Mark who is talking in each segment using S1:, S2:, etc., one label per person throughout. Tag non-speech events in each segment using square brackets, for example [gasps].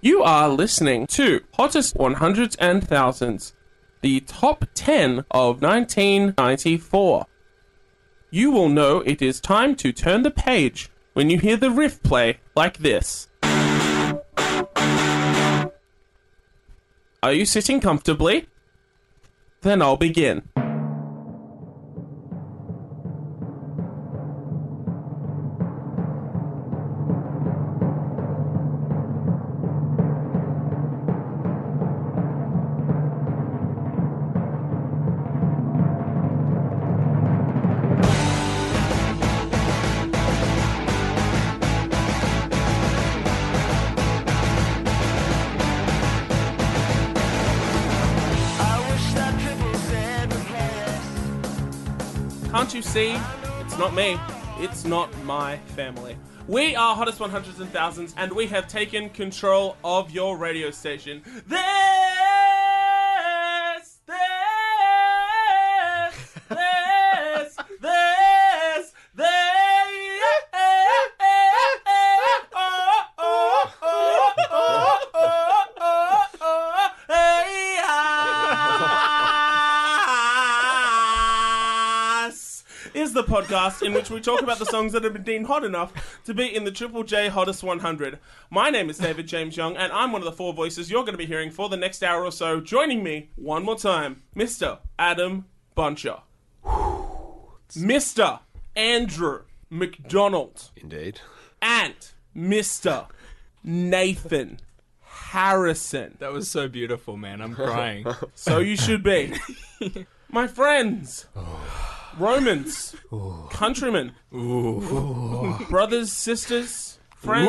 S1: You are listening to Hottest 100s and Thousands, the top 10 of 1994. You will know it is time to turn the page when you hear the riff play like this. Are you sitting comfortably? Then I'll begin. Not me. It's not my family. We are Hottest 100s and Thousands, and we have taken control of your radio station. This, podcast in which we talk about the songs that have been deemed hot enough to be in the Triple J Hottest 100. My name is David James Young, and I'm one of the four voices you're going to be hearing for the next hour or so. Joining me one more time, Mr. Adam Buncher, Mr. Andrew McDonald,
S2: Indeed.
S1: and Mr. Nathan Harrison.
S3: That was so beautiful, man. I'm crying.
S1: So you should be. [laughs] My friends, oh. Romans, countrymen, brothers, sisters, friends,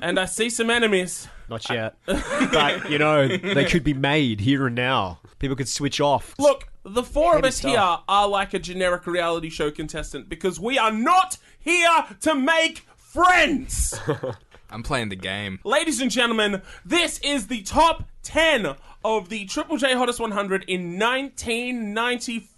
S1: and I see some enemies.
S4: Not yet. but, you know, they could be made here and now. People could switch off.
S1: Look, the four of us
S4: stuff.
S1: here are like a generic reality show contestant because we are not here to make friends. [laughs]
S3: I'm playing the game.
S1: Ladies and gentlemen, this is the top 10 of the Triple J Hottest 100 in 1994.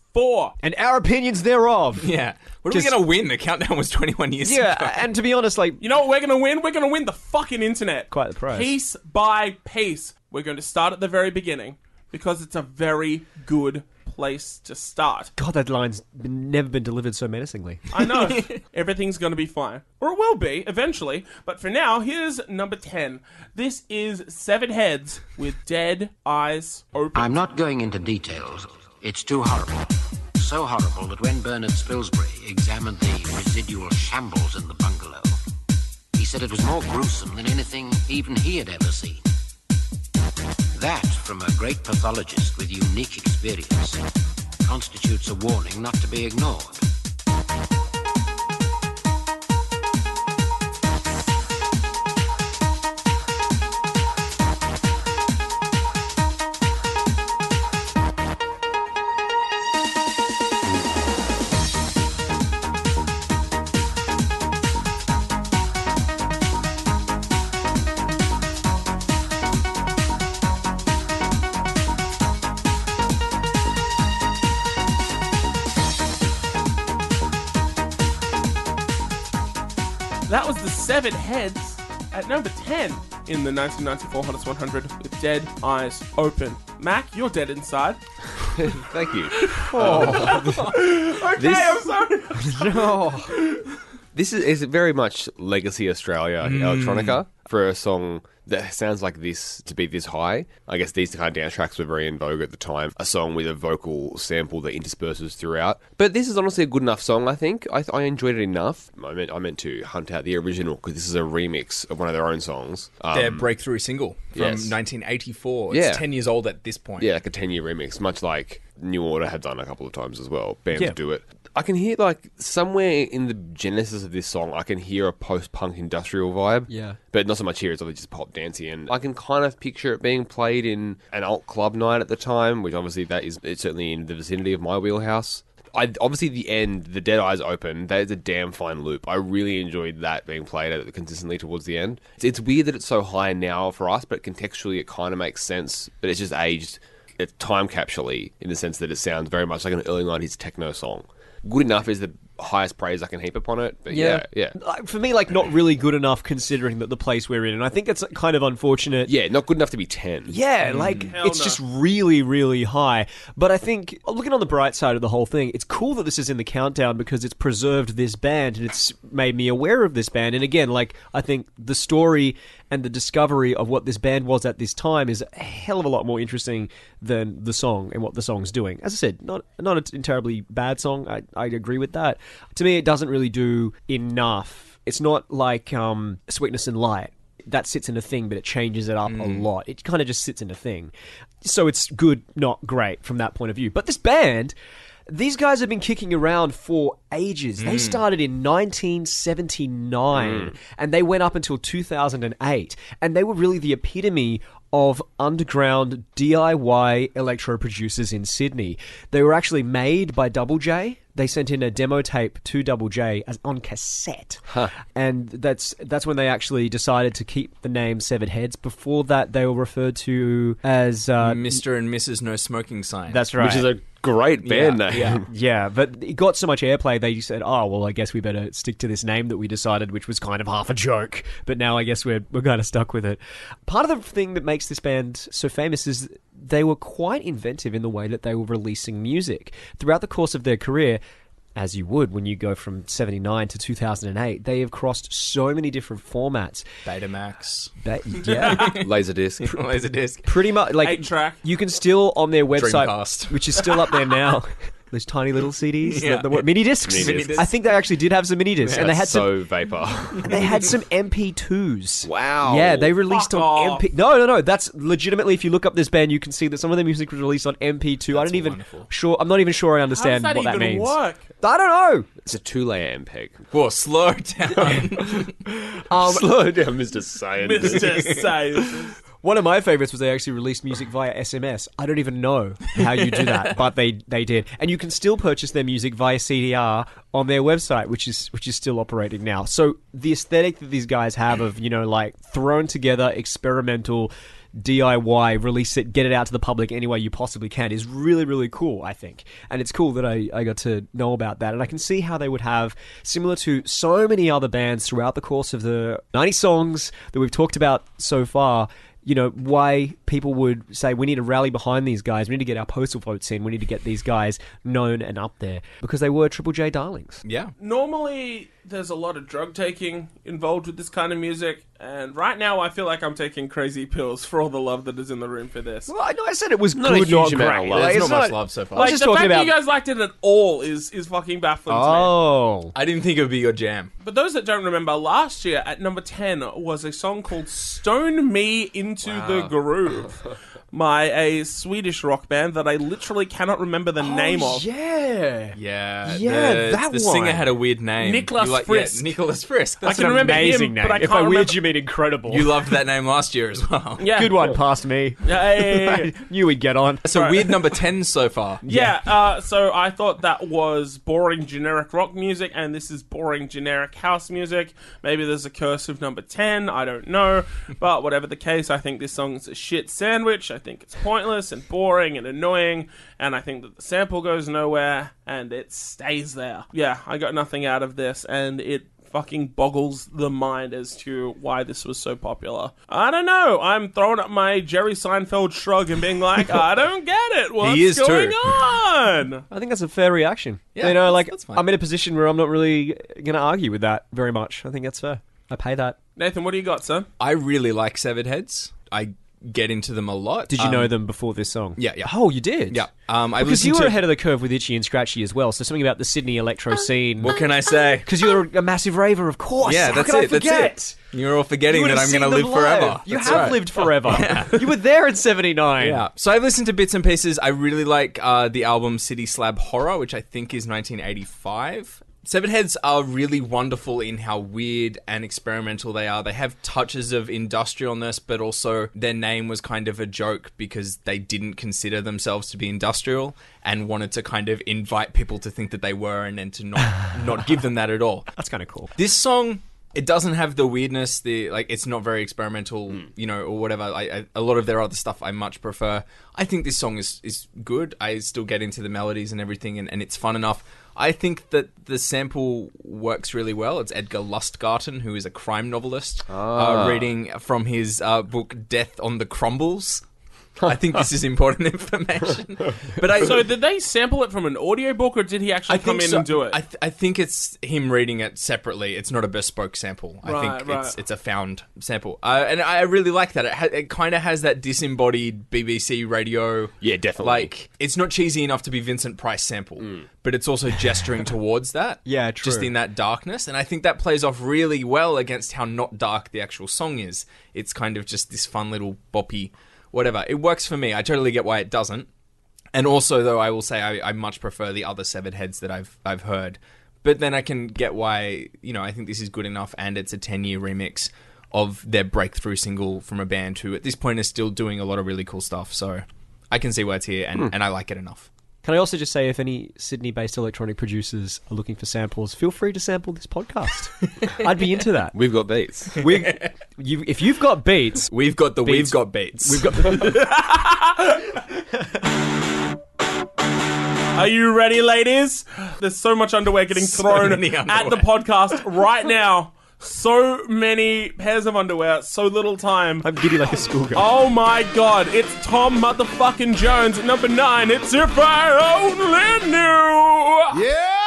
S4: And our opinions thereof. [laughs]
S3: Yeah. What are
S4: Just-
S3: we going to win? The countdown was 21 years ago.
S4: Yeah, and to be honest, like,
S1: You know what we're going to win? We're going to win the fucking internet.
S4: Quite the price.
S1: Piece by piece. We're going to start at the very beginning because it's a very good place to start.
S4: God, that line's been, never been delivered so menacingly.
S1: I know. [laughs] Everything's going to be fine. Or it will be, eventually. But for now, here's number 10. This is Severed Heads with Dead Eyes Open.
S5: I'm not going into details. It's too horrible. So horrible that when Bernard Spilsbury examined the residual shambles in the bungalow, he said it was more gruesome than anything even he had ever seen. That, from a great pathologist with unique experience, constitutes a warning not to be ignored.
S1: That was the Severed Heads uh, at number 10 in the 1994 Hottest 100 with Dead Eyes Open. Mac, you're dead inside. [laughs]
S2: Thank you. Oh. [laughs] [laughs]
S1: Okay,
S2: This-
S1: I'm sorry.
S4: no.
S2: This is, is very much Legacy Australia electronica for a song that sounds like this to be this high. I guess these kind of dance tracks were very in vogue at the time. A song with a vocal sample that intersperses throughout. But this is honestly a good enough song, I think. I, I enjoyed it enough. I meant, I meant to hunt out the original because this is a remix of one of their own songs. Um,
S3: Their breakthrough single from
S2: yes.
S3: 1984. It's
S2: Yeah.
S3: 10 years old at this point.
S2: Yeah, like a 10 year remix, much like New Order had done a couple of times as well. Bands
S4: Yeah.
S2: do it. I can hear, like, somewhere in the genesis of this song, I can hear a post punk industrial vibe.
S4: Yeah.
S2: But not so much here, it's obviously just pop dancey. And I can kind of picture it being played in an alt club night at the time, which obviously that is it's certainly in the vicinity of my wheelhouse. I obviously the end, the dead eyes open. That is a damn fine loop. I really enjoyed that being played at consistently towards the end. It's, it's weird that it's so high now for us, but contextually it kind of makes sense. But it's just aged, it's time capsule in the sense that it sounds very much like an early '90s techno song. Good enough is the highest praise I can heap upon it. But yeah, yeah.
S4: Like, For me, like not really good enough considering that the place we're in, and I think it's kind of unfortunate.
S2: Yeah, not good enough to be 10.
S4: Yeah, mm. like
S1: Hell
S4: it's
S1: no.
S4: just really, really high. But I think looking on the bright side of the whole thing, it's cool that this is in the countdown because it's preserved this band and it's made me aware of this band. And again, like I think the story and the discovery of what this band was at this time is a hell of a lot more interesting than the song and what the song's doing. As I said, not not a terribly bad song. I, I agree with that. To me, it doesn't really do enough. It's not like um, Sweetness and Light that sits in a thing, but it changes it up a lot. It kind of just sits in a thing. So it's good, not great from that point of view. But this band, these guys have been kicking around for ages. They started in 1979 and they went up until 2008. And they were really the epitome of underground DIY electro producers in Sydney. They were actually made by Double J. They sent in a demo tape to Double J as on cassette, and that's that's when they actually decided to keep the name Severed Heads. Before that, they were referred to as uh,
S3: Mr. and Mrs. No Smoking Sign.
S4: that's right,
S2: Which is a great band
S3: Yeah,
S2: name.
S3: yeah. [laughs]
S4: yeah, but it got so much airplay, they said, "Oh, well, I guess we better stick to this name that we decided, which was kind of half a joke." But now I guess we're we're kind of stuck with it. Part of the thing that makes this band so famous is they were quite inventive in the way that they were releasing music throughout the course of their career. As you would when you go from 79 to 2008, they have crossed so many different formats.
S3: Betamax.
S4: That, yeah, [laughs]
S2: Laserdisc. [laughs]
S3: Laserdisc.
S4: pretty much like
S1: Eight track.
S4: You can still on their website,
S3: Dreamcast.
S4: which is still up there now. [laughs] Those tiny little [laughs] CDs,
S3: Yeah.
S4: the, the what, mini discs.
S2: Mini discs.
S4: I think they actually did have some mini discs, and they had some.
S2: vapor.
S4: They had some MP2s. [laughs]
S2: Wow.
S4: Yeah, they released
S1: Fuck
S4: on
S1: off.
S4: MP. No, no, no. That's legitimately. If you look up this band, you can see that some of their music was released on MP2. I don't even
S3: wonderful.
S4: sure. I'm not even sure I
S1: How does
S4: understand
S1: that
S4: what that
S1: even
S4: means.
S1: work?
S4: I don't know.
S2: It's a two layer MPEG.
S3: Whoa, slow down. [laughs]
S2: Um, slow down, Mr. Scientist.
S1: Mr. Scientist.
S4: One of my favorites was they actually released music via SMS. I don't even know how you do that, [laughs] but they they did. And you can still purchase their music via CDR on their website, which is which is still operating now. So the aesthetic that these guys have of you know like thrown together experimental DIY, release it, get it out to the public any way you possibly can is really, really cool, I think. And it's cool that I, I got to know about that. And I can see how they would have, similar to so many other bands throughout the course of the 90 songs that we've talked about so far, you know, why people would say we need to rally behind these guys. We need to get our postal votes in. We need to get these guys known and up there because they were Triple J darlings.
S3: yeah.
S1: Normally, there's a lot of drug taking involved with this kind of music, and right now I feel like I'm taking crazy pills for all the love that is in the room for this.
S4: Well, I know I said it was
S2: Not a
S4: good,
S2: huge
S4: not
S2: amount of
S4: great.
S2: love.
S4: Like,
S3: There's
S4: it's
S3: not much love so far.
S4: I was
S1: Like
S4: just
S1: the
S4: talking
S1: fact
S4: about.
S1: that you guys liked it at all is is fucking baffling to me.
S4: oh,
S3: I didn't think it would be your jam.
S1: But those that don't remember, last year at number 10 was a song called Stone Me Into the Groove. [laughs] My a Swedish rock band that I literally cannot remember the name
S4: Oh,
S1: of.
S4: Yeah.
S3: Yeah,
S4: Yeah,
S3: the,
S4: that
S3: the singer had a weird name.
S1: Nicholas
S3: like-
S1: Frisk.
S3: Yeah, Nicholas Frisk. That's
S1: I can
S3: an
S1: remember
S4: amazing
S1: him,
S4: name.
S1: but I
S4: if
S1: can't
S4: weird you mean incredible.
S3: You loved that name last year as well. [laughs]
S1: Yeah.
S4: Good one, past me.
S1: Hey.
S4: Knew we'd get on.
S3: So weird number ten so far. [laughs]
S1: Yeah, uh, so I thought that was boring generic rock music, and this is boring generic house music. Maybe there's a curse of number 10, I don't know. But whatever the case, I think this song's a shit sandwich. I think it's pointless and boring and annoying, and I think that the sample goes nowhere and it stays there. Yeah, I got nothing out of this, and it fucking boggles the mind as to why this was so popular. I don't know. I'm throwing up my Jerry Seinfeld shrug and being like, I [laughs] don't get it. What's
S3: is too.
S1: going on?
S4: I think that's a fair reaction.
S3: Yeah,
S4: you know, like
S3: that's fine.
S4: I'm in a position where I'm not really going to argue with that very much. I think that's fair. I pay that.
S1: Nathan, what do you got, sir?
S3: I really like Severed Heads. I get into them a lot.
S4: Did you
S3: Um,
S4: know them before this song?
S3: yeah, yeah.
S4: Oh, you did.
S3: Yeah. Um, I
S4: Because you were
S3: to-
S4: ahead of the curve with Itchy and Scratchy as well. So something about the Sydney electro scene.
S3: What can I say?
S4: Because you're a massive raver, of course.
S3: Yeah,
S4: How
S3: that's
S4: could I
S3: it. That's
S4: forget?
S3: it. You're all forgetting
S4: You
S3: that I'm going to live
S4: live.
S3: forever.
S4: You
S3: That's
S4: have
S3: right.
S4: lived forever. [laughs] you were there in '79.
S3: Yeah. So I've listened to bits and pieces. I really like uh, the album City Slab Horror, which I think is 1985. Severed Heads are really wonderful in how weird and experimental they are. They have touches of industrialness, but also their name was kind of a joke because they didn't consider themselves to be industrial and wanted to kind of invite people to think that they were and then to not [laughs] not give them that at all.
S4: That's kind of cool.
S3: This song, it doesn't have the weirdness. The like, it's not very experimental,
S4: Hmm.
S3: you know, or whatever. I, I, a lot of their other stuff, I much prefer. I think this song is is good. I still get into the melodies and everything, and, and it's fun enough. I think that the sample works really well. It's Edgar Lustgarten, who is a crime novelist, uh, reading from his uh, book Death on the Crumbles. [laughs] I think this is important [laughs] information. But I
S1: So did they sample it from an audiobook or did he actually
S3: I
S1: come
S3: think
S1: in
S3: so.
S1: and do it?
S3: I, th- I think it's him reading it separately. It's not a bespoke sample. I
S1: Right,
S3: think
S1: right.
S3: it's it's a found sample, uh, and I really like that. It, ha- it kind of has that disembodied BBC radio.
S2: Yeah, definitely.
S3: Like it's not cheesy enough to be Vincent Price sample, but it's also gesturing [laughs] towards that.
S4: Yeah, true.
S3: Just
S4: true.
S3: in that darkness, and I think that plays off really well against how not dark the actual song is. It's kind of just this fun little boppy, whatever. It works for me. I totally get why it doesn't. And also, though, I will say I, I much prefer the other severed heads that I've I've heard. But then I can get why you know I think this is good enough, and it's a ten year remix of their breakthrough single from a band who at this point is still doing a lot of really cool stuff. So I can see why it's here, and, hmm. and I like it enough.
S4: Can I also just say, if any Sydney-based electronic producers are looking for samples, feel free to sample this podcast. [laughs] I'd be into that.
S2: We've got beats.
S4: We, you, if you've got beats,
S3: We've got the
S4: Beats.
S3: we've got beats.
S4: we've got.
S1: Are you ready, ladies? There's so much underwear getting
S3: So
S1: thrown
S3: many
S1: at the podcast right now. So many pairs of underwear, so little time.
S4: I'm giddy like a schoolgirl.
S1: Oh my god, it's Tom motherfucking Jones at number nine. It's If I Only Knew!
S6: Homegrown,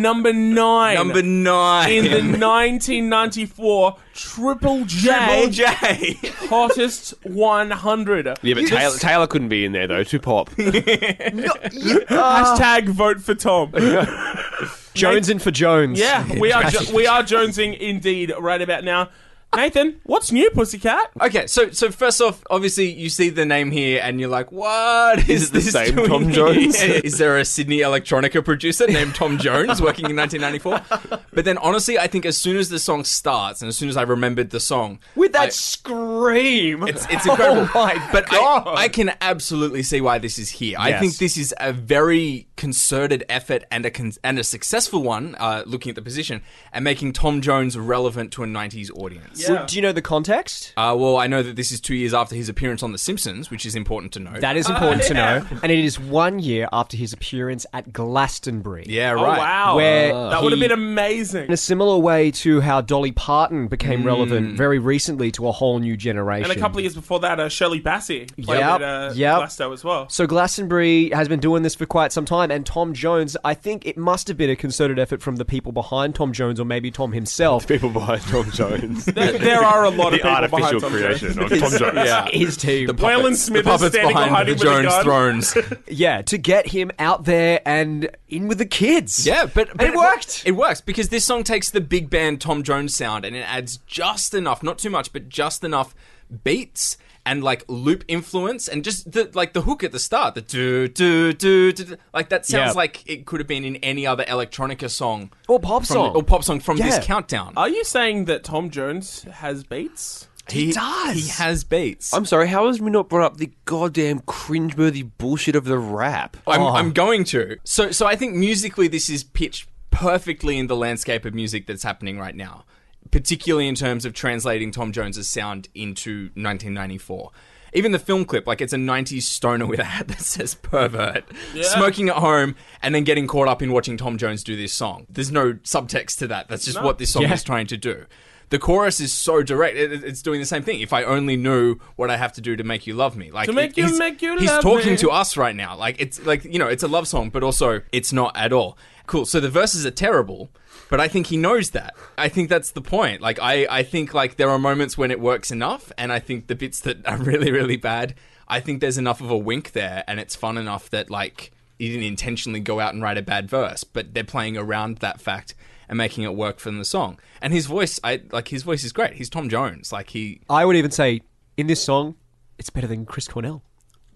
S1: number nine.
S3: Number nine.
S1: in the [laughs] 1994 Triple J,
S3: Triple J.
S1: Hottest 100.
S2: Yeah, but Taylor, Taylor couldn't be in there though. Too pop. [laughs]
S1: Uh, Hashtag vote for Tom. [laughs]
S4: Jonesing for Jones.
S1: Yeah, we are jo- we are jonesing indeed right about now. Nathan, what's new, Pussycat?
S3: Okay, so so first off, obviously you see the name here and you're like, what is,
S2: it the
S3: this
S2: same
S3: doing
S2: Tom
S3: here?
S2: Jones? [laughs]
S3: is there a Sydney electronica producer named Tom Jones working in 1994? But then honestly, I think as soon as the song starts and as soon as I remembered the song,
S4: With that
S3: I-
S4: scream.
S3: It's, it's incredible. [laughs]
S4: Oh my
S3: but
S4: God.
S3: I, I can absolutely see why this is here. I think this is a very concerted effort and a con- and a successful one, uh, looking at the position and making Tom Jones relevant to a 90s audience.
S1: Yeah.
S4: Do you know the context?
S3: Uh, well, I know that this is two years after his appearance on The Simpsons, which is important to know.
S4: That is important to
S1: yeah.
S4: know. And it is one year after his appearance at Glastonbury.
S3: yeah,
S1: Oh
S3: right.
S1: wow,
S4: Where
S1: that would have been amazing.
S4: In a similar way to how Dolly Parton became relevant very recently to a whole new generation.
S1: And a couple of years before that, uh, Shirley Bassey played
S4: Yep,
S1: at uh,
S4: yep.
S1: Glasgow as well.
S4: So Glastonbury has been doing this for quite some time, and Tom Jones, I think it must have been a concerted effort from the people behind Tom Jones, or maybe Tom himself. [laughs]
S2: People behind Tom Jones. [laughs]
S1: There, there are a lot of
S2: the
S1: people
S2: artificial
S1: behind Tom
S2: creation
S1: Jones.
S2: of Tom Jones.
S3: Yeah. [laughs]
S4: His team,
S1: Waylon Smith
S3: the
S1: is
S3: puppets
S1: standing
S3: behind
S1: behind
S3: the
S1: him with a
S3: Jones
S1: gun.
S3: thrones. [laughs]
S4: yeah, to get him out there and in with the kids.
S3: yeah, but, but
S4: it worked.
S3: It works because this song takes the big band Tom Jones sound and it adds just enough, not too much, but just enough beats and like loop influence and just the like the hook at the start, the do do do do, do, like that sounds
S4: Yeah.
S3: like it could have been in any other electronica song
S4: or pop
S3: from
S4: song.
S3: or pop song from
S4: Yeah.
S3: this countdown.
S1: Are you saying that Tom Jones has beats?
S3: he
S4: does.
S3: He has beats.
S2: I'm sorry. How has we not brought up the goddamn cringeworthy bullshit of the rap?
S3: I'm,
S4: Oh.
S3: I'm going to. So, so I think musically, this is pitched perfectly in the landscape of music that's happening right now, particularly in terms of translating Tom Jones's sound into 1994. even the film clip, like it's a 90s stoner with a hat that says pervert, smoking at home, and then getting caught up in watching Tom Jones do this song. There's no subtext to that. That's just what this song
S4: Yeah.
S3: is trying to do. The chorus is so direct; it, it- it's doing the same thing. If I only knew what I have to do to make you love me, like
S1: To make you-
S3: he's,
S1: make you
S3: he's talking
S1: me.
S3: to us right now. Like it's like you know, it's a love song, but also it's not at all cool. So the verses are terrible, but I think he knows that. I think that's the point. Like I, I think like there are moments when it works enough, and I think the bits that are [laughs] really, really bad, I think there's enough of a wink there, and it's fun enough that like he didn't intentionally go out and write a bad verse, but they're playing around that fact and making it work for the song. And his voice, I like his voice is great. He's Tom Jones. Like he,
S4: I would even say in this song, it's better than Chris Cornell.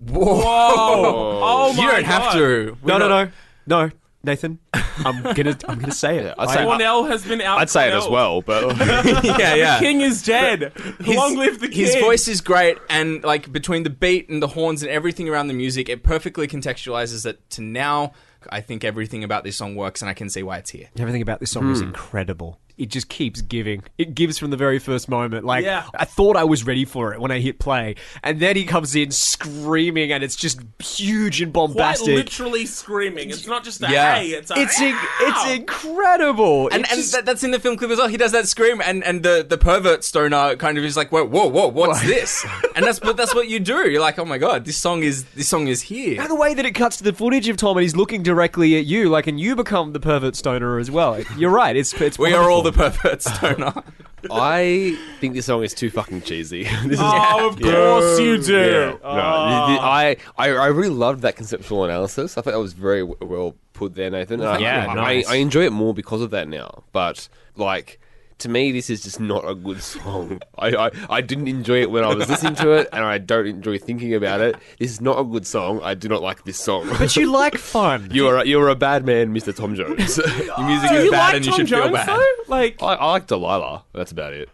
S4: Whoa! [laughs]
S1: oh my
S3: you don't have
S1: God.
S3: to.
S4: No, no, no, no, Nathan. I'm gonna, I'm gonna say it.
S2: I'd say-
S1: Cornell has been out.
S2: I'd say it as well, but [laughs]
S3: yeah, yeah.
S1: King is dead.
S3: His-
S1: Long live the king.
S3: His voice is great, and like between the beat and the horns and everything around the music, it perfectly contextualizes it to now. I think everything about this song works, and I can see why it's here.
S4: Everything about this song is hmm. incredible. It just keeps giving. It gives from the very first moment. Like
S1: Yeah.
S4: I thought I was ready for it when I hit play, and then he comes in screaming, and it's just huge and
S1: Quite
S4: bombastic.
S1: literally screaming. It's not just a
S3: Yeah.
S1: hey. It's a
S4: It's in, it's incredible.
S3: And,
S4: It's
S3: and
S4: just-
S3: that, that's in the film clip as well. He does that scream, and, and the, the pervert stoner kind of is like, whoa, whoa, whoa, what's this? and that's but that's what you do. You're like, oh my god, this song is this song is here.
S4: And the way that it cuts to the footage of Tom and he's looking directly at you, like, and you become the pervert stoner as well. You're right. It's it's
S3: We are all the
S4: wonderful.
S3: pervert stoner. [laughs]
S2: I think this song is too fucking cheesy. [laughs] this is
S1: Oh, of course you do.
S2: Yeah, no, the- the- ah. I, I I really loved that conceptual analysis. I thought that was very w- well put there, Nathan. And I-
S4: Yeah,
S2: I,
S4: nice.
S2: I, enjoy it more because of that now. But like to me, this is just not a good song. I, I I didn't enjoy it when I was listening to it, and I don't enjoy thinking about it. This is not a good song. I do not like this song.
S4: But you like [laughs] fun.
S2: you are a, you are a bad man, Mr. Tom Jones. [laughs] [laughs]
S3: Your music
S1: Do
S3: is
S1: you
S3: bad,
S1: like
S3: and you
S1: Tom
S3: should
S1: Jones
S3: feel bad.
S1: though? Like
S2: I, I like Delilah. That's about it.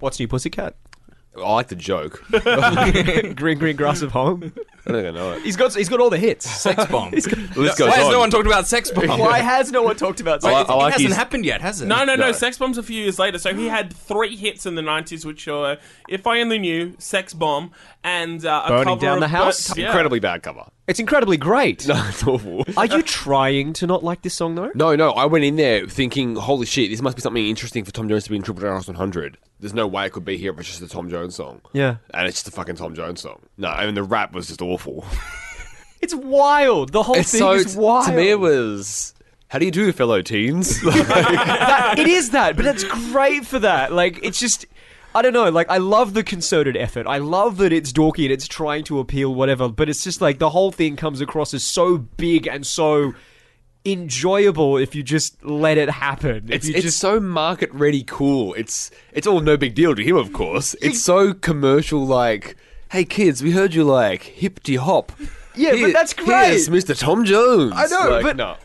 S4: What's new, pussycat?
S2: I like the joke. [laughs]
S4: green, green grass of home.
S2: I don't think I know it.
S4: He's got he's got all the hits. [laughs]
S3: Sex bomb.
S2: The list
S3: Why
S2: goes
S3: has
S2: on.
S3: no one talked about sex bomb?
S4: Why has no one talked about
S2: I,
S4: sex?
S2: I
S3: it
S2: like
S3: hasn't
S2: his,
S3: happened yet, has it?
S1: no, no, no,
S2: No.
S1: Sex Bomb's a few years later. So he had three hits in the '90s, which are "If I Only Knew," "Sex Bomb," and uh, a
S4: Burning
S1: cover
S4: Down
S1: of
S4: the
S1: Bur-
S4: House?
S1: yeah.
S2: incredibly bad cover.
S4: It's incredibly great.
S2: No, it's awful.
S4: Are you trying to not like this song though?
S2: No, no, I went in there thinking, holy shit, this must be something interesting for Tom Jones to be in Triple J 100. There's no way it could be here if it's just a Tom Jones song.
S4: Yeah.
S2: And it's just a fucking Tom Jones song. No, I mean, the rap was just awful. [laughs]
S4: It's wild. The whole
S2: It's
S4: thing
S2: so,
S4: is wild.
S2: to me, it was, how do you do, fellow teens? Like, [laughs]
S4: That- it [laughs] is that, but that's great for that. Like, it's just. I don't know, like, I love the concerted effort. I love that it's dorky and it's trying to appeal, whatever, but it's just like the whole thing comes across as so big and so enjoyable if you just let it happen. If
S2: it's
S4: you
S2: it's
S4: just.
S2: so market ready cool. It's it's all no big deal to him, of course. It's so commercial, like, hey kids, we heard you like hippity hop.
S4: Yeah, but that's great.
S2: Here's Mr. Tom Jones.
S4: I know,
S2: Like,
S4: but
S2: no.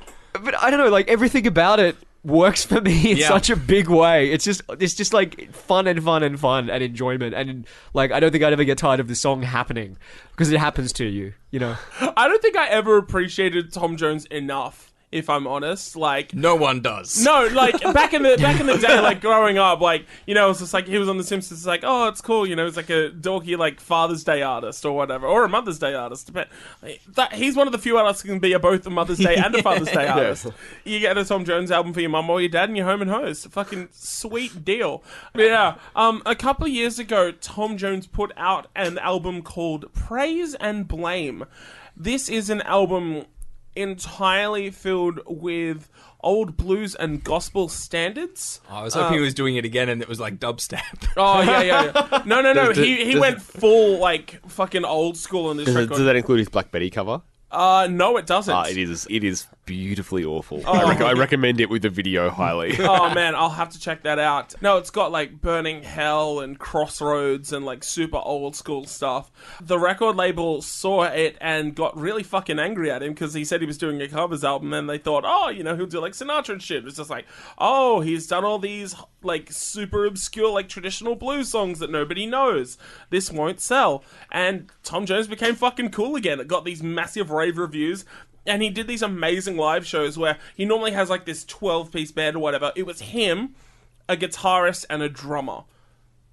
S4: but I don't know, like everything about it works for me in
S3: Yeah.
S4: such a big way. It's just it's just like fun and fun and fun and enjoyment and like I don't think I'd ever get tired of the song happening because it happens to you, you know. [laughs]
S1: I don't think I ever appreciated Tom Jones enough. If I'm honest, like
S3: No one does.
S1: No, like [laughs] back in the back in the day, like growing up, like you know, it was just like he was on The Simpsons. It's like, oh, it's cool, you know, it's like a dorky like Father's Day artist or whatever, or a Mother's Day artist. But that he's one of the few artists who can be a both a Mother's Day and a [laughs] Father's Day artist. You get a Tom Jones album for your mum or your dad, and you're home and host. Fucking sweet deal. Yeah. Um, a couple of years ago, Tom Jones put out an album called Praise and Blame. This is an album entirely filled with old blues and gospel standards.
S3: I was hoping he was doing it again, and it was like dubstep. [laughs]
S1: Oh yeah, yeah, yeah. No, no, no.
S2: Does-
S1: he he
S2: does-
S1: went full like fucking old school on this
S2: Does,
S1: record.
S2: does that include his Black Betty cover?
S1: uh, no, it doesn't.
S2: Ah, it is. It is beautifully awful. Oh, I, rec- I recommend it with the video highly. [laughs]
S1: oh man, I'll have to check that out. No, it's got like Burning Hell and Crossroads and like super old school stuff. The record label saw it and got really fucking angry at him because he said he was doing a covers album and they thought, oh, you know, he'll do like Sinatra and shit. It's just like, oh, he's done all these like super obscure like traditional blues songs that nobody knows. This won't sell. And Tom Jones became fucking cool again. It got these massive rave reviews and he did these amazing live shows where he normally has like this 12 piece band or whatever. It was him, a guitarist, and a drummer.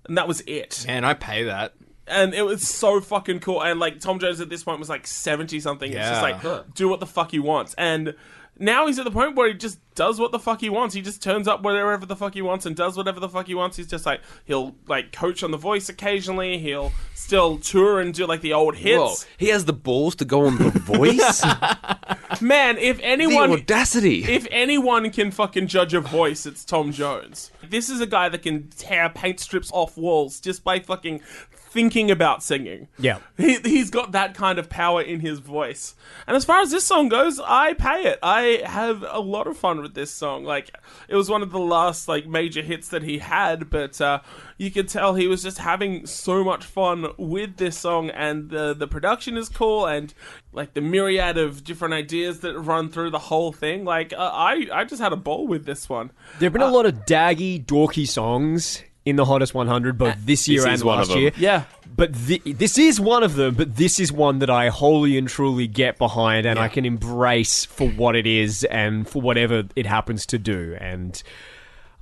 S1: And that was it.
S3: Man, I pay that.
S1: And it was so fucking cool. And like Tom Jones at this point was like seventy something. It's just
S3: Yeah.
S1: like do what the fuck he wants. And now he's at the point where he just does what the fuck he wants. He just turns up wherever the fuck he wants and does whatever the fuck he wants. He's just like he'll like coach on the voice occasionally. He'll still tour and do like the old hits.
S2: Whoa, he has the balls to go on The Voice? [laughs]
S1: Man, if anyone the
S2: audacity.
S1: if anyone can fucking judge a voice, it's Tom Jones. This is a guy that can tear paint strips off walls just by fucking thinking about singing.
S4: Yeah.
S1: He, he's got that kind of power in his voice. And as far as this song goes, I pay it. I have a lot of fun with this song. Like, it was one of the last, like, major hits that he had, but, uh, you could tell he was just having so much fun with this song, and the the production is cool, and like the myriad of different ideas that run through the whole thing. Like uh, I I just had a ball with this one.
S4: There've been a lot of daggy, dorky songs in the hottest 100, both this year
S2: This
S4: and
S2: is one of
S4: last
S2: them.
S4: year.
S1: Yeah.
S4: But thi- this is one of them, but this is one that I wholly and truly get behind and I can embrace for what it is and for whatever it happens to do. And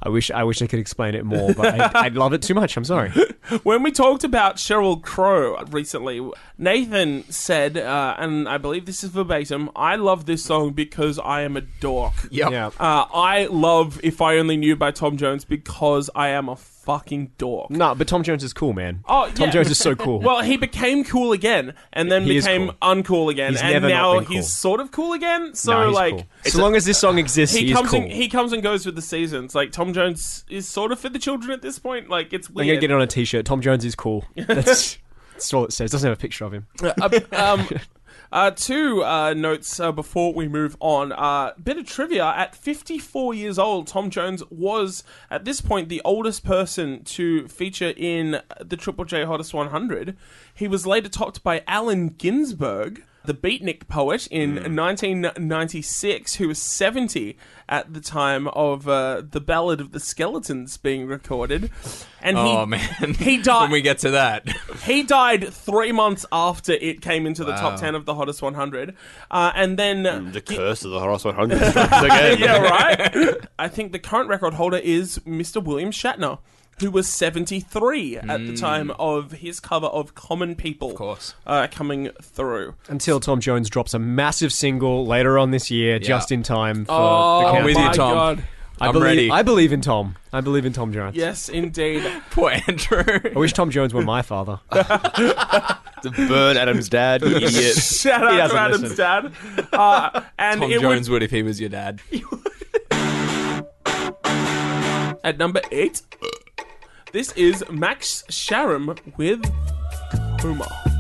S4: I wish I wish I could explain it more, but I, I love it too much. I'm sorry. [laughs]
S1: When we talked about Sheryl Crow recently, Nathan said, uh, and I believe this is verbatim, I love this song because I am a dork.
S3: Yep.
S4: Yeah.
S1: Uh, I love If I Only Knew by Tom Jones because I am a fucking dork.
S4: No, but Tom Jones is cool, man.
S1: Oh,
S4: Tom
S1: yeah.
S4: Jones is so cool. [laughs]
S1: Well, he became cool again, and then
S4: He is
S1: became
S4: cool.
S1: uncool again,
S4: He's
S1: and
S4: never not
S1: now
S4: been cool.
S1: he's sort of cool again. So,
S4: No, he's
S1: like,
S4: cool. so long as this song exists, he,
S1: he
S4: is
S1: comes
S4: cool.
S1: and he comes and goes with the seasons. Like Tom Jones is sort of for the children at this point. Like it's
S4: I'm
S1: weird.
S4: gonna get it on a t-shirt. Tom Jones is cool. [laughs] That's, that's all it says. Doesn't have a picture of him.
S1: uh, um, [laughs] uh, two uh, notes uh, before we move on. Uh, bit of trivia: At 54 years old, Tom Jones was at this point the oldest person to feature in the Triple J Hottest 100. He was later topped by Allen Ginsberg. The beatnik poet in 1996, who was 70 at the time of uh, the Ballad of the Skeletons being recorded, and he
S3: Oh man,
S1: he died. [laughs]
S3: when we get to that.
S1: He died three months after it came into the top 10 of the hottest 100. Uh, and then.
S2: the curse of the Hottest 100 strikes [laughs] again.
S1: yeah, right? I think the current record holder is Mr. William Shatner, who was 73 at the time of his cover of Common People. Of
S3: course.
S1: Uh, coming through.
S4: Until Tom Jones drops a massive single later on this year, just in time for
S1: Oh,
S4: the
S3: I'm with you,
S1: my
S3: Tom.
S1: God.
S4: I
S3: I'm
S4: believe,
S3: ready.
S4: I believe in Tom. I believe in Tom Jones.
S1: Yes, indeed. [laughs]
S3: Poor Andrew.
S4: I wish Tom Jones were my father. [laughs]
S2: To burn Adam's dad, you [laughs] idiot.
S1: Shout out to Adam's
S4: listen.
S1: dad. Uh, and
S3: Tom
S1: it
S3: Jones
S1: would,
S3: would if he was your dad.
S1: at number eight, this is Max Sharam with
S7: Coma.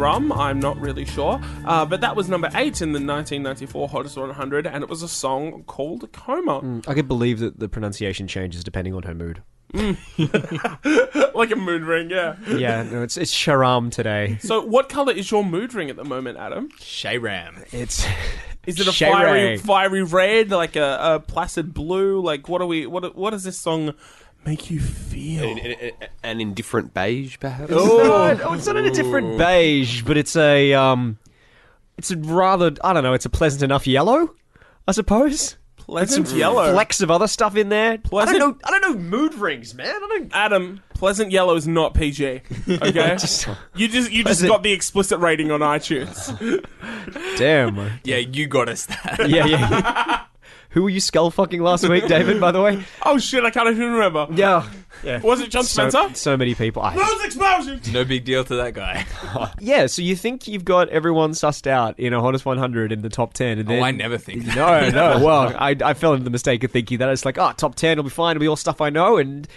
S1: Sharam, or Sharam, I'm not really sure. Uh, but that was number eight in the 1994 Hottest 100, and it was a song called Coma.
S4: I could believe that the pronunciation changes depending on her mood. [laughs]
S1: Like a mood ring, yeah.
S4: Yeah, no, it's it's Sharam today.
S1: So, what color is your mood ring at the moment, Adam?
S3: Sharam.
S4: It's [laughs]
S1: Is it a
S4: Shay
S1: fiery,
S4: Ray.
S1: fiery red, like a, a placid blue? Like, what are we? What what does this song make you feel?
S2: An- An indifferent beige, perhaps?
S4: oh, oh, it's not in a different beige, but it's a um, it's a rather I don't know. It's a pleasant enough yellow, I suppose.
S1: Pleasant
S4: some
S1: yellow.
S4: flecks of other stuff in there.
S1: Pleasant-
S4: I don't know. I don't know mood rings, man. I don't.
S1: Adam, pleasant yellow is not PG. [laughs] Okay, [laughs]
S4: Just-
S1: you just you just got the explicit rating on iTunes.
S4: Damn. [laughs]
S3: Yeah, you got us that.
S4: yeah, yeah. Who were you skull fucking last week, David? By the way. [laughs]
S1: oh shit, I can't even remember.
S4: Yeah. Yeah.
S1: Was it Jon
S4: So,
S1: Spencer?
S4: so many people. I,
S1: Those explosions.
S3: No big deal to that guy. [laughs]
S4: yeah, so you think you've got everyone sussed out in a hottest 100 in the top 10, and oh, then
S3: oh, I never think that.
S4: No, [laughs] no. Well, I, I fell into the mistake of thinking that it's like, oh, top 10 will be fine. It'll be all stuff I know. And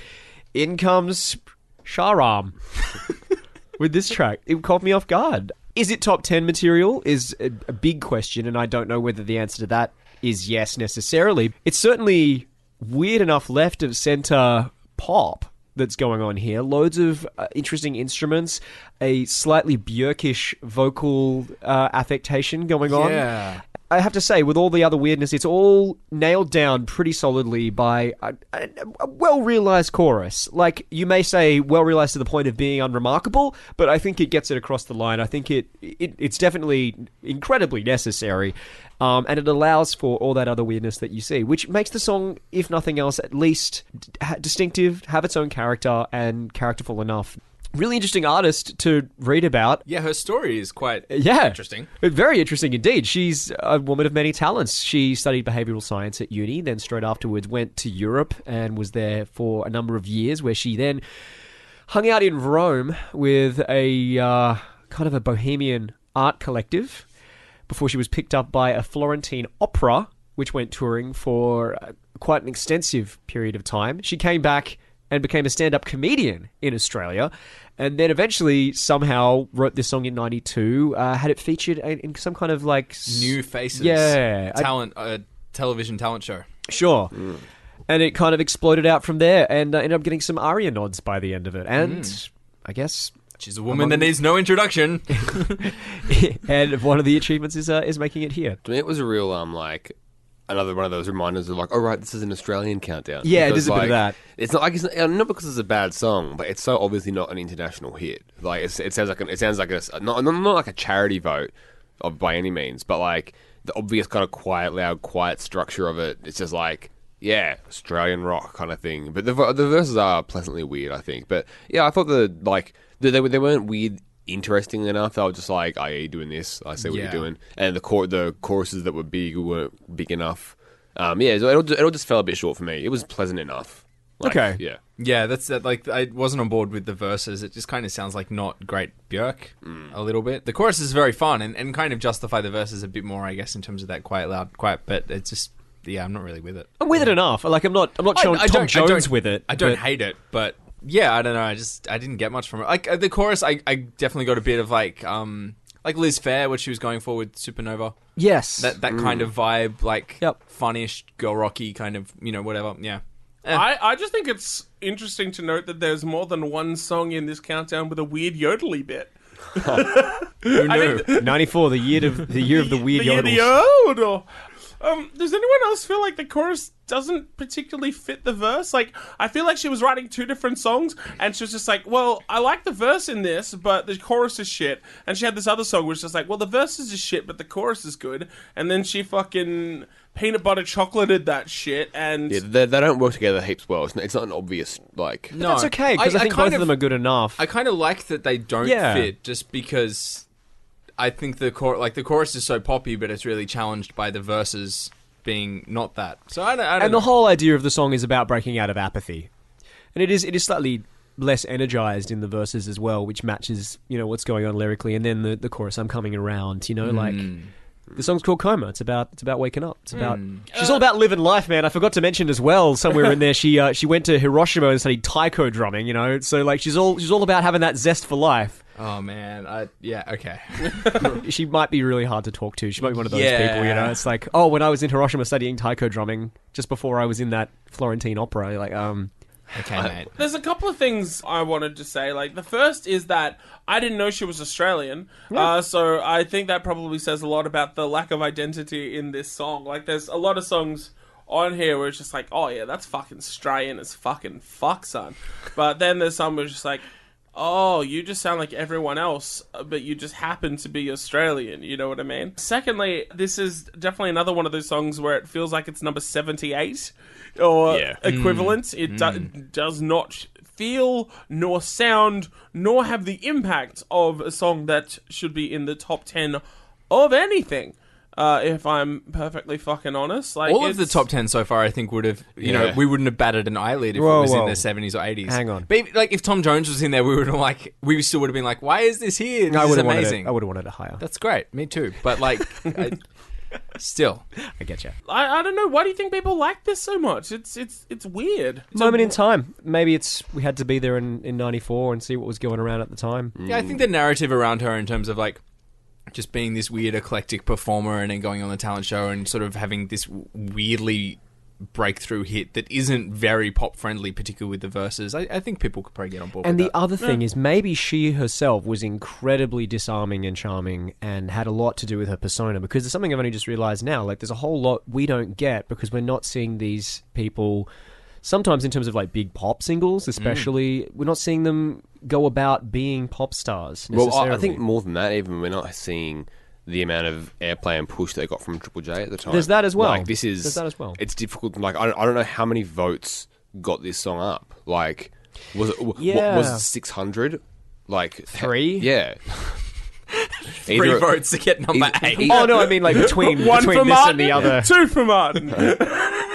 S4: in comes Sharam with this track. It caught me off guard. Is it top 10 material? Is a, a big question. And I don't know whether the answer to that is yes necessarily. It's certainly weird enough left of center pop that's going on here. Loads of uh, interesting instruments, a slightly Björkish vocal uh, affectation going on.
S3: Yeah.
S4: I have to say, with all the other weirdness, it's all nailed down pretty solidly by a, a, a well realized chorus. Like, you may say, well realized to the point of being unremarkable, but I think it gets it across the line. I think it, it it's definitely incredibly necessary. Um, and it allows for all that other weirdness that you see, which makes the song, if nothing else, at least d- distinctive, have its own character, and characterful enough. Really interesting artist to read about.
S3: Yeah, her story is quite
S4: Yeah.
S3: interesting.
S4: Very interesting indeed. She's a woman of many talents. She studied behavioral science at uni, then straight afterwards went to Europe and was there for a number of years, where she then hung out in Rome with a uh, kind of a bohemian art collective before she was picked up by a Florentine opera, which went touring for uh, quite an extensive period of time. She came back and became a stand up comedian in Australia. And then eventually, somehow, wrote this song in '92. Uh, had it featured in, in some kind of like
S3: New faces.
S4: Yeah, I-
S3: Talent, uh, television talent show.
S4: Sure. And it kind of exploded out from there, and uh, ended up getting some Aria nods by the end of it. And I guess,
S3: She's a woman that needs no introduction. [laughs]
S4: and one of the achievements is uh, is making it here.
S2: To me, it was a real um like another one of those reminders of like, oh right, this is an Australian countdown.
S4: Yeah,
S2: Because,
S4: there's a bit of
S2: like,
S4: that.
S2: It's not like it's not, not because it's a bad song, but it's so obviously not an international hit. Like it's, it sounds like an, it sounds like a not, not not like a charity vote of by any means, but like the obvious kind of quiet, loud, quiet structure of it. It's just like. Yeah, Australian rock kind of thing, but the the verses are pleasantly weird, I think. But yeah, I thought the like they they, they weren't weird, interesting enough. They were just like, I yeah, you're doing this. I see what
S3: Yeah.
S2: you're doing." And the chor- the choruses that were big weren't big enough. Um, yeah, so it all, it all just fell a bit short for me. It was pleasant enough. Like,
S4: Okay.
S2: Yeah.
S3: yeah, that's that. Like, I wasn't on board with the verses. It just kind of sounds like not great Björk a little bit. The chorus is very fun and, and kind of justify the verses a bit more, I guess, in terms of that quiet, loud, quiet. But it's just, yeah, I'm not really with it.
S4: I'm with it enough. Like I'm not. I'm not showing
S3: I, I
S4: Tom
S3: don't,
S4: Jones
S3: I don't,
S4: with it.
S3: I don't
S4: but-
S3: hate it, but yeah, I don't know. I just I didn't get much from it. Like uh, the chorus, I, I definitely got a bit of like um like Liz Phair, what she was going for with Supernova.
S4: Yes.
S3: That that kind of vibe, like
S4: Yep.
S3: funnish, girl rocky kind of, you know, whatever. Yeah. Eh.
S1: I, I just think it's interesting to note that there's more than one song in this countdown with a weird yodely bit. [laughs]
S3: Who knew?
S4: 94, the year of the year of the weird
S1: the,
S4: yodels.
S1: the yodel. Um, does anyone else feel like the chorus doesn't particularly fit the verse? Like, I feel like she was writing two different songs, and she was just like, "Well, I like the verse in this, but the chorus is shit." And she had this other song, which was just like, "Well, the verse is just shit, but the chorus is good." And then she fucking peanut butter chocolated that shit, and
S2: Yeah, they, they don't work together heaps well. It's not, it's not an obvious like.
S3: no,
S4: That's okay because I, think
S3: kind
S4: both of them are good enough.
S3: I kind of like that they don't
S4: Yeah.
S3: fit, just because I think the chor- like the chorus is so poppy, but it's really challenged by the verses being not that. So I don't. I don't
S4: and
S3: know.
S4: the whole idea of the song is about breaking out of apathy, and it is it is slightly less energized in the verses as well, which matches you know what's going on lyrically, and then the the chorus "I'm coming around," you know, like. Mm. The song's called Coma. It's about it's about waking up. It's about she's all about living life, man. I forgot to mention as well somewhere in there she uh, she went to Hiroshima and studied taiko drumming. You know, so like she's all she's all about having that zest for life.
S3: oh man, I yeah okay. [laughs]
S4: She might be really hard to talk to. She might be one of those
S3: Yeah.
S4: people. You know, it's like oh, when I was in Hiroshima studying taiko drumming, just before I was in that Florentine opera, like um.
S3: Okay, mate.
S1: There's a couple of things I wanted to say. Like the first is that I didn't know she was Australian, uh, so I think that probably says a lot about the lack of identity in this song. Like there's a lot of songs on here where it's just like, oh yeah, that's fucking Australian as fucking fuck, son. But then there's some where it's just like, oh, you just sound like everyone else, uh, but you just happen to be Australian. You know what I mean? Secondly, this is definitely another one of those songs where it feels like it's number 78 or
S2: Yeah.
S1: equivalent. It do- does not feel nor sound nor have the impact of a song that should be in the top 10 of anything. Uh, if I'm perfectly fucking honest, like
S3: All of the
S1: it's-
S3: top ten so far, I think would have, you know,
S2: Yeah.
S3: we wouldn't have batted an eyelid if
S4: Whoa,
S3: it was in
S4: whoa.
S3: the seventies or eighties.
S4: Hang on.
S3: but if- like if Tom Jones was in there, we would have like, we still would have been like, why is this here? This
S4: I
S3: is
S4: would have wanted
S3: amazing.
S4: it. I would have wanted it higher.
S3: That's great. Me too. But like, [laughs] I, still,
S4: I get you.
S1: I, I don't know. Why do you think people like this so much? It's it's it's weird. It's a-
S4: Moment in time. Maybe it's we had to be there in in '94 and see what was going around at the time.
S3: yeah, I think the narrative around her in terms of like. Just being this weird eclectic performer and then going on the talent show and sort of having this weirdly breakthrough hit that isn't very pop friendly, particularly with the verses. I, I think people could probably get on board
S4: And the
S3: that.
S4: other thing is, maybe she herself was incredibly disarming and charming and had a lot to do with her persona because there's something I've only just realized now. Like, there's a whole lot we don't get because we're not seeing these people, sometimes in terms of like big pop singles, mm. especially, we're not seeing them go about being pop stars. Necessarily.
S2: Well, I- I think more than that, even we're not seeing the amount of airplay and push they got from Triple J at the time.
S4: There's that as well.
S2: Like this is
S4: There's that as well.
S2: It's difficult. Like I don't, I don't know how many votes got this song up. Like was it w-
S4: Yeah.
S2: what, was it six hundred? Like
S4: Three?
S2: Yeah. [laughs]
S3: Three
S2: Either-
S3: votes to get number
S2: either-
S3: eight.
S2: either-
S4: Oh no, I mean like between [laughs]
S1: one
S4: between
S1: for
S4: this
S1: Martin,
S4: and the other.
S1: two for Martin. [laughs]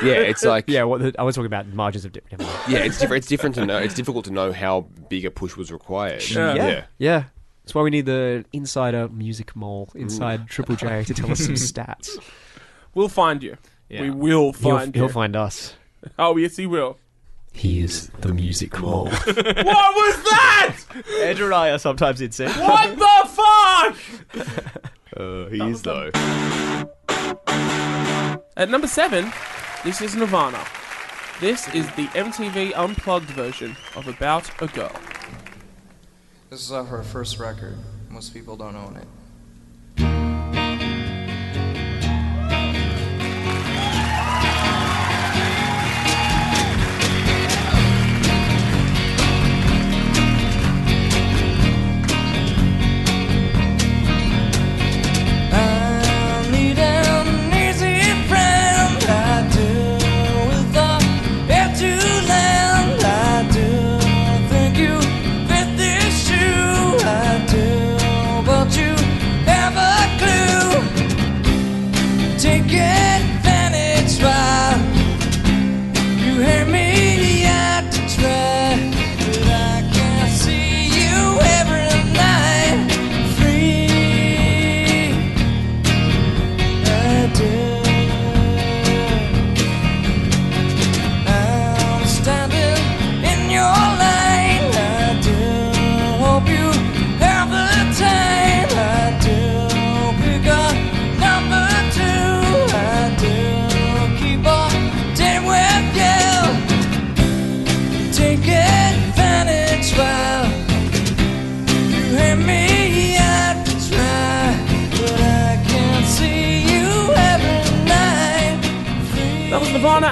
S2: Yeah, it's like [laughs]
S4: Yeah, what the, I was talking about margins of different.
S2: yeah, it's different. It's different to know. It's difficult to know how big a push was required.
S1: Yeah.
S2: yeah.
S4: Yeah. That's why we need the insider music mole inside Triple J to tell us some [laughs] stats.
S1: we'll find you.
S3: Yeah.
S1: We will
S4: He'll,
S1: find
S4: he'll find us.
S1: oh yes, he will.
S4: He is the music mole. [laughs]
S1: what was that?
S4: Andrew and I are sometimes in sync.
S1: What the fuck?
S2: Uh, he is though.
S1: At number seven, this is Nirvana. This is the MTV Unplugged version of About a Girl.
S8: This is off our first record. Most people don't own it.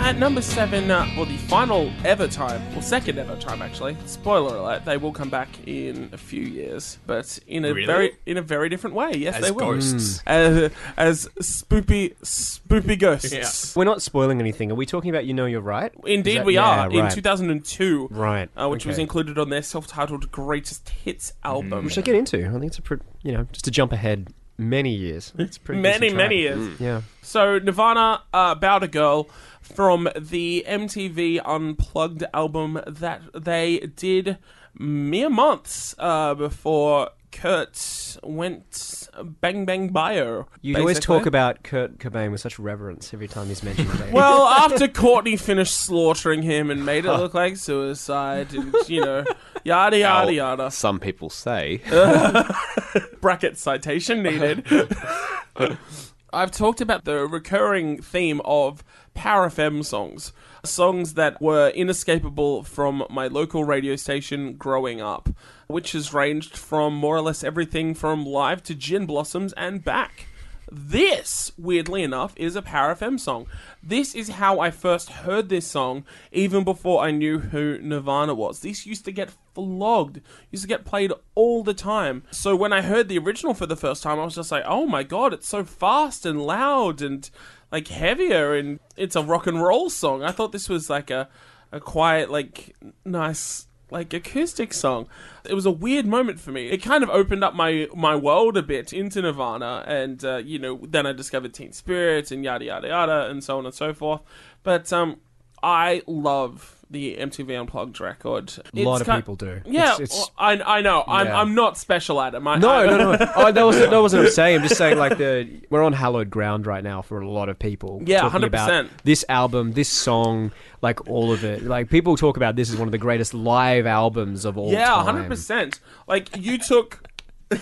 S1: At number seven. Uh, well, the final ever time, or second ever time actually. Spoiler alert: they will come back in a few years, but in a
S3: Really?
S1: very in a very different way. Yes,
S3: As
S1: they will.
S3: ghosts.
S1: As, as spoopy spoopy ghosts.
S4: We're not spoiling anything. Are we talking about You Know You're Right?
S1: Indeed,
S4: that-
S1: we
S4: yeah,
S1: are in 2002,
S4: Right.
S1: uh, which was included on their self-titled Greatest Hits album.
S4: Which I get into. I think it's a pretty, you know, just to jump ahead many years. It's pretty
S1: many, many years.
S4: Yeah.
S1: So Nirvana, uh, About a Girl, from the MTV Unplugged album that they did mere months uh, before Kurt went bang bang bio.
S4: You always talk about Kurt Cobain with such reverence every time he's mentioned. [laughs]
S1: Well, after Courtney finished slaughtering him and made it look like suicide, and you know, yada yada
S2: How
S1: yada.
S2: Some people say. [laughs]
S1: bracket citation needed. [laughs] I've talked about the recurring theme of Power FM songs, songs that were inescapable from my local radio station growing up, which has ranged from more or less everything from live to gin blossoms and back. This, weirdly enough, is a Power FM song. This is how I first heard this song, even before I knew who Nirvana was. This used to get flogged, used to get played all the time. So when I heard the original for the first time, I was just like, oh my god, it's so fast and loud and like heavier, and it's a rock and roll song. I thought this was like a, a quiet, like nice like acoustic song. It was a weird moment for me. It kind of opened up my my world a bit into Nirvana, and uh, you know, then I discovered Teen Spirit and yada yada yada, and so on and so forth. But um, I love the MTV Unplugged record.
S4: A lot of people do.
S1: Yeah,
S4: It's- it's-
S1: well, I I know. I'm
S4: Yeah.
S1: I'm not special at it. I,
S4: No,
S1: I,
S4: no, no. [laughs] Oh, that wasn't, that wasn't what I'm saying. I'm just saying, like, the we're on hallowed ground right now for a lot of people.
S1: Yeah,
S4: talking
S1: 100%.
S4: about This album, this song, like all of it. Like people talk about this as one of the greatest live albums of all
S1: Yeah,
S4: time.
S1: hundred percent. Like you took [laughs]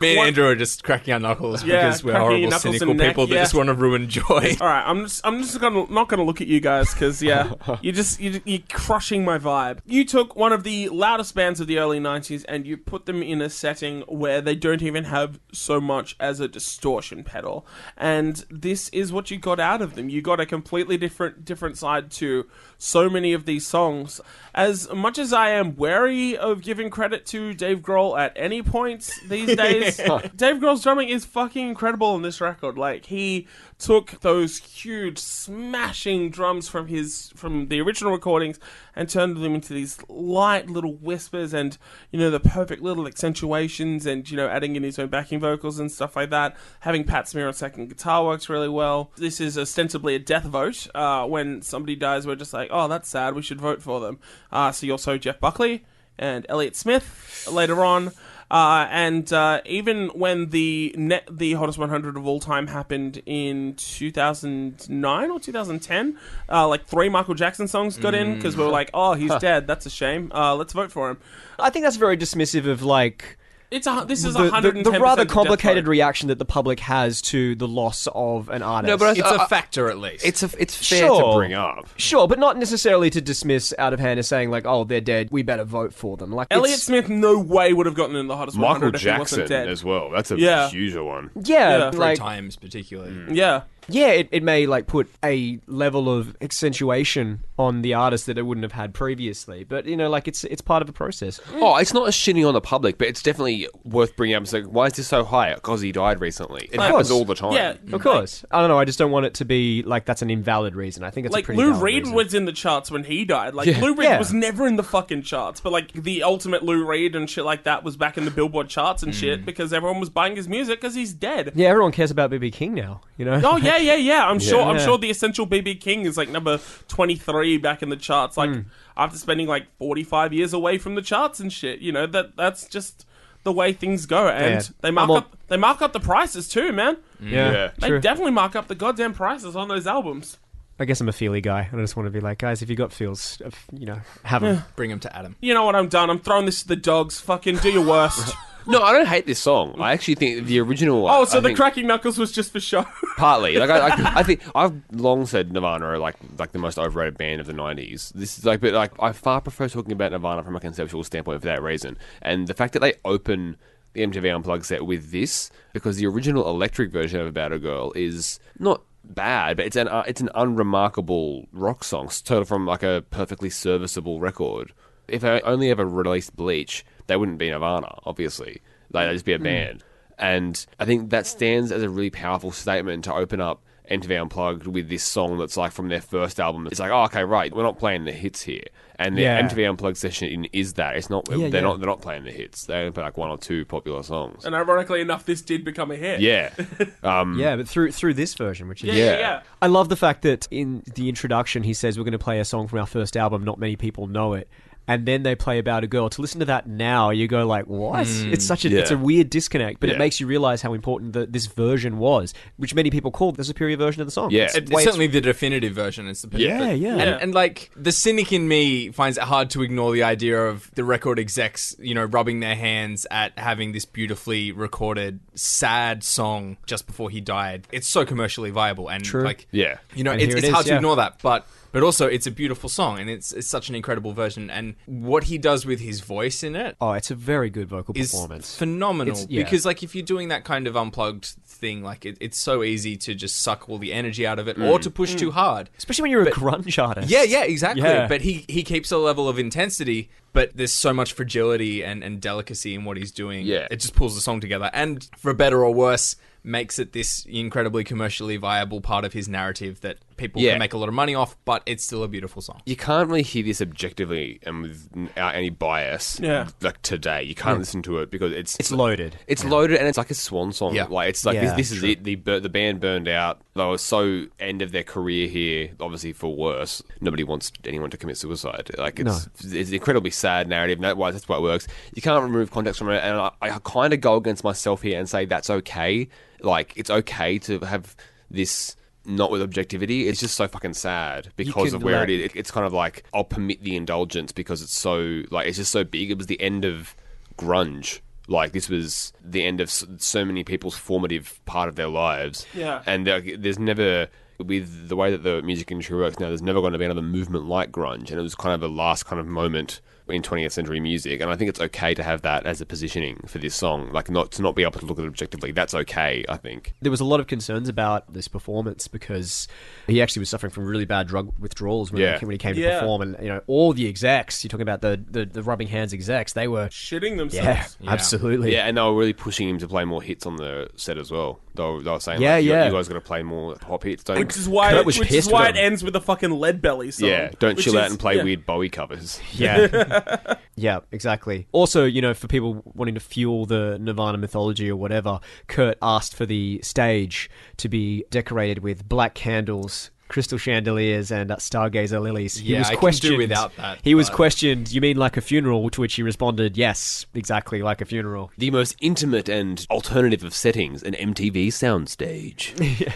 S3: Me and
S1: What-
S3: Andrew are just cracking our knuckles
S1: Yeah,
S3: because we're
S1: cracking your
S3: horrible,
S1: knuckles
S3: cynical
S1: and neck,
S3: people that
S1: yeah.
S3: just want to ruin joy.
S1: All right, I'm just I'm just gonna not gonna look at you guys because yeah, [laughs] you just you, you're crushing my vibe. You took one of the loudest bands of the early '90s and you put them in a setting where they don't even have so much as a distortion pedal, and this is what you got out of them. You got a completely different different side to so many of these songs. As much as I am wary of giving credit to Dave Grohl at any point these days, [laughs] Dave Grohl's drumming is fucking incredible on this record. Like he took those huge smashing drums from his from the original recordings and turned them into these light little whispers and you know the perfect little accentuations and you know adding in his own backing vocals and stuff like that. Having Pat Smear on second guitar works really well. This is ostensibly a death vote. Uh, when somebody dies, we're just like, oh, that's sad. We should vote for them. Uh, see also Jeff Buckley and Elliott Smith later on. Uh, and uh, even when the net, the hottest 100 of all time happened in 2009 or 2010, uh, like three Michael Jackson songs got in because we were like, oh, he's dead. That's a shame. Uh, let's vote for him.
S4: I think that's very dismissive of like
S1: It's a, this is
S4: the,
S1: 110
S4: the, the rather complicated reaction that the public has to the loss of an artist.
S2: No, but I-
S3: It's a factor at least.
S2: It's a, it's fair
S4: Sure.
S2: to bring up.
S4: Sure, but not necessarily to dismiss out of hand as saying like, "Oh, they're dead. We better vote for them." Like
S1: Elliott
S4: it's-
S1: Smith, no way would have gotten in the hottest 100
S2: Michael
S1: if he wasn't
S2: Jackson
S1: dead.
S2: as well. That's a
S1: Yeah.
S2: huge one.
S4: yeah,
S1: Yeah.
S3: Three
S4: like
S3: times particularly. Mm.
S1: Yeah.
S4: Yeah, it, it may like put a level of accentuation on the artist that it wouldn't have had previously. But you know, like it's it's part of the process.
S2: Oh, it's not a shitting on the public, but it's definitely worth bringing up. It's like, why is this so high? Oh, because he died recently. It happens
S4: course.
S2: all the time.
S1: Yeah.
S4: Of course, I don't know. I just don't want it to be like that's an invalid reason. I think it's a
S1: like
S4: pretty
S1: Lou
S4: valid
S1: Reed
S4: reason.
S1: was in the charts when he died. Like
S2: Yeah.
S1: Lou Reed
S4: Yeah.
S1: was never in the fucking charts, but like the ultimate Lou Reed and shit like that was back in the Billboard charts and shit mm. because everyone was buying his music because he's dead.
S4: Yeah, everyone cares about BB King now. You know.
S1: Oh [laughs] yeah, yeah, yeah. I'm sure. I'm sure the essential BB King is like number 23 back in the charts. Like
S4: Hmm.
S1: after spending like 45 years away from the charts and shit. You know that that's just the way things go. And
S4: Yeah.
S1: they mark
S4: I'm all-
S1: up. They mark up the prices too, man.
S4: yeah,
S2: Yeah.
S1: They
S4: true.
S1: definitely mark up the goddamn prices on those albums.
S4: I guess I'm a feely guy, and I just want to be like, guys, if you got feels, uh, you know, have them.
S3: Bring him to Adam.
S1: You know what? I'm done. I'm throwing this to the dogs. Fucking do your worst. [laughs]
S2: No, I don't hate this song. I actually think the original.
S1: oh, so
S2: I
S1: the
S2: think-
S1: cracking knuckles was just for show. [laughs]
S2: partly like I, I, I think I've long said Nirvana are like like the most overrated band of the '90s. This is like, but like I far prefer talking about Nirvana from a conceptual standpoint for that reason. And the fact that they open the MTV Unplugged set with this because the original electric version of About a Girl is not bad, but it's an uh, it's an unremarkable rock song, total from like a perfectly serviceable record. If I only ever released Bleach, they wouldn't be Nirvana, obviously. Like they'd just be a band. And I think that stands as a really powerful statement to open up MTV Unplugged with this song that's like from their first album. It's like, oh, okay, right, we're not playing the hits here. And the
S4: Yeah.
S2: MTV Unplugged session is that. It's not.
S4: Yeah,
S2: they're
S4: yeah.
S2: not. They're not playing the hits. They only play like one or two popular songs.
S1: and ironically enough, this did become a hit.
S2: Yeah. [laughs] Um,
S4: Yeah, but through through this version, which is
S1: yeah, yeah.
S2: Yeah.
S1: yeah.
S4: I love the fact that in the introduction he says we're going to play a song from our first album. Not many people know it, and then they play about a girl. To listen to that now, you go like, "What?" Hmm. It's such a it's a weird disconnect, but it makes you realize how important the, this version was, which many people call the superior version of the song.
S2: Yeah.
S4: It's
S3: It's
S4: way-
S3: certainly the definitive version. It's the
S2: Yeah,
S3: but-
S4: yeah.
S3: And, and like the cynic in me finds it hard to ignore the idea of the record execs, you know, rubbing their hands at having this beautifully recorded sad song just before he died. It's so commercially viable and
S4: True.
S3: like
S2: Yeah.
S3: you know,
S4: And
S3: it's,
S4: it
S3: it's
S4: is,
S3: hard to
S4: yeah.
S3: ignore that, but but also it's a beautiful song and it's it's such an incredible version. And what he does with his voice in it
S4: Oh, it's a very good vocal
S3: is
S4: performance.
S3: phenomenal
S4: It's- yeah.
S3: because like if you're doing that kind of unplugged thing like it, it's so easy to just suck all the energy out of it or to mm. push too mm. hard
S4: Especially when you're a grunge artist.
S3: yeah yeah exactly
S4: Yeah.
S3: but he he keeps a level of intensity but there's so much fragility and and delicacy in what he's doing
S2: Yeah.
S3: it just pulls the song together and for better or worse makes it this incredibly commercially viable part of his narrative that people
S2: Yeah.
S3: can make a lot of money off but it's still a beautiful song
S2: you can't really hear this objectively and without uh, any bias.
S1: Yeah.
S2: Like today, you can't listen to it because it's
S4: It's loaded.
S2: It's loaded and it's like a swan song.
S3: Yeah.
S2: Like it's like
S4: Yeah,
S2: this, this is it. The bur- the band burned out. They were so end of their career here. Obviously for worse. Nobody wants anyone to commit suicide. Like it's it's an incredibly sad narrative. And that why that's why it works. You can't remove context from it. And I, I kind of go against myself here and say that's okay. Like it's okay to have this. Not with objectivity, it's just so fucking sad because of where
S4: let-
S2: it is. It's kind of like I'll permit the indulgence because it's so like it's just so big. It was the end of grunge. Like this was the end of so many people's formative part of their lives.
S1: Yeah.
S2: and there, there's never with the way that the music industry works now. There's never going to be another movement like grunge, and it was kind of the last kind of moment in 20th century music. And I think it's okay to have that as a positioning for this song. Like not to not be able to look at it objectively. That's okay. I think.
S4: There was a lot of concerns about this performance because he actually was suffering from really bad drug withdrawals when,
S2: Yeah.
S4: he, when he came
S1: Yeah.
S4: to perform, and you know all the execs. You're talking about the the, the rubbing hands execs. They were
S1: Shitting
S4: yeah,
S1: themselves.
S4: absolutely.
S2: Yeah, and they were really pushing him to play more hits on the set as well. They were, they were saying,
S4: Yeah,
S2: like, you-
S4: yeah.
S2: you guys got to play more pop hits. Don't
S1: Which is why,
S4: Kurt was
S1: which is
S4: pissed
S1: why
S4: with
S1: it
S4: him.
S1: ends with a fucking lead belly song.
S2: yeah, don't
S1: which
S2: chill out
S1: is-
S2: and play
S1: yeah.
S2: weird Bowie covers. [laughs]
S4: Yeah. [laughs] yeah, exactly. Also, you know, for people wanting to fuel the Nirvana mythology or whatever, Kurt asked for the stage to be decorated with black candles. Crystal chandeliers and uh, stargazer lilies. He
S3: Yeah,
S4: was
S3: I
S4: questioned.
S3: without that,
S4: he was questioned. You mean like a funeral? To which he responded, "Yes, exactly like a funeral."
S2: the most intimate and alternative of settings, an MTV soundstage. [laughs] yeah.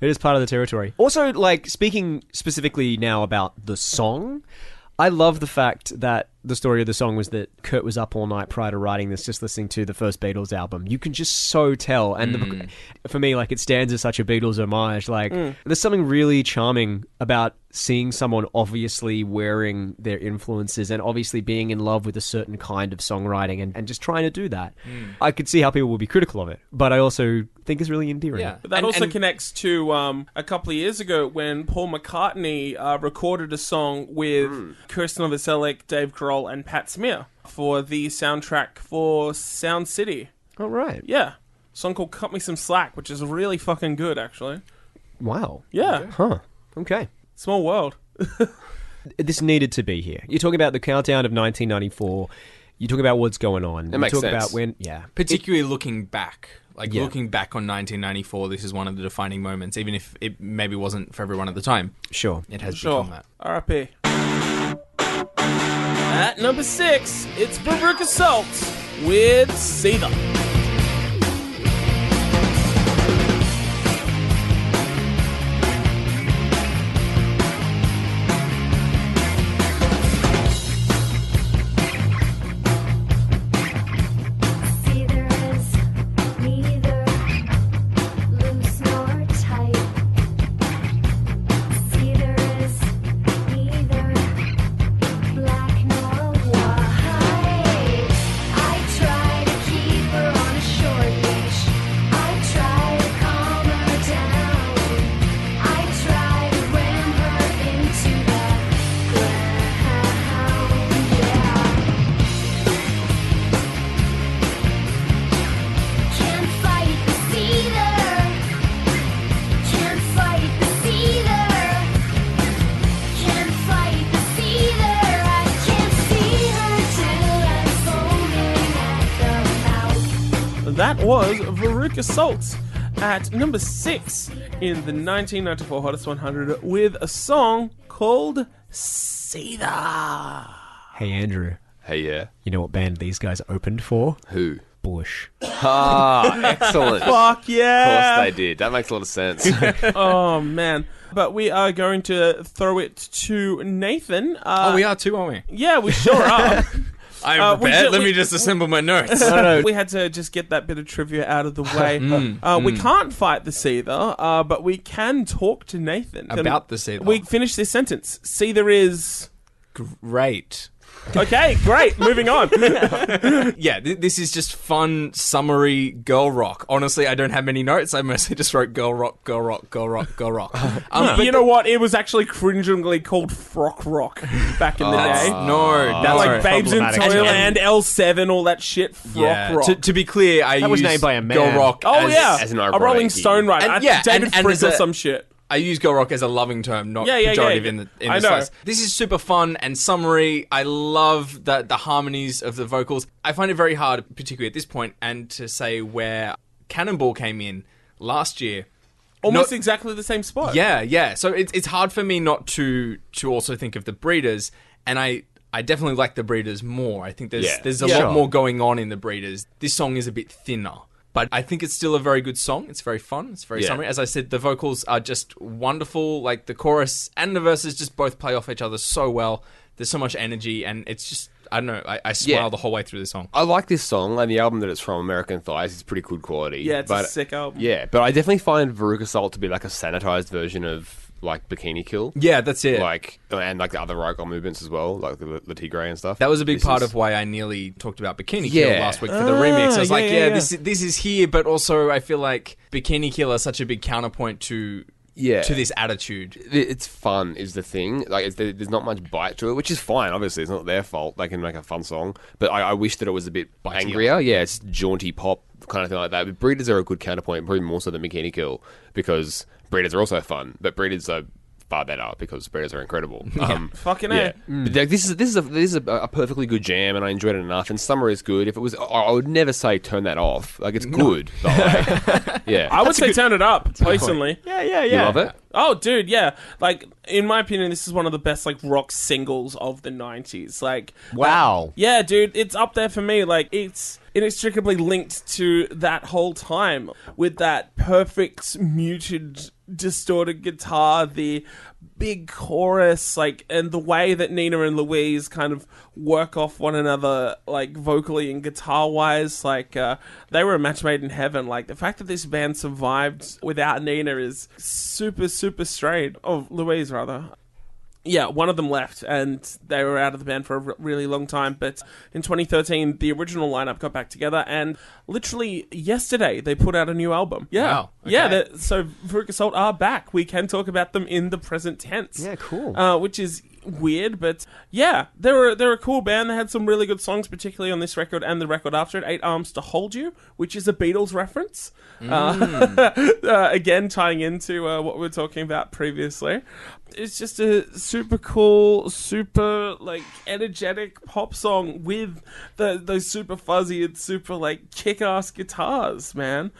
S4: It is part of the territory. Also, like speaking specifically now about the song, I love the fact that the story of the song was that Kurt was up all night prior to writing this, just listening to the first Beatles album. You can just so tell, and the, for me, like it stands as such a Beatles homage. Like there's something really charming about seeing someone obviously wearing their influences and obviously being in love with a certain kind of songwriting and, and just trying to do that. I could see how people will be critical of it, but I also think it's really endearing.
S3: Yeah.
S1: But that
S3: And-
S1: also
S3: and-
S1: connects to um, a couple of years ago when Paul McCartney uh, recorded a song with Krist Novoselic, Dave Grohl, and Pat Smear for the soundtrack for Sound City.
S4: All right.
S1: Yeah. song called Cut Me Some Slack, which is really fucking good, actually.
S4: Wow.
S1: Yeah.
S4: Huh. Okay.
S1: Small world. [laughs]
S4: This needed to be here. You're talking about the countdown of 1994. You talk about what's going on. you
S2: makes
S4: talk
S2: sense.
S4: about when, yeah.
S3: particularly looking back like
S4: Yeah.
S3: looking back on 1994 this is one of the defining moments even if it maybe wasn't for everyone at the time
S4: Sure.
S3: it has
S1: Sure.
S3: become that
S1: R.I.P. At number six, it's Veruca Salt with Seether.
S7: See
S1: was Veruca Salt at number six in the 1994 Hottest 100 with a song called Seether.
S4: Hey, Andrew.
S2: Hey, yeah.
S4: You know what band these guys opened for?
S2: Who?
S4: Bush.
S2: Ah, excellent. [laughs]
S1: Fuck yeah.
S2: Of course they did. That makes a lot of sense. [laughs]
S1: oh man. But we are going to throw it to Nathan. Uh,
S3: oh we are too aren't we
S1: Yeah, we sure are. [laughs]
S3: I'm
S1: Uh, we
S3: prepared.
S1: ju-
S3: Let
S1: we-
S3: me just assemble my notes. [laughs]
S4: no, no.
S1: we had to just get that bit of trivia out of the [laughs] way.
S3: Mm,
S1: uh, We can't fight the Seether, uh, but we can talk to Nathan
S3: About the Seether.
S1: We finish this sentence. Seether is
S3: Great.
S1: Okay. Great. Moving on. [laughs]
S3: Yeah, th- this is just fun, summery girl rock. Honestly, I don't have many notes. I mostly just wrote girl rock, girl rock, girl rock, girl rock. [laughs] Um,
S1: But you know what? It was actually cringingly called frock rock back in the day.
S3: no,
S1: That
S3: no.
S1: like Babes in
S4: problematic.
S1: Toyland, L7, all that shit. Frock
S3: yeah.
S1: rock.
S3: To, to be clear, I
S4: That was
S3: used
S4: named by a man.
S3: girl rock.
S1: oh
S3: as-
S1: yeah,
S2: as an
S1: a
S2: ironic
S1: Rolling. Stone writer.
S3: And- yeah,
S1: David
S3: and- and
S1: Frick
S3: as
S1: or
S3: a-
S1: some shit.
S3: I use girl rock as a loving term, not
S1: Yeah, yeah, yeah,
S3: pejorative
S1: yeah.
S3: in the in
S1: I
S3: the
S1: know.
S3: slice. This is super fun and summery. I love the the harmonies of the vocals. I find it very hard, particularly at this point, and to say where Cannonball came in last year.
S1: Almost
S3: Not-
S1: exactly the same spot.
S3: Yeah, yeah. So it's it's hard for me not to to also think of the Breeders, and I I definitely like the Breeders more. I think there's
S2: Yeah.
S3: there's a
S1: Yeah.
S3: lot
S1: Sure.
S3: more going on in the Breeders. This song is a bit thinner. But I think it's still a very good song. It's very fun. It's very
S2: Yeah.
S3: summery. As I said, the vocals are just wonderful. Like the chorus and the verses just both play off each other so well. There's so much energy, and it's just I don't know. I, I smile
S2: Yeah.
S3: the whole way through the song.
S2: I like this song, and the album that it's from, American Thighs, is pretty good quality.
S1: Yeah, it's a sick album.
S2: Yeah, but I definitely find Veruca Salt to be like a sanitized version of like Bikini Kill.
S3: Yeah, that's it.
S2: Like and like the other Rycon movements as well, like the Le Tigre and stuff.
S3: That was a big
S2: This
S3: part
S2: is-
S3: of why I nearly talked about Bikini Kill
S2: Yeah.
S3: last week for the remix. I was
S1: yeah,
S3: like,
S1: yeah,
S3: yeah,
S1: yeah.
S3: this is, this is here, but also I feel like Bikini Kill is such a big counterpoint to
S2: Yeah.
S3: to this attitude.
S2: It's fun is the thing. Like it's, there's not much bite to it, which is fine. Obviously, it's not their fault. They can make a fun song, but I, I wish that it was a bit angrier. Yeah, it's jaunty pop kind of thing like that. But Breeders are a good counterpoint, probably more so than Bikini Kill, because Breeders are also fun, but Breeders are far better because Breeders are incredible. [laughs] Um,
S1: Fucking
S2: yeah.
S1: A.
S2: But like, this is this is a this is a, a perfectly good jam, and I enjoyed it enough. And Summer is good. If it was, I I would never say turn that off. Like it's good, but like, [laughs] yeah,
S1: I would say turn it up, personally.
S4: Yeah, yeah,
S2: you
S4: yeah.
S2: love it.
S1: Oh, dude, yeah. Like, in my opinion, this is one of the best, like, rock singles of the 90s. Like,
S4: Wow.
S1: yeah, dude, it's up there for me. Like, it's inextricably linked to that whole time with that perfect, muted, distorted guitar, the big chorus, like, and the way that Nina and Louise kind of work off one another, like, vocally and guitar wise. Like, uh, they were a match made in heaven. Like, the fact that this band survived without Nina is super, super straight. Oh, Louise, rather yeah, one of them left, and they were out of the band for a r- really long time. But in 2013, the original lineup got back together, and literally yesterday they put out a new album. Yeah,
S3: Wow,
S1: yeah.
S3: okay.
S1: they're- So Veruca Salt are back. We can talk about them in the present tense.
S4: Yeah, cool.
S1: Uh, which is weird, but yeah, they're a, they're a cool band. They had some really good songs, particularly on this record and the record after it, Eight Arms to Hold You, which is a Beatles reference. Uh, [laughs] uh, again, tying into uh, what we were talking about previously. It's just a super cool, super like energetic pop song with the those super fuzzy and super like kick ass guitars, man.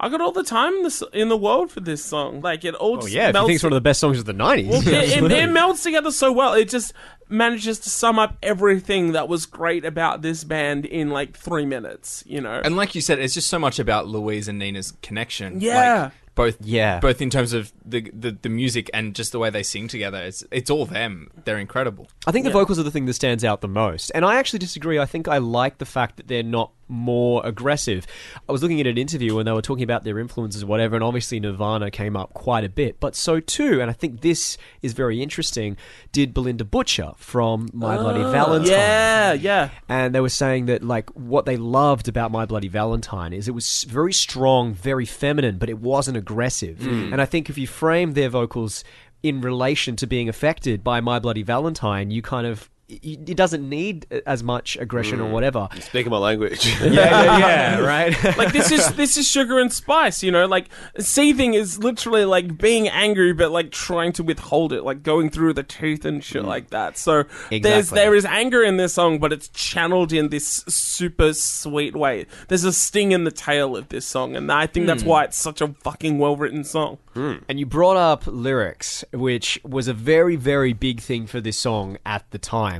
S1: I got all the time in the, in the world for this song. Like it all
S4: Oh
S1: just
S4: yeah, if you
S1: melts
S4: think it's one of the best songs of the '90s.
S1: well, [laughs] it, it, it melds together so well. It just manages to sum up everything that was great about this band in like three minutes. You know,
S3: And like you said, it's just so much about Louise and Nina's connection.
S1: Yeah.
S3: Like, both
S4: Yeah.
S3: both in terms of the, the the music and just the way they sing together. It's it's all them. They're incredible.
S4: I think the vocals are the thing that stands out the most. And I actually disagree. I think I like the fact that they're not more aggressive. I was looking at an interview when they were talking about their influences or whatever, and obviously Nirvana came up quite a bit. But so too, and I think this is very interesting, did Bilinda Butcher from My oh, Bloody Valentine.
S1: yeah, yeah.
S4: and they were saying that like what they loved about My Bloody Valentine is it was very strong, very feminine, but it wasn't aggressive. Hmm. And I think if you frame their vocals in relation to being affected by My Bloody Valentine, you kind of it it doesn't need uh, as much aggression or mm. whatever.
S2: Speaking my language. [laughs]
S4: Yeah, yeah, yeah, [laughs] right. [laughs]
S1: Like this is this is sugar and spice. You know, like seething is literally like being angry, but like trying to withhold it, like going through the teeth and shit mm. like that. So there's
S4: Exactly.
S1: there is anger in this song, but it's channeled in this super sweet way. There's a sting in the tail of this song, and I think that's hmm. why it's such a fucking well written song. Hmm.
S4: And you brought up lyrics, which was a very, very big thing for this song at the time.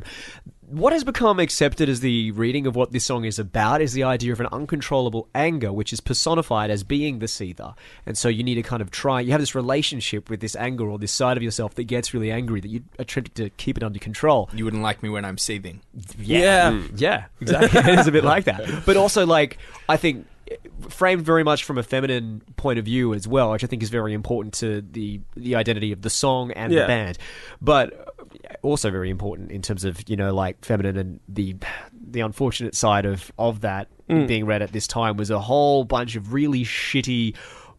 S4: What has become accepted as the reading of what this song is about is the idea of an uncontrollable anger, which is personified as being the seether. And so you need to kind of try, you have this relationship with this anger or this side of yourself that gets really angry, that you are trying to keep it under control.
S3: You wouldn't like me when I'm seething.
S1: Yeah.
S4: Yeah, exactly. [laughs] it is a bit like that. But also, like, I think framed very much from a feminine point of view as well, which I think is very important to the the identity of the song and
S1: Yeah.
S4: the band. But also very important in terms of you know like feminine and the the unfortunate side of of that mm. being read at this time was a whole bunch of really shitty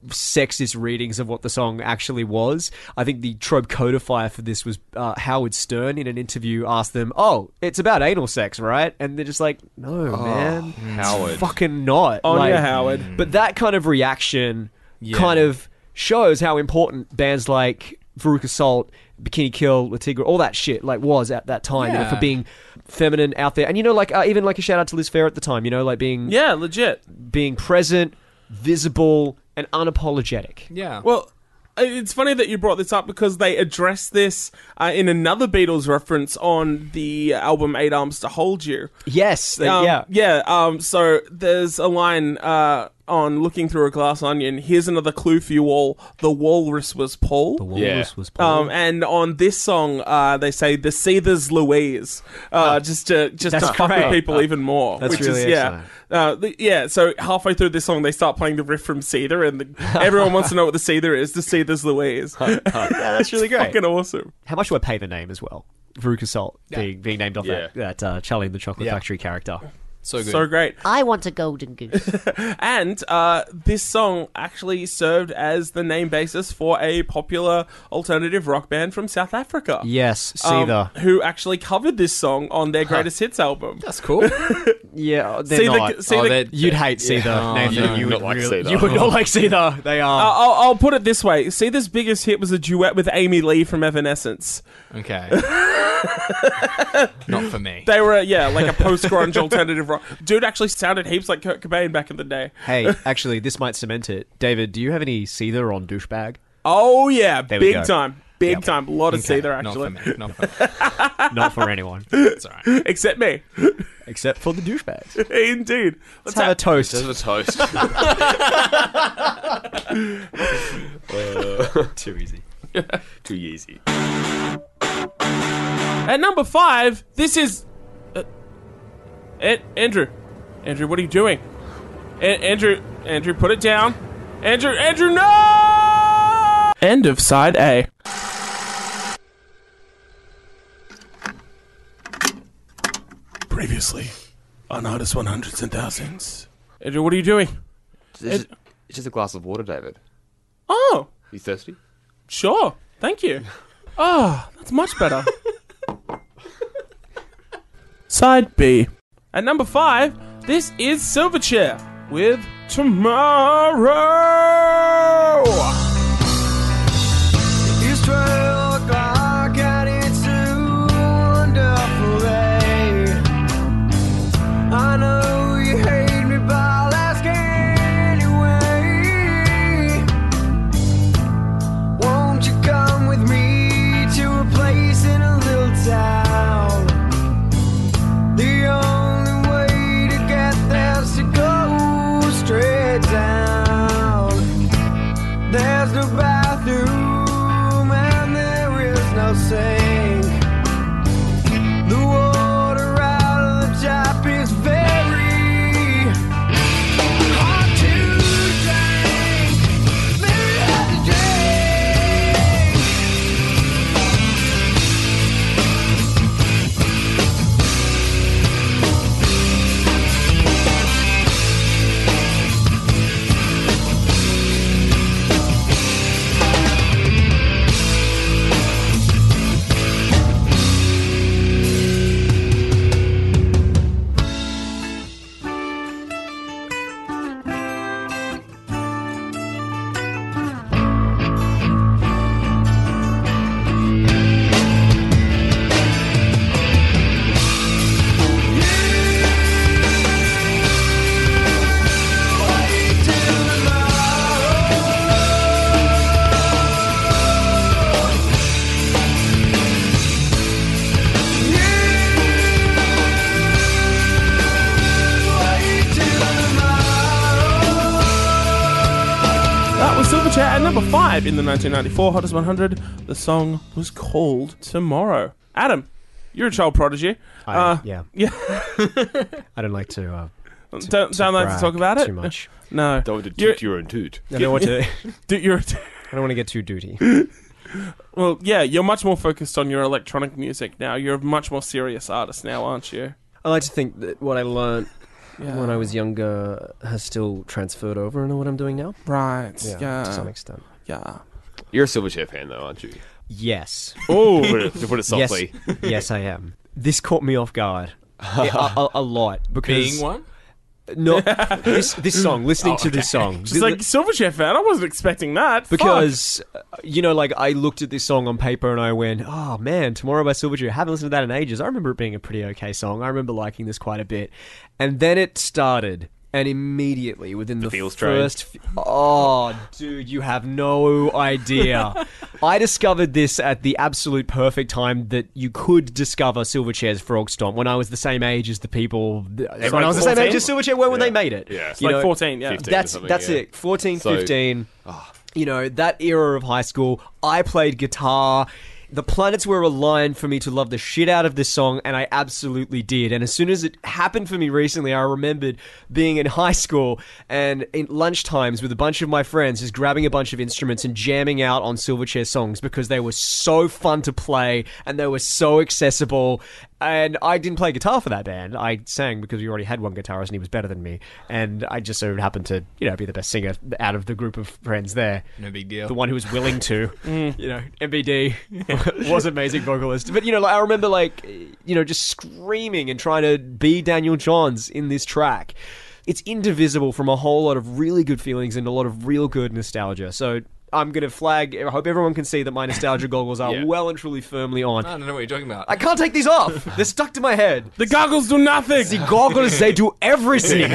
S4: sexist readings of what the song actually was. I think the trope codifier for this was uh, Howard Stern in an interview asked them, "Oh, it's about anal sex, right?" And they're just like, "No, man,
S2: Howard.
S4: it's fucking not."
S1: On
S4: Like-
S1: ya, Howard.
S4: But that kind of reaction
S3: Yeah.
S4: kind of shows how important bands like Veruca Salt, Bikini Kill, Le Tigre, all that shit like was at that time, you know, for being feminine out there. And you know, like uh, even like a shout out to Liz Phair at the time, you know, like being
S1: Yeah, legit.
S4: being present, visible, and unapologetic.
S3: Yeah.
S1: Well, it's funny that you brought this up because they address this uh, in another Beatles reference on the album Eight Arms to Hold You.
S4: Yes,
S1: Um,
S4: yeah.
S1: Yeah. Um, so there's a line uh, on Looking Through a Glass Onion. Here's another clue for you all. The walrus was Paul.
S2: The walrus Yeah.
S4: was
S1: Um, and on this song, uh, they say the Seethers Louise, uh, just to just to
S4: That's
S1: fuck with
S4: great.
S1: people even more.
S4: That's
S1: which
S4: really
S1: is yeah, uh, the- yeah. So halfway through this song, they start playing the riff from Seether, and the, [laughs] everyone wants to know what the Seether is. The Seethers Louise. [laughs]
S4: yeah, that's [laughs] really great.
S1: Fucking awesome.
S4: How much do I pay the name as well? Veruca Salt being, being named off
S2: Yeah.
S4: that, that uh, Charlie and the Chocolate
S3: Yeah.
S4: Factory character.
S3: So good.
S1: So great.
S9: I want a golden goose. [laughs]
S1: And uh, this song actually served as the name basis for a popular alternative rock band from South Africa.
S4: Yes,
S1: um,
S4: Seether.
S1: who actually covered this song on their greatest hits album.
S3: That's cool. [laughs]
S4: yeah, they're
S1: See
S4: not.
S1: the, see
S3: Oh,
S1: the,
S3: they're-
S4: You'd hate Seether,
S3: Oh,
S4: Nathan.
S3: no.
S4: you would
S2: Not like
S4: really-
S2: Seether.
S4: You would not like Seether. They are.
S1: Uh, I'll, I'll put it this way. See, this biggest hit was a duet with Amy Lee from Evanescence.
S3: Okay. [laughs] [laughs] Not for me.
S1: They were, yeah, like a post-grunge alternative rock. Dude actually sounded heaps like Kurt Cobain back in the day.
S4: hey, actually, this might cement it. David, do you have any Seether on douchebag?
S1: Oh yeah,
S4: There we
S1: big
S4: go.
S1: time, big
S4: Yep.
S1: time. A lot of
S3: Okay,
S1: Seether
S3: Not
S1: actually,
S3: for me. Not for me. [laughs]
S4: Not for anyone,
S3: It's all right.
S1: except me.
S4: except for the douchebags.
S1: Indeed.
S4: Let's have a toast.
S2: Just a toast. [laughs]
S4: Too easy.
S2: Too easy.
S1: At number five, this is. Uh, An- Andrew. Andrew, what are you doing? A- Andrew, Andrew, put it down. Andrew, Andrew, no! End of side A. Previously on Hottest 100s and Thousands. Andrew, what are you doing?
S2: It's just, it's just a glass of water, David.
S1: Oh,
S2: You thirsty?
S1: Sure. Thank you. Oh, [laughs] that's much better. [laughs] Side B. At number five, this is Silverchair with Tomorrow. Five in the 1994 Hottest 100. The song was called Tomorrow. Adam, you're a child prodigy.
S4: I,
S1: Uh,
S4: yeah,
S1: yeah. [laughs]
S4: I don't like to. Uh, [laughs]
S1: don't don't like to talk about it
S4: too much. [laughs]
S1: No.
S2: Don't want to
S1: You're-
S2: toot your own toot.
S4: I don't want to.
S1: Do- you're
S4: I don't want to get too duty.
S1: well, yeah. You're much more focused on your electronic music now. You're a much more serious artist now, aren't you?
S4: I like to think that what I learned
S1: Yeah.
S4: when I was younger has still transferred over into what I'm doing now.
S1: right. Yeah.
S4: to some extent.
S1: Yeah.
S2: You're a Silverchair fan, though, aren't you?
S4: Yes,
S1: Oh.
S2: To put it, to put it softly.
S4: yes, yes, I am. This caught me off guard a, a, a lot [laughs] because
S3: Being one?
S4: no, this this song, listening to this song,
S1: Just like Silverchair fan, I wasn't expecting that. Fuck.
S4: because uh, you know, like I looked at this song on paper and I went, "Oh man, Tomorrow by Silverchair." I haven't listened to that in ages. I remember it being a pretty okay song. I remember liking this quite a bit, and then it started. And immediately, within the,
S2: Feels Train.
S4: first, f- oh, dude, you have no idea. [laughs] I discovered this at the absolute perfect time that you could discover Silverchair's Frog Stomp when I was the same age as the people. Everyone
S1: like
S4: was the same age as Silverchair were when they made it.
S2: Yeah.
S1: It's
S4: You
S1: like
S4: know,
S1: 14, yeah.
S2: 15.
S4: that's
S2: something,
S4: that's
S2: yeah.
S4: it 14
S2: So-
S4: 15 ah. you know that era of high school i played guitar the planets were aligned for me to love the shit out of this song and i absolutely did. And as soon as it happened for me recently i remembered being in high school and in lunch times with a bunch of my friends just grabbing a bunch of instruments and jamming out on silverchair songs because they were so fun to play and they were so accessible and I didn't play guitar for that band. I sang because we already had one guitarist and he was better than me. And I just so happened to, you know, be the best singer out of the group of friends there.
S3: No big deal.
S4: The one who was willing to, [laughs] [laughs] you know, MBD [laughs] was amazing vocalist. But, you know, like, I remember, like, you know, just screaming and trying to be Daniel Johns in this track. It's indivisible from a whole lot of really good feelings and a lot of real good nostalgia. So I'm going to flag, I hope everyone can see that my nostalgia [laughs] goggles are
S2: Yeah.
S4: well and truly firmly on.
S3: I don't know what you're talking about.
S4: I can't take these off. [laughs] They're stuck to my head.
S1: the goggles do nothing.
S4: The goggles, they do [laughs] everything.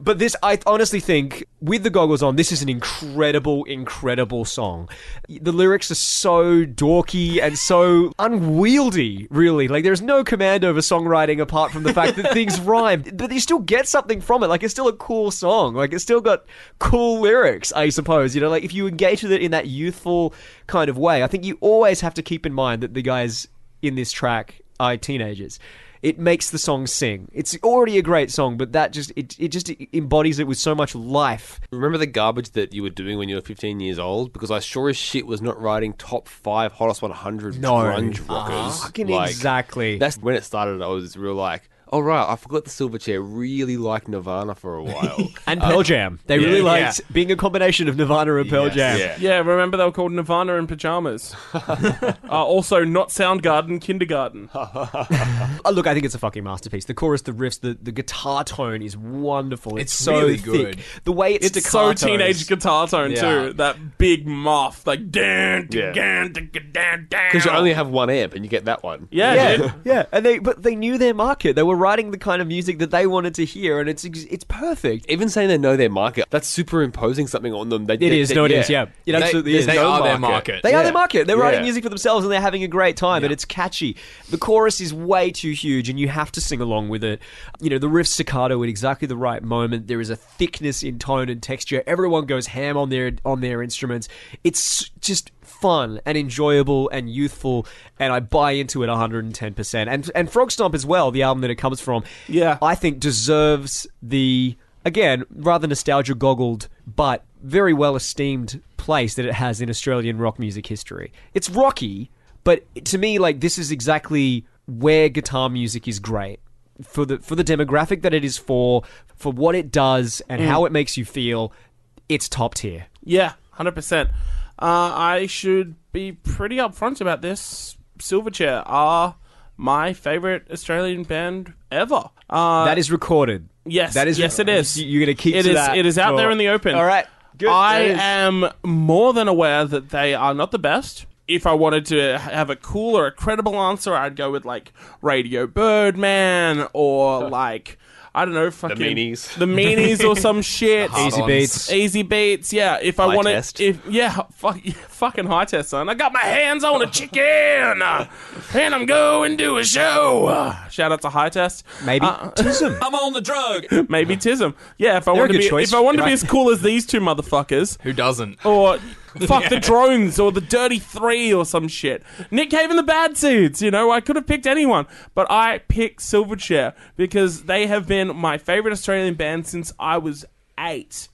S4: but this, I honestly think, with the goggles on, this is an incredible, incredible song. The lyrics are so dorky and so unwieldy, really. Like, there's no command over songwriting apart from the fact that things rhyme. But you still get something from it. Like, it's still a cool song. Like, it's still got cool lyrics, I suppose. You know, like, if you engage with it in that youthful kind of way, I think you always have to keep in mind that the guys in this track are teenagers. It makes the song sing. It's already a great song, but that just it, it just embodies it with so much life.
S2: Remember the garbage that you were doing when you were 15 years old? Because I sure as shit was not writing top five hottest 100
S4: No.
S2: grunge rockers.
S4: Ah, fucking
S2: Like,
S4: exactly.
S2: That's when it started. I was real like, oh right, I forgot the Silverchair really liked Nirvana for a while. [laughs]
S4: and Pearl Jam. They really
S2: yeah.
S4: liked being a combination of Nirvana and Pearl
S3: Yes.
S4: Jam.
S2: yeah.
S1: Yeah, remember they were called Nirvana in pajamas. [laughs] uh, also, not Soundgarden, Kindergarten.
S4: Oh, [laughs] look, I think it's a fucking masterpiece. The chorus, the riffs, the, the guitar tone is wonderful. It's,
S3: It's
S4: so
S3: really
S4: thick.
S3: good.
S4: The way it's,
S1: It's so
S4: staccato
S1: teenage guitar tone
S3: Yeah.
S1: too. That big muff, like dan
S2: Yeah.
S1: dan dan dan dan.
S2: Because you only have one amp and you get that one.
S1: yeah,
S4: yeah,
S1: dude.
S4: yeah, and they but they knew their market. They were writing the kind of music that they wanted to hear, and it's it's perfect.
S2: Even saying they know their market, that's superimposing something on them. They,
S4: It is, no, it is, yeah. It
S2: They-
S4: absolutely
S2: there's
S4: is.
S3: they
S2: no
S3: are their market.
S4: They are their market. They're writing
S2: Yeah.
S4: music for themselves and they're having a great time, and it's catchy. The chorus is way too huge, and you have to sing along with it. You know, the riff staccato at exactly the right moment. There is a thickness in tone and texture. Everyone goes ham on their on their instruments. It's just fun and enjoyable and youthful, and I buy into it 110. percent And and Frog Stomp as well, the album that it comes from.
S1: Yeah.
S4: I think deserves the again rather nostalgia goggled, but very well esteemed place that it has in Australian rock music history. It's rocky, but to me, like this is exactly where guitar music is great for the for the demographic that it is for, for what it does and mm. how it makes you feel. It's top tier.
S1: Yeah, hundred percent. Uh, I should be pretty upfront about this. Silverchair are my favorite Australian band ever. Uh,
S4: that is recorded.
S1: yes,
S4: that is
S1: yes, it is.
S4: You're going to keep
S1: It
S4: to
S1: is-
S4: that
S1: It is out
S4: for-
S1: there in the open.
S4: All right. Good.
S1: I am more than aware that they are not the best. If I wanted to have a cool or a credible answer, I'd go with like Radio Birdman or like I don't know, fucking
S2: meanies. [laughs]
S1: the meanies or some [laughs] shit.
S4: Easy
S3: Hard-ons.
S4: beats.
S1: Easy beats, yeah. If I
S2: High
S1: want
S2: test.
S1: to, if yeah, [laughs] fuck, yeah, fucking high test, son. I got my hands on a chicken, uh, and I'm going to do a show. Uh, shout out to high test.
S4: Maybe
S1: Uh,
S4: Tism.
S3: I'm on the drug.
S1: maybe Tism. Yeah, if I want to be,
S4: choice.
S1: if I want to be
S3: Right.
S1: as cool as these two motherfuckers,
S3: Who doesn't?
S1: or [laughs] fuck the drones or the dirty three or some shit. Nick Cave and the Bad Seeds, you know, I could have picked anyone, but I picked Silverchair because they have been my favorite Australian band since I was eight.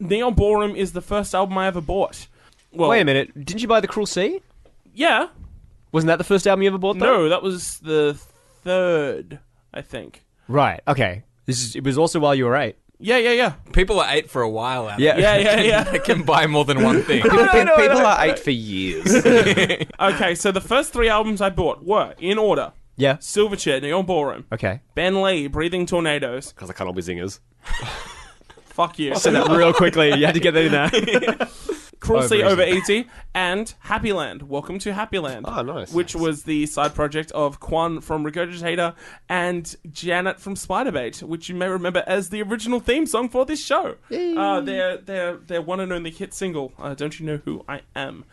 S1: Neon Ballroom is the first album I ever bought. Well,
S4: Wait a minute. Didn't you buy the Cruel Sea?
S1: Yeah,
S4: Wasn't that the first album you ever bought? Though?
S1: no, that was the third, I think.
S4: Right. Okay. This is. It was also while you were eight.
S1: Yeah, yeah, yeah,
S3: People are eight for a while out
S4: Yeah.
S1: yeah, yeah, [laughs] yeah.
S3: They can buy more than one thing. [laughs]
S2: People are eight for years. [laughs]
S1: okay, so the first three albums I bought were in order:
S4: Yeah.
S1: Silverchair, Neon Ballroom,
S4: Okay.
S1: Ben Lee, Breathing Tornadoes.
S2: Because I can't all be zingers.
S1: Fuck you.
S4: Said that real quickly. You had to get that in there.
S1: Cruel
S4: Over
S1: Sea
S4: easy.
S1: Over Easy, and Happy Land. Welcome to Happy Land.
S2: Oh, nice.
S1: Which was the side project of Quan from Regurgitator and Janet from Spiderbait, which you may remember as the original theme song for this show. Uh, their, their, their one and only hit single, uh, Don't You Know Who I Am.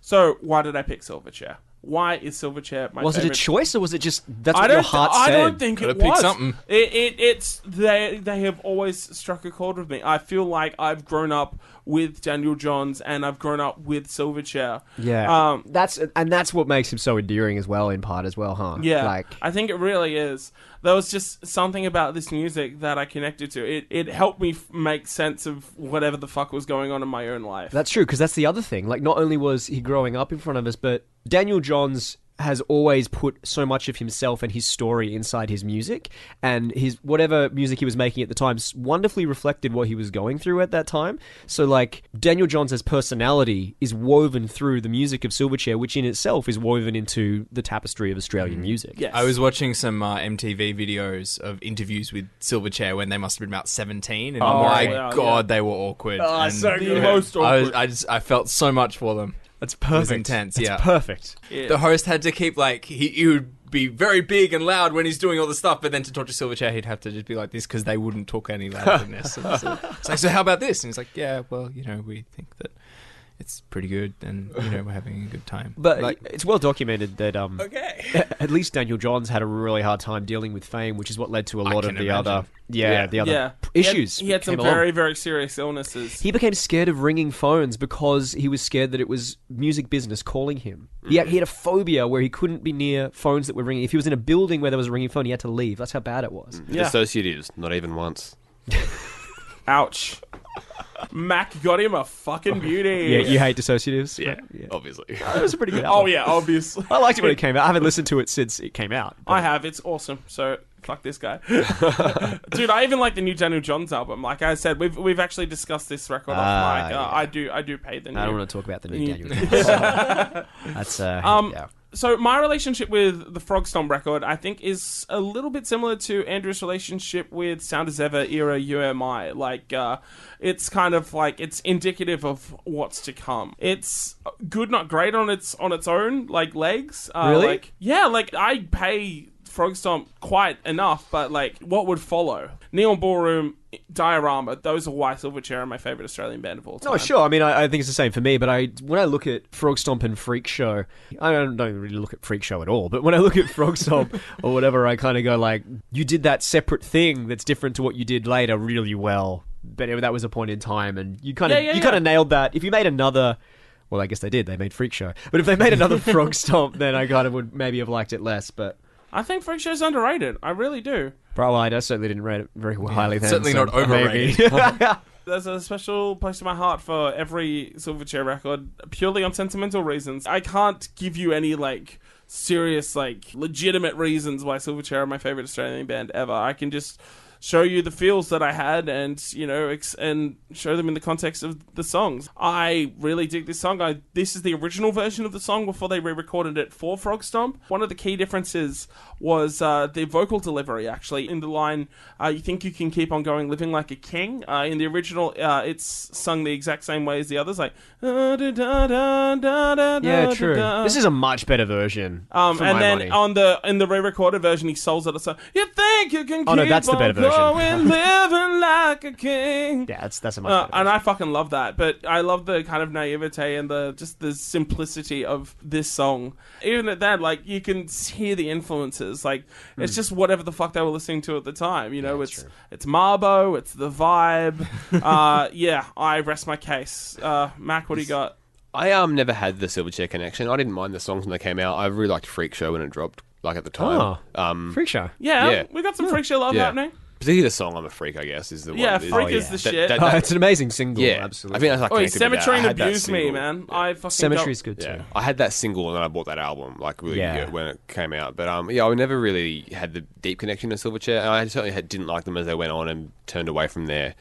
S1: So, why did I pick Silverchair? Why is Silverchair my
S4: was it a
S1: favorite?
S4: choice or was it just that's
S1: I
S4: what
S1: don't.
S4: your heart
S1: I
S4: said?
S1: don't think
S3: Gotta
S1: it
S3: pick
S1: was.
S3: something.
S1: It, it, it's they. They have always struck a chord with me. I feel like I've grown up with Daniel Johns and I've grown up with Silverchair.
S4: Yeah.
S1: Um,
S4: that's and that's what makes him so endearing as well, in part as well, huh?
S1: yeah.
S4: Like
S1: I think it really is. There was just something about this music that I connected to. It it helped me f- make sense of whatever the fuck was going on in my own life.
S4: That's true because that's the other thing. Like, not only was he growing up in front of us, but Daniel Johns has always put so much of himself and his story inside his music, and his whatever music he was making at the time wonderfully reflected what he was going through at that time. So, like, Daniel Johns' personality is woven through the music of Silverchair, which in itself is woven into the tapestry of Australian music.
S1: yes.
S3: I was watching some uh, MTV videos of interviews with Silverchair when they must have been about 17, and
S1: Oh,
S3: my
S1: yeah,
S3: god, they were awkward.
S4: Oh,
S3: and
S4: so
S1: the
S4: good.
S1: most
S3: I, was. I just I felt so much for them.
S4: That's perfect.
S3: intense,
S4: That's
S3: yeah.
S4: perfect.
S1: Yeah.
S3: The host had to keep like he, he would be very big and loud when he's doing all the stuff, but then to talk to Silverchair, he'd have to just be like this because they wouldn't talk any louder than this. And [laughs] so, it's like, so how about this? And he's like, yeah, well, you know, we think that it's pretty good, and you know, we're having a good time. [laughs]
S4: But
S3: like,
S4: it's well documented that um,
S3: okay, [laughs]
S4: at least Daniel Johns had a really hard time dealing with fame, which is what led to a lot of the
S3: imagine.
S4: other yeah,
S3: Yeah.
S4: the other
S1: yeah.
S4: p-
S1: He had-
S4: issues.
S1: He had, some
S4: came along.
S1: very very serious illnesses.
S4: He became scared of ringing phones because he was scared that it was music business calling him. He, had, he had a phobia where he couldn't be near phones that were ringing. If he was in a building where there was a ringing phone, he had to leave. That's how bad it was.
S1: Yeah.
S2: Associatives, not even once. [laughs]
S1: Ouch. Mac got him a fucking beauty.
S4: Yeah, you hate dissociatives.
S2: Yeah,
S4: yeah.
S2: obviously.
S4: It was a pretty good [laughs] album.
S1: Oh yeah, obviously.
S4: I liked it when it came out. I haven't listened to it since it came out. but-
S1: I have. It's awesome. So fuck this guy, [laughs] dude. I even like the new Daniel Johns album. Like I said, we've we've actually discussed this record off
S4: Ah,
S1: mic. Uh,
S4: yeah.
S1: I do I do pay the new.
S4: I don't want to talk about the new
S1: You- [laughs]
S4: Daniel. Johns. That's uh,
S1: Um,
S4: yeah.
S1: So my relationship with the Frogstomp record, I think, is a little bit similar to Andrew's relationship with Sound as Ever era You Am I. Like, uh, it's kind of like it's indicative of what's to come. It's good, not great on its on its own like legs. Uh,
S4: Really?
S1: Like, yeah, like I pay Frogstomp quite enough, but like, what would follow? Neon Ballroom, Diorama. Those are why Silverchair are my favorite Australian band of all time.
S4: No, sure. I mean, I, I think it's the same for me. But I, when I look at Frogstomp and Freak Show, I don't, don't really look at Freak Show at all. But when I look at Frogstomp [laughs] or whatever, I kind of go like, you did that separate thing that's different to what you did later really well. But that was a point in time, and you kind of
S1: Yeah, yeah,
S4: you kind of nailed that. If you made another. Well, I guess they did. They made Freak Show. But if they made another [laughs] Frogstomp, then I kind of would maybe have liked it less. But
S1: I think Freak Show's underrated. I really do.
S4: Bro, I certainly didn't rate it very highly. Then,
S3: certainly
S4: so
S3: not overrated.
S4: maybe. [laughs] [laughs]
S1: There's a special place in my heart for every Silverchair record, purely on sentimental reasons. I can't give you any like serious, like legitimate reasons why Silverchair are my favorite Australian band ever. I can just show you the feels that I had, and you know, ex- and show them in the context of the songs. I really dig this song. I this is the original version of the song before they re-recorded it for Frogstomp. One of the key differences was uh, the vocal delivery. Actually, in the line, uh, "You think you can keep on going, living like a king." Uh, in the original, uh, it's sung the exact same way as the others, like. "Da, da, da, da, da, da,
S4: yeah, true.
S1: da."
S4: This is a much better version.
S1: Um, and then
S4: money.
S1: on the in the re-recorded version, he souls it. So you think you can
S4: Oh, no, that's the better version.
S1: Going, [laughs] living like a king.
S4: Yeah, that's that's a much
S1: Uh,
S4: better
S1: and. I fucking love that, but I love the kind of naivete and the just the simplicity of this song. Even at that, like you can hear the influences. Like it's just whatever the fuck they were listening to at the time. You know, it's it's Marbo, it's the vibe. [laughs] uh, yeah, I rest my case. Uh, Mac, what do you got?
S2: I um never had the Silverchair connection. I didn't mind the songs when they came out. I really liked Freak Show when it dropped, like at the time.
S4: Oh.
S2: Um,
S4: Freak show.
S1: Yeah,
S2: Yeah.
S1: we got some freak show love
S2: Yeah.
S1: happening.
S2: Particularly the song "I'm a Freak," I guess, is the
S1: Yeah,
S2: one. is-
S1: Freak
S4: Oh,
S1: is
S4: yeah.
S1: the
S2: That-
S1: shit.
S2: that-
S4: Oh, it's an amazing single.
S2: yeah,
S4: absolutely.
S2: I think that's like
S1: oh,
S2: connected with that.
S1: Cemetery
S2: I
S1: and
S2: had that
S1: Abuse Me,
S2: single.
S1: man. I fucking
S4: Cemetery's
S1: got-
S4: good too.
S2: Yeah, I had that single and then I bought that album like really
S4: Yeah.
S2: good when it came out. But um, yeah, I never really had the deep connection to Silverchair, and I certainly had, didn't like them as they went on and turned away from their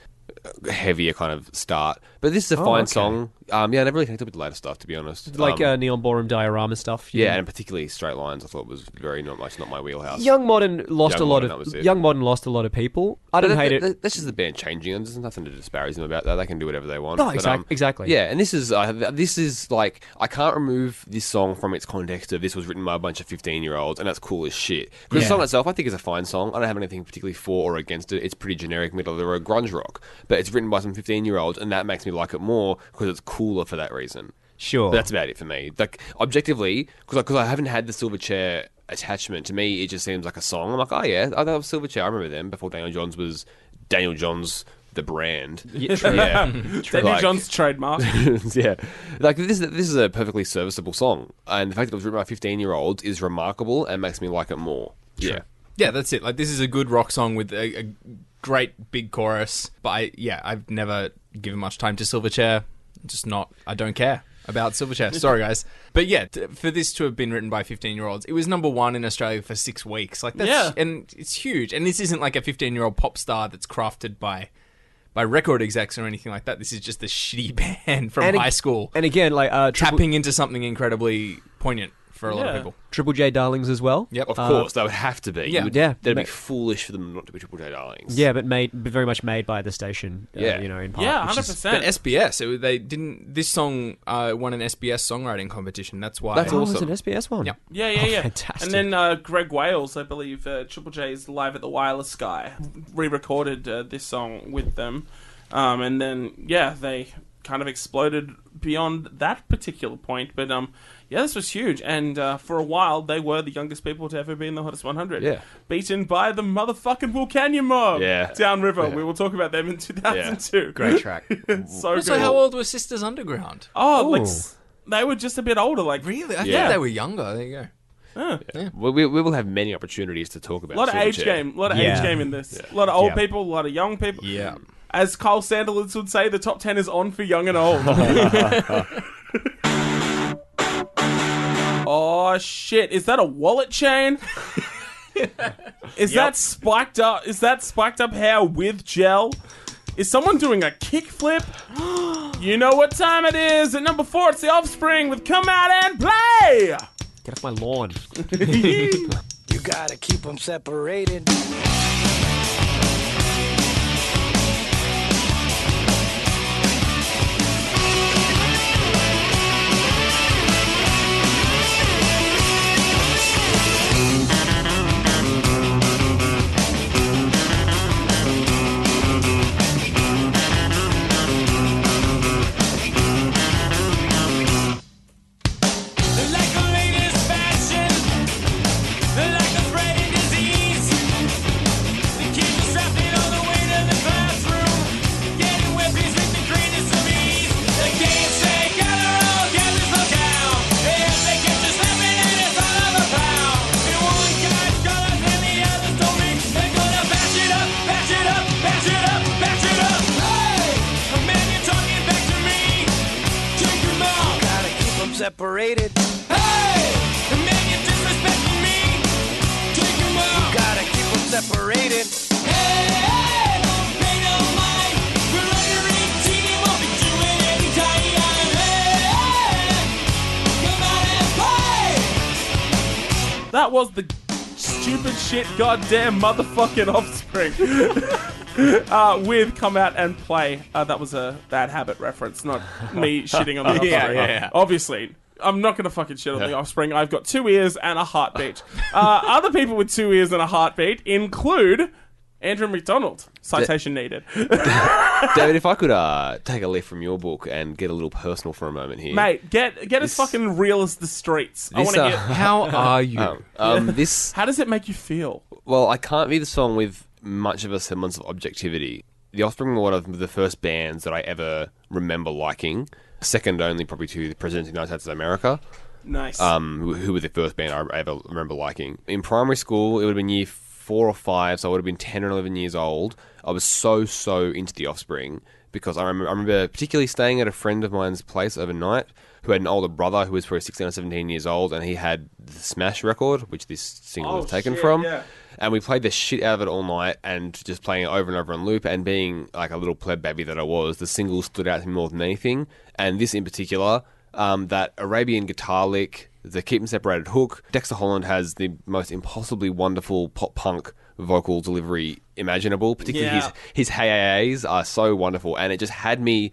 S2: uh, heavier kind of start. But this is a
S4: Oh,
S2: fine
S4: okay.
S2: song. Um, yeah, I never really connected with the later stuff to be honest.
S4: Like
S2: um,
S4: uh, Neon Ballroom diorama stuff. you
S2: yeah,
S4: know.
S2: and particularly Straight Lines, I thought was very not much not my wheelhouse.
S4: Young Modern lost
S2: Young
S4: a lot
S2: Modern, that was
S4: of
S2: it.
S4: Young Modern lost a lot of people. I
S2: But
S4: don't
S2: that-
S4: hate it.
S2: that- That's just the band changing, and there's nothing to disparage them about that. They can do whatever they want.
S4: No,
S2: But,
S4: exact-
S2: um,
S4: exactly.
S2: Yeah, and this is uh, th- this is like I can't remove this song from its context of this was written by a bunch of 15 year olds, and that's cool as shit. Because the
S4: Yeah.
S2: song itself, I think, is a fine song. I don't have anything particularly for or against it. It's pretty generic middle of the road grunge rock, but it's written by some 15 year olds, and that makes me like it more because it's cooler for that reason.
S4: Sure.
S2: But that's about it for me. Like objectively, because because I haven't had the Silverchair attachment to me, it just seems like a song. I'm like, oh yeah, I love Silverchair. I remember them before Daniel Johns was Daniel Johns the brand. [laughs]
S4: Yeah.
S2: Yeah, [laughs]
S1: Daniel
S2: Like-
S1: John's trademark. [laughs]
S2: yeah, like this. is- This is a perfectly serviceable song, and the fact that it was written by 15 year olds is remarkable and makes me like it more. Yeah,
S3: Yeah, that's it. Like this is a good rock song with a, a great big chorus. But I, yeah, I've never given much time to Silverchair. Just not. I don't care about Silverchair. [laughs] Sorry, guys. But yeah, t- for this to have been written by fifteen-year-olds, it was number one in Australia for six weeks. Like that's
S1: Yeah.
S3: and it's huge. And this isn't like a fifteen-year-old pop star that's crafted by. By record execs or anything like that. This is just a shitty [laughs] band from
S4: And ag-
S3: high school
S4: And again, like uh, Triple,
S3: tapping into something incredibly poignant for a lot of
S1: Yeah.
S3: people.
S4: Triple J Darlings as well.
S3: Yep.
S2: of
S4: Uh,
S2: course they would have to be.
S3: yeah.
S2: You would-
S4: Yeah.
S2: that'd
S4: Ma-
S2: be foolish for them not to be Triple J Darlings.
S4: Yeah, but made but very much made by the station. Uh,
S2: Yeah.
S4: you know, in part.
S1: yeah,
S4: which
S1: hundred
S4: is-
S1: percent.
S3: But SBS, it, they didn't. This song uh, won an SBS songwriting competition. That's why.
S2: That's
S4: Oh,
S2: awesome.
S4: it's an SBS one.
S3: Yep.
S1: Yeah, yeah,
S4: Oh,
S1: yeah.
S4: fantastic.
S1: And then uh, Greg Wales, I believe, uh, Triple J's live at the Wireless Sky, re-recorded uh, this song with them, um, and then yeah, they kind of exploded beyond that particular point. But um, yeah, this was huge, and uh, for a while they were the youngest people to ever be in the hottest 100.
S2: Yeah.
S1: beaten by the motherfucking Vulcanian Mob.
S2: Yeah.
S1: Downriver.
S2: Yeah.
S1: We will talk about them in 2002. [laughs]
S4: Great track. [laughs]
S1: so
S3: Also,
S1: good.
S3: how old were Sisters Underground?
S1: Oh, like
S4: Ooh.
S1: s- they were just a bit older. Like
S3: Really? I
S2: Yeah.
S3: thought they were younger. There you go.
S2: We, we, we will have many opportunities to talk about
S1: A lot of age
S2: Silverchair.
S1: game, a lot of
S4: Yeah.
S1: age game in this. A lot of old
S4: Yeah.
S1: people, a lot of young people.
S3: Yeah.
S1: As Kyle Sandilands would say, the top ten is on for young and old. [laughs] oh shit! Is that a wallet chain? [laughs] is that spiked up? Is that spiked up hair with gel? Is someone doing a kickflip? [gasps] you know what time it is. At number four, it's the Offspring with "Come Out and Play."
S4: Get off my lawn. [laughs]
S9: You gotta keep them separated.
S1: Goddamn motherfucking offspring. [laughs] uh, with come out and play. Uh, that was a bad habit reference, not me [laughs] shitting on the offspring.
S3: Yeah, yeah, yeah.
S1: Obviously, I'm not gonna fucking shit on the offspring. I've got two ears and a heartbeat. uh, other people with two ears and a heartbeat include Andrew McDonald. Citation needed. [laughs]
S2: David, if I could uh, take a leaf from your book and get a little personal for a moment here,
S1: Mate, get get as fucking real as the streets. I want to
S2: uh,
S1: hear. [laughs]
S3: How are you?
S2: Um, um, this [laughs]
S1: How does it make you feel?
S2: Well, I can't view the song with much of a semblance of objectivity. The Offspring were one of the first bands that I ever remember liking, second only probably to the President of the United States of America,
S1: Nice.
S2: um, who, who were the first band I ever remember liking. In primary school, it would have been year four or five, so I would have been 10 or 11 years old. I was so, so into The Offspring because I remember, I remember particularly staying at a friend of mine's place overnight who had an older brother who was probably 16 or 17 years old, and he had the Smash record, which this single
S1: Oh,
S2: was taken
S1: shit,
S2: from
S1: yeah.
S2: and we played the shit out of it all night and just playing it over and over on loop and being like a little pleb baby that I was, the single stood out to me more than anything. And this in particular, um, that Arabian guitar lick, the Keep Them Separated hook, Dexter Holland has the most impossibly wonderful pop punk vocal delivery imaginable. Particularly
S1: Yeah.
S2: his his hey are so wonderful, and it just had me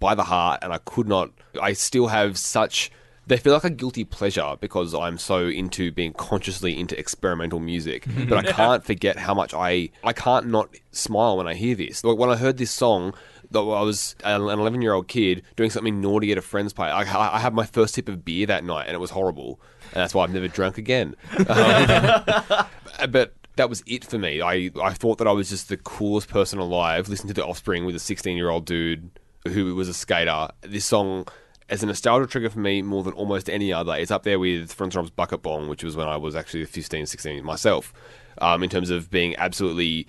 S2: by the heart, and I could not. I still have such. They feel like a guilty pleasure because I'm so into being consciously into experimental music, [laughs] but I can't forget how much I I can't not smile when I hear this. Like when I heard this song, I was an 11 year old kid doing something naughty at a friend's party. I, I had my first sip of beer that night, and it was horrible, and that's why I've never drunk again. [laughs] Um, but that was it for me. I, I thought that I was just the coolest person alive listening to The Offspring with a 16 year old dude who was a skater. This song, as a nostalgia trigger for me more than almost any other, it's up there with Frenzal Rhomb's Bucket Bong, which was when I was actually 15, 16 myself, um, in terms of being absolutely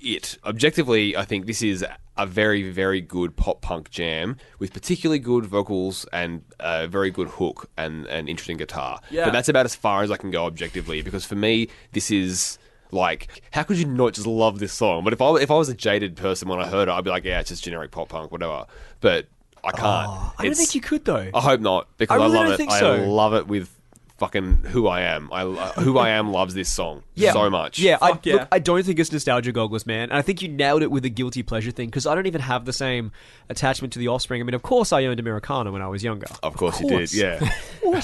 S2: it. Objectively, I think this is a very, very good pop punk jam with particularly good vocals and a very good hook and an interesting guitar.
S1: Yeah.
S2: But that's about as far as I can go objectively because for me, this is like, how could you not just love this song? But if I if I was a jaded person when I heard it, I'd be like, yeah, it's just generic pop punk, whatever. But I can't.
S4: Oh, I don't
S2: It's-
S4: think you could though.
S2: I hope not because
S4: I
S2: I,
S4: really
S2: love
S4: don't
S2: it.
S4: think
S2: I
S4: so.
S2: love it with fucking who I am. I lo- who I am loves this song [laughs]
S4: yeah.
S2: so much.
S4: Yeah, I,
S1: Fuck yeah.
S4: Look, I don't think it's nostalgia goggles, man. And I think you nailed it with the guilty pleasure thing because I don't even have the same attachment to the offspring. I mean, of course, I owned Americana when I was younger.
S2: Of course, you did. Yeah. [laughs]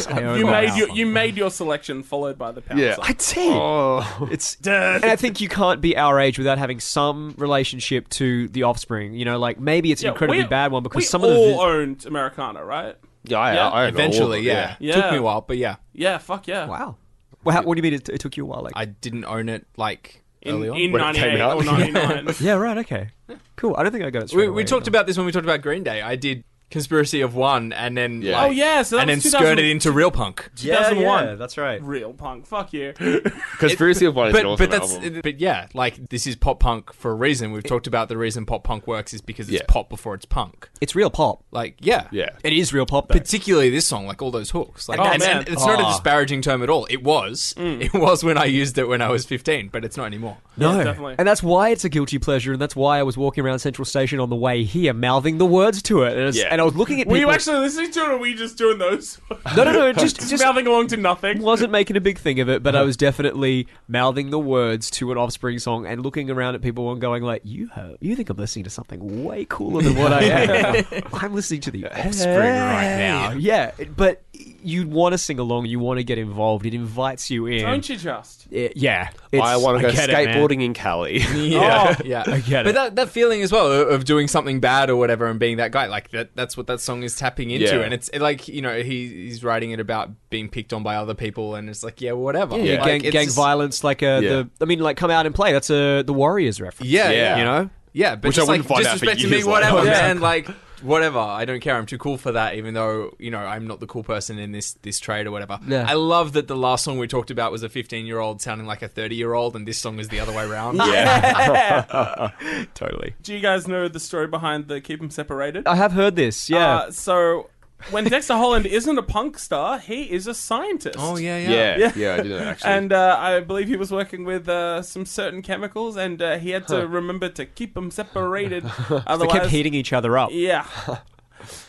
S4: I owned
S1: You
S4: that
S1: made your
S4: album.
S1: you made your selection followed by the power
S2: Yeah.
S1: song.
S4: I did.
S2: Oh.
S4: It's [laughs] and I think you can't be our age without having some relationship to the offspring. You know, like maybe it's an
S1: Yeah,
S4: incredibly
S1: we-
S4: bad one because
S1: we
S4: some of the
S1: all
S4: vi-
S1: owned Americana, right?
S2: Yeah, I,
S1: Yeah,
S2: I, I
S3: Eventually,
S2: all-
S3: yeah.
S1: Yeah.
S3: Took me a while, but yeah.
S1: Yeah, fuck yeah.
S4: wow. Well, how, what do you mean it, it took you a while? Like,
S3: I didn't own it like
S1: In,
S3: early on.
S1: in
S2: When it came
S1: 98
S2: out.
S1: or [laughs] 99. [laughs]
S4: yeah, right, okay, cool. I don't think I got it.
S3: we,
S4: Straight
S3: we
S4: away,
S3: talked
S4: no.
S3: about this when we talked about Green Day. I did Conspiracy of One, and then
S2: Yeah.
S3: like-
S1: Oh, yeah, so that
S3: and then
S1: was 2000
S3: skirted into real punk.
S4: Yeah,
S1: 2001.
S4: yeah, that's right.
S1: Real punk. Fuck you. [laughs]
S2: Conspiracy of One is an
S3: But
S2: awesome
S3: but that's
S2: album.
S3: but yeah, like this is pop punk for a reason. We've talked about the reason pop punk works is because it's
S2: Yeah.
S3: pop before it's punk.
S4: It's real pop.
S3: Like yeah,
S2: Yeah.
S4: It is real pop. Though.
S3: Particularly this song, like all those hooks. Like,
S1: Oh,
S3: and,
S1: man.
S3: and it's not a
S4: Oh.
S3: disparaging term at all. It was. Mm. It was when I used it when I was 15, but it's not anymore.
S4: No,
S1: Yeah, definitely.
S4: and that's why it's a guilty pleasure, and that's why I was walking around Central Station on the way here, mouthing the words to it, and, it's-
S2: Yeah.
S4: and I was looking at
S1: Were
S4: people.
S1: you actually listening to it, or were you just doing those?
S4: no, no, no, just [laughs]
S1: just
S4: just
S1: mouthing along to nothing.
S4: wasn't making a big thing of it, but I [laughs] was definitely mouthing the words to an Offspring song and looking around at people and going like, "You have, you think I'm listening to something way cooler than what I [laughs] am? I'm listening to the Offspring right now." Yeah, but you want to sing along, you want to get involved. It invites you in.
S1: Don't you just?
S4: It- yeah,
S2: I want to go
S4: get it,
S2: skateboarding in Cali. [laughs]
S3: Yeah, [laughs] yeah.
S4: I get
S3: But
S4: it.
S3: that, that feeling as well of- of doing something bad or whatever and being that guy, like that, that's what that song is tapping into.
S2: Yeah.
S3: And it's like, you know, he, he's writing it about being picked on by other people and it's like, yeah, whatever.
S4: Yeah,
S3: Like,
S4: gang,
S3: it's
S4: gang
S3: just-
S4: violence, like uh,
S2: Yeah.
S4: the. I mean, like come out and play. That's a the Warriors reference.
S3: Yeah,
S2: Yeah.
S3: yeah.
S4: you know.
S3: Yeah, but
S2: Which I
S3: just like
S2: wouldn't find out for
S3: disrespecting me,
S2: years later.
S3: whatever,
S2: Yeah.
S3: man. Like, whatever. I don't care. I'm too cool for that, even though you know I'm not the cool person in this this trade or whatever.
S4: Yeah.
S3: I love that the last song we talked about was a 15 year old sounding like a 30 year old, and this song is the other way around.
S4: yeah, [laughs] [laughs] Totally.
S1: Do you guys know the story behind the keep them Separated?
S4: I have heard this. Yeah.
S1: Uh, so, when Dexter Holland isn't a punk star, he is a scientist.
S3: Oh yeah, yeah.
S2: Yeah,
S1: Yeah.
S2: yeah, I did that [laughs] actually.
S1: And uh, I believe he was working with uh, some certain chemicals, and uh, he had to remember to keep them separated. [laughs]
S4: Otherwise, they
S1: Otherwise,
S4: kept heating each other up.
S1: Yeah. [laughs]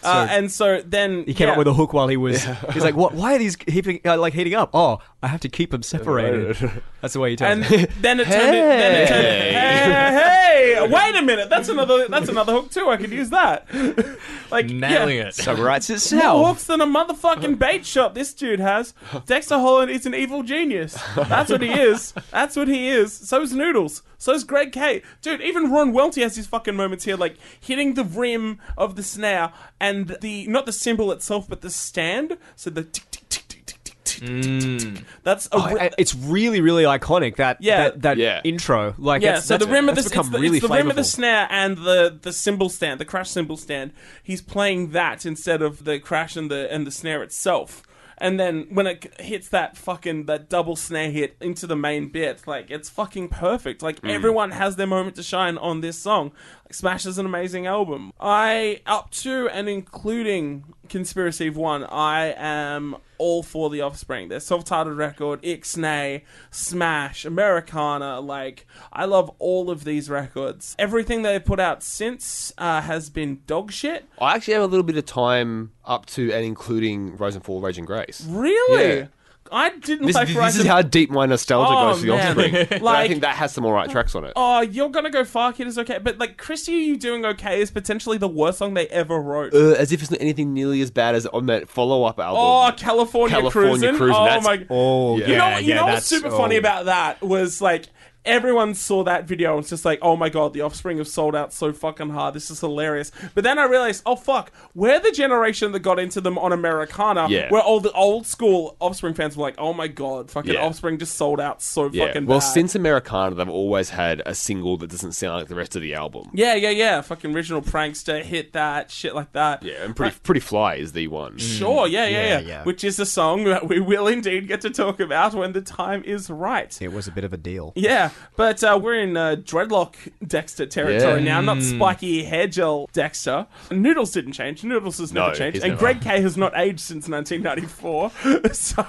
S1: Uh, and so then
S4: He came
S1: yeah.
S4: up with a hook while he was. He's like, "What? Why are these heating, uh, like heating up? Oh, I have to keep them separated. [laughs] That's the way he tell
S1: and
S4: me.
S1: then it turned. It, then it turned. Hey, hey, wait a minute. That's another. That's another hook too. I could use that. [laughs] like
S3: Nailing
S1: yeah.
S3: it.
S4: Summarizes
S1: More
S4: itself.
S1: hooks than a motherfucking bait shop this dude has. Dexter Holland is an evil genius. That's what he is. That's what he is. So's Noodles. So's Greg K. Dude, even Ron Welty has his fucking moments here, like hitting the rim of the snare and the not the cymbal itself, but the stand. So the tick tick tick tick tick tick tick. tick, tick. Mm. That's a
S4: Oh, it's really, really iconic. That
S1: Yeah.
S4: that, that
S2: Yeah.
S4: intro, like
S1: yeah,
S4: that's-
S1: so the
S4: that's-
S1: rim of the,
S4: that's
S1: it's
S4: become
S1: the,
S4: really
S1: it's the rim of the
S4: flavorful.
S1: snare and the the cymbal stand, the crash cymbal stand. He's playing that instead of the crash and the and the snare itself. And then when it hits that fucking that double snare hit into the main bit, like it's fucking perfect. Like
S4: Mm.
S1: everyone has their moment to shine on this song. Like, Smash is an amazing album. I up to and including Conspiracy of One, I am all for the Offspring. Their self-titled record, Ixnay, Smash, Americana. Like I love all of these records. Everything they've put out since uh, has been dog shit.
S2: I actually have a little bit of time up to and including Rise and Fall, Rage and Grace.
S1: Really.
S2: Yeah.
S1: I didn't
S2: This,
S1: like
S2: this
S1: Rise
S2: is
S1: of-
S2: how deep my nostalgia
S1: Oh,
S2: goes for the
S1: man.
S2: Offspring. [laughs] But I
S1: Like-
S2: think that has some alright tracks on it.
S1: Oh, you're gonna go far, kid is okay, but like Kristy, Are you doing okay is potentially the worst song they ever wrote.
S2: Uh, as if it's not anything nearly as bad as on that follow-up album.
S1: oh, California,
S2: California
S1: Cruisin'.
S2: Cruisin',
S1: Oh
S2: that's-
S1: my!
S4: Oh,
S2: Yeah.
S1: You know,
S4: yeah,
S1: you
S4: yeah,
S1: know what's
S4: that's-
S1: super funny
S4: oh.
S1: about that was like everyone saw that video and it's just like, oh my god, the Offspring have sold out so fucking hard. This is hilarious. But then I realized, oh fuck, we're the generation that got into them on Americana.
S2: Yeah.
S1: Where all the old school Offspring fans were like, oh my god, fucking
S2: Yeah.
S1: Offspring just sold out so
S2: yeah.
S1: fucking
S2: Well,
S1: bad.
S2: since Americana, they've always had a single that doesn't sound like the rest of the album.
S1: yeah, yeah, yeah, fucking original prankster hit that shit like that.
S2: Yeah, and Pretty Pretty Fly is the one. Mm.
S1: Sure, yeah, yeah, yeah,
S4: Yeah, yeah.
S1: Which is a song that we will indeed get to talk about when the time is right.
S4: It was a bit of a deal.
S1: Yeah, but uh, we're in uh, dreadlock Dexter territory
S2: Yeah.
S1: now, not spiky hair gel Dexter. Noodles didn't change. Noodles has never
S2: No,
S1: changed,
S2: he's
S1: and
S2: never.
S1: Greg K has not aged since 1994. [laughs] so,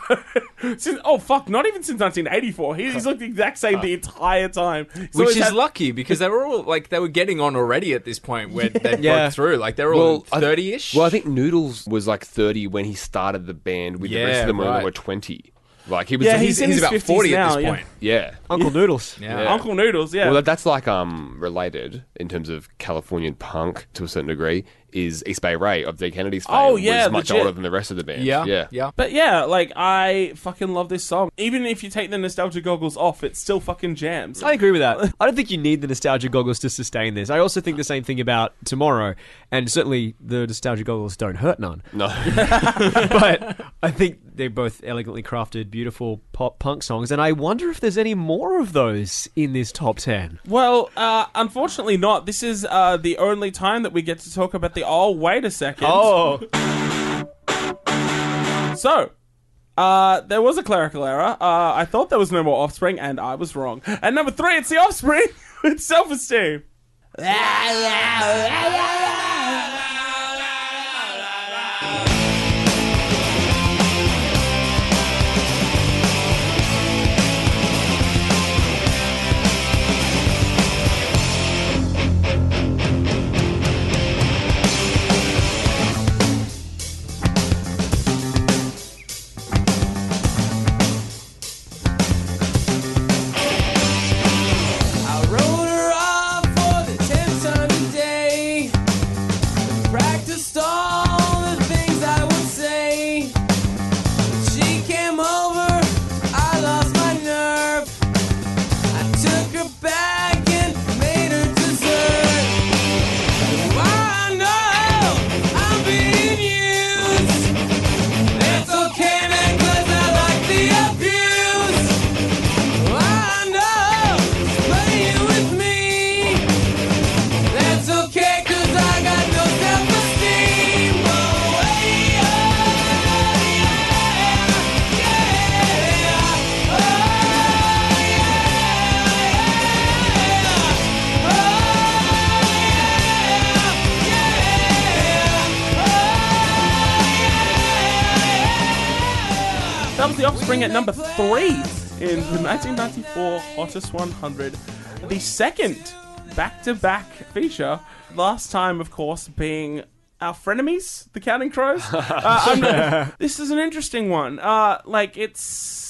S1: since, oh fuck, not even since 1984. He, he's looked the exact same the entire time. He's
S3: Which
S1: always
S3: is
S1: had-
S3: lucky because they were all like they were getting on already at this point where they
S4: Yeah.
S3: broke through. Like they were all
S2: I-
S3: thirty ish.
S2: Well, I think Noodles was like 30 when he started the band with the rest
S3: Yeah,
S2: of them when
S3: right.
S2: they were 20. Like he was
S1: Yeah,
S3: he's,
S1: he's
S3: he's about forty
S1: now,
S3: at this
S1: yeah.
S3: point.
S2: yeah.
S4: Uncle Noodles.
S3: Yeah.
S2: Yeah.
S1: Uncle Noodles. Yeah,
S2: Well, that, that's like um related in terms of Californian punk to a certain degree. Is East Bay Ray of Dead Kennedy's fame
S1: Oh, yeah,
S2: was much
S1: legit.
S2: older than the rest of the band.
S3: Yeah,
S2: yeah,
S3: yeah.
S1: But yeah, like I fucking love this song. Even if you take the nostalgia goggles off, it still fucking jams.
S4: I agree with that. [laughs] I don't think you need the nostalgia goggles to sustain this. I also think the same thing about Tomorrow, and certainly the nostalgia goggles don't hurt none.
S2: No, [laughs] [laughs]
S4: but I think they're both elegantly crafted, beautiful pop punk songs, and I wonder if there's any more of those in this top ten.
S1: Well, uh, unfortunately not. This is uh, the only time that we get to talk about the. Oh, wait a second.
S4: Oh, [laughs]
S1: So, uh, there was a clerical error. Uh, I thought there was no more offspring, and I was wrong. And number three, it's the offspring [laughs] with self esteem. [laughs]
S8: the
S1: offspring at number three in the 1994 Hottest 100. The second back to back feature. Last time, of course, being our frenemies, the Counting Crows. [laughs] Uh, this is an interesting one. Uh, like, it's.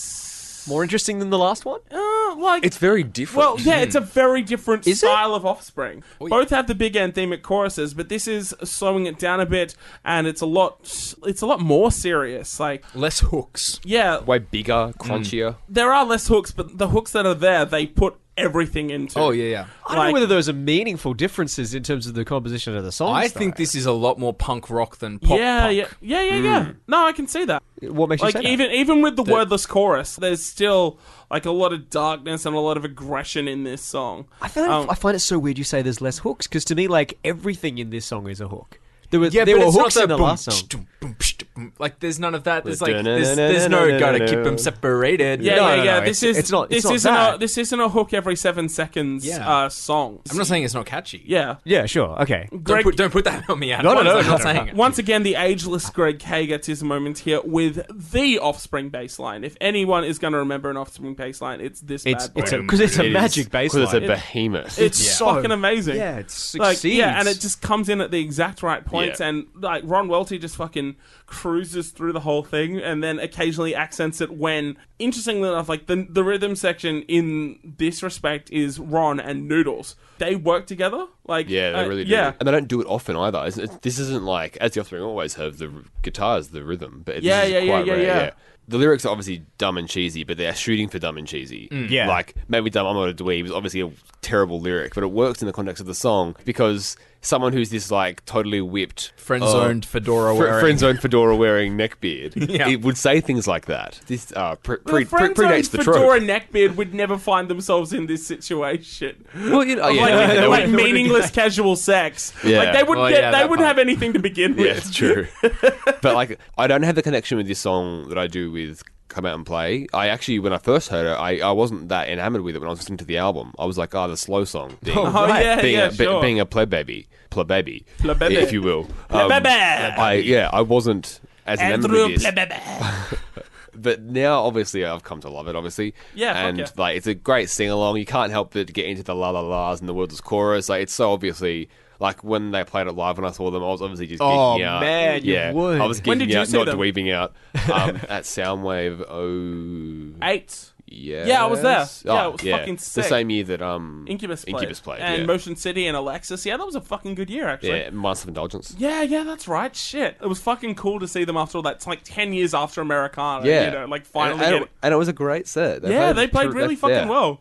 S4: More interesting than the last one?
S1: Uh, like
S2: It's very different.
S1: Well, yeah, it's a very different
S4: Is it?
S1: style of Offspring. Both have the big anthemic choruses, but this is slowing it down a bit, and it's a lot. It's a lot more serious. Like,
S3: Less hooks.
S1: yeah,
S2: way bigger, crunchier.
S1: there are less hooks, but the hooks that are there, they put everything into.
S3: Oh yeah, yeah.
S4: I don't
S1: Like-
S4: know whether those are meaningful differences in terms of the composition of the songs.
S3: I think
S4: though.
S3: this is a lot more punk rock than pop
S1: yeah,
S3: punk.
S1: yeah, yeah, yeah, yeah. No, I can see that.
S4: What makes
S1: Like
S4: you say that?
S1: even even with the, wordless chorus, there's still like a lot of darkness and a lot of aggression in this song.
S4: I find
S1: Um,
S4: I find it so weird you say there's less hooks because to me, like everything in this song is a hook. There were
S3: Yeah,
S4: there
S3: but
S4: were
S3: it's
S4: hooks
S3: not
S4: in
S3: the
S4: the
S3: boom,
S4: last song.
S3: Psh, dum, boom, psh, dum. Like there's none of that. There's like there's, there's no gotta keep them separated.
S1: Yeah,
S4: No,
S1: yeah,
S4: no,
S1: yeah.
S4: no,
S1: This
S4: it's-
S1: is
S4: it's not-
S1: This
S4: not
S1: isn't a this isn't a hook every seven seconds
S3: Yeah.
S1: uh, song.
S3: I'm not saying it's not catchy.
S1: Yeah.
S4: Yeah, sure, okay.
S3: Don't
S1: Greg-
S3: put, don't put that on me, Adam.
S4: No, no, no,
S3: I'm not saying it.
S1: Once again, the ageless Greg K gets his moment here with the Offspring bass line. If anyone is going to remember an Offspring bass line, it's this
S4: It's
S1: bad boy.
S4: it's because it's a
S2: It is-
S4: magic bass
S2: 'cause it's a behemoth.
S1: It's
S4: so-
S1: fucking amazing.
S4: yeah, it succeeds.
S1: like yeah, and it just comes in at the exact right points,
S2: Yeah.
S1: and like Ron Welty just fucking cruises through the whole thing, and then occasionally accents it when, interestingly enough, like the the rhythm section in this respect is Ron and Noodles. They work together, like
S2: Yeah, they
S1: uh,
S2: really do.
S1: Yeah,
S2: And they don't do it often either. It's, it's, this isn't like, as the Offspring always have, the r- guitars, the rhythm. But
S1: Yeah, yeah, yeah,
S2: quite
S1: yeah,
S2: rare,
S1: yeah.
S2: The lyrics are obviously dumb and cheesy, but they are shooting for dumb and cheesy.
S4: Yeah.
S2: Like, maybe Dumb, I'm not a dweeb is obviously a terrible lyric, but it works in the context of the song because someone who's this, like, totally whipped...
S3: Friend-zoned fedora
S2: fr-
S3: wearing.
S2: Friend-zoned fedora wearing neckbeard. [laughs]
S3: Yeah.
S2: It would say things like that. This uh, pre- pre-
S1: the
S2: pre- predates the
S1: Fedora
S2: trope.
S1: neckbeard would never find themselves in this situation.
S2: Well, you know, yeah,
S1: like,
S2: yeah, [laughs] they
S1: like meaningless [laughs] casual sex.
S2: Yeah.
S1: Like they wouldn't
S3: Well,
S1: get,
S3: yeah,
S1: they wouldn't
S3: part.
S1: have anything to begin with.
S2: Yeah, it's true. but like, I don't have the connection with this song that I do with "Come Out and Play." I actually, when I first heard it, I, I wasn't that enamored with it when I was listening to the album. I was like, "Oh, the slow song." [laughs] Being,
S1: Oh, yeah,
S2: being,
S1: yeah,
S2: a, be-
S1: sure.
S2: being a pleb baby, pleb baby,
S1: Plebebe.
S2: if you will. Um,
S1: Plebebe.
S2: I yeah, I wasn't as enamored
S1: Andrew
S2: with this.
S1: Plebebe. [laughs]
S2: But now, obviously, I've come to love it. Obviously,
S1: Yeah,
S2: and
S1: yeah.
S2: like it's a great sing along. You can't help but get into the la la las and the wordless chorus. Like it's so obviously. Like when they played it live, when I saw them, I was obviously just
S4: Oh,
S2: geeking out.
S4: man, you
S2: yeah,
S4: would.
S2: I was geeking
S1: When did you
S2: out,
S1: see
S2: not
S1: them?
S2: dweebing out. [laughs] Um, at Soundwave, oh,
S1: Eight.
S2: yes.
S1: Yeah, I was there. Yeah,
S2: Oh,
S1: it was fucking sick.
S2: The same year that um,
S1: Incubus played.
S2: Incubus played,
S1: and
S2: yeah.
S1: Motion City and Alexis. Yeah, that was a fucking good year actually.
S2: yeah, Master of Indulgence.
S1: Yeah, yeah, that's right. Shit, it was fucking cool to see them after all that. It's like ten years after Americana.
S2: Yeah,
S1: you know, like finally.
S2: and, and,
S1: get
S2: it, and it was a great set. They
S1: yeah, they played
S2: ter-
S1: really fucking
S2: yeah.
S1: well.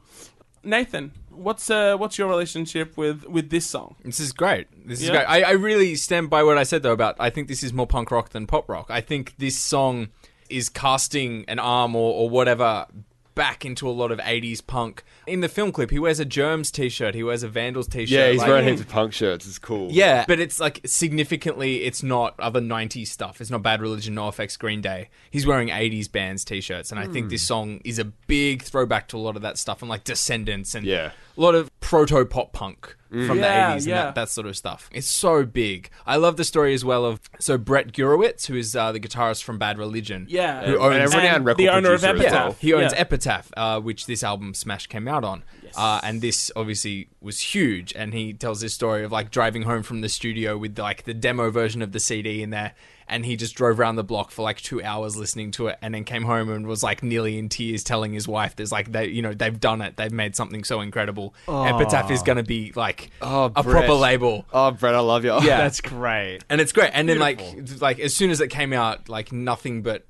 S1: Nathan, what's uh, what's your relationship with with this song?
S3: This is great. This is
S1: Yeah.
S3: great. I, I really stand by what I said though about I think this is more punk rock than pop rock. I think this song is casting an arm or, or whatever back into a lot of 80s punk. In the film clip, he wears a Germs t-shirt, he wears a Vandals t-shirt.
S2: Yeah, he's
S3: like-
S2: wearing heaps of punk shirts. It's cool.
S3: Yeah, but it's like significantly, it's not other 90s stuff. It's not Bad Religion, NoFX, Green Day. He's wearing 80s bands t shirts, and I think this hmm. song is a big throwback to a lot of that stuff and like Descendents and
S2: Yeah.
S3: a lot of proto pop punk from
S1: Yeah,
S3: the 80s and
S1: yeah.
S3: that, that sort of stuff. It's so big. I love the story as well of so Brett Gurewitz, who is uh, the guitarist from Bad Religion.
S1: Yeah,
S3: Who owns-
S2: And
S1: And
S2: record
S1: the owner of
S2: producer
S1: Epitaph.
S2: well.
S3: He owns
S1: Yeah.
S3: Epitaph, uh, which this album Smash came out on. Uh, and this obviously was huge. And he tells this story of like driving home from the studio with like the demo version of the CD in there. And he just drove around the block for like two hours listening to it, and then came home and was like nearly in tears, telling his wife, "There's like they, you know, they've done it. They've made something so incredible. Epitaph is going to be like
S2: Oh,
S3: a
S2: Brett.
S3: proper label."
S2: Oh, Brett, I love you.
S3: Yeah.
S4: That's great.
S3: and it's great. And then like like as soon as it came out, like nothing but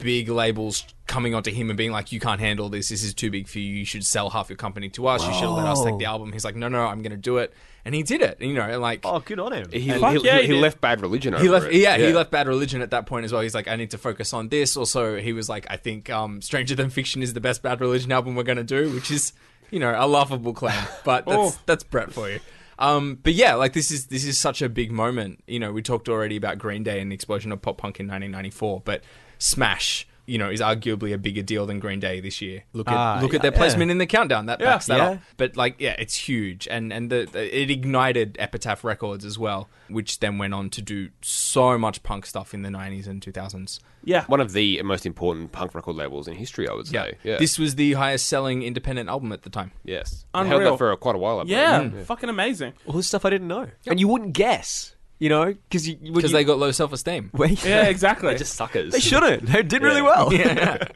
S3: big labels coming onto him and being like, "You can't handle this. This is too big for you. You should sell half your company to us. You should let us take the album." He's like, "No, no, I'm going to do it," and he did it. You know, and like.
S4: Oh, good on him.
S2: He, he,
S1: yeah,
S2: he,
S1: he
S2: he left Bad Religion over
S3: He left,
S2: it.
S3: yeah, he left Bad Religion at that point as well. He's like, I need to focus on this. Also, he was like, I think um, Stranger Than Fiction is the best Bad Religion album we're going to do, which is, you know, a laughable claim, but that's
S1: Oh.
S3: that's Brett for you. Um, but yeah, like this is this is such a big moment. You know, we talked already about Green Day and the explosion of pop punk in 1994, but Smash, you know, is arguably a bigger deal than Green Day this year. Look at
S4: Ah,
S3: look
S4: yeah,
S3: at their
S4: yeah.
S3: placement in the countdown. That backs that
S4: yeah.
S3: up. But like, yeah, it's huge, and and the, the- it ignited Epitaph Records as well, which then went on to do so much punk stuff in the 90s and 2000s.
S1: Yeah,
S2: One of the most important punk record labels in history, I would say. Yeah.
S3: This was the highest selling independent album at the time.
S2: yes.
S1: Unreal.
S2: Held that for quite a while, I believe.
S1: yeah, fucking amazing.
S4: All this stuff I didn't know, and you wouldn't guess, you know, because you
S3: Because they got low self esteem.
S1: Yeah, exactly. [laughs]
S2: They're just suckers.
S4: they shouldn't. They did really well. [laughs]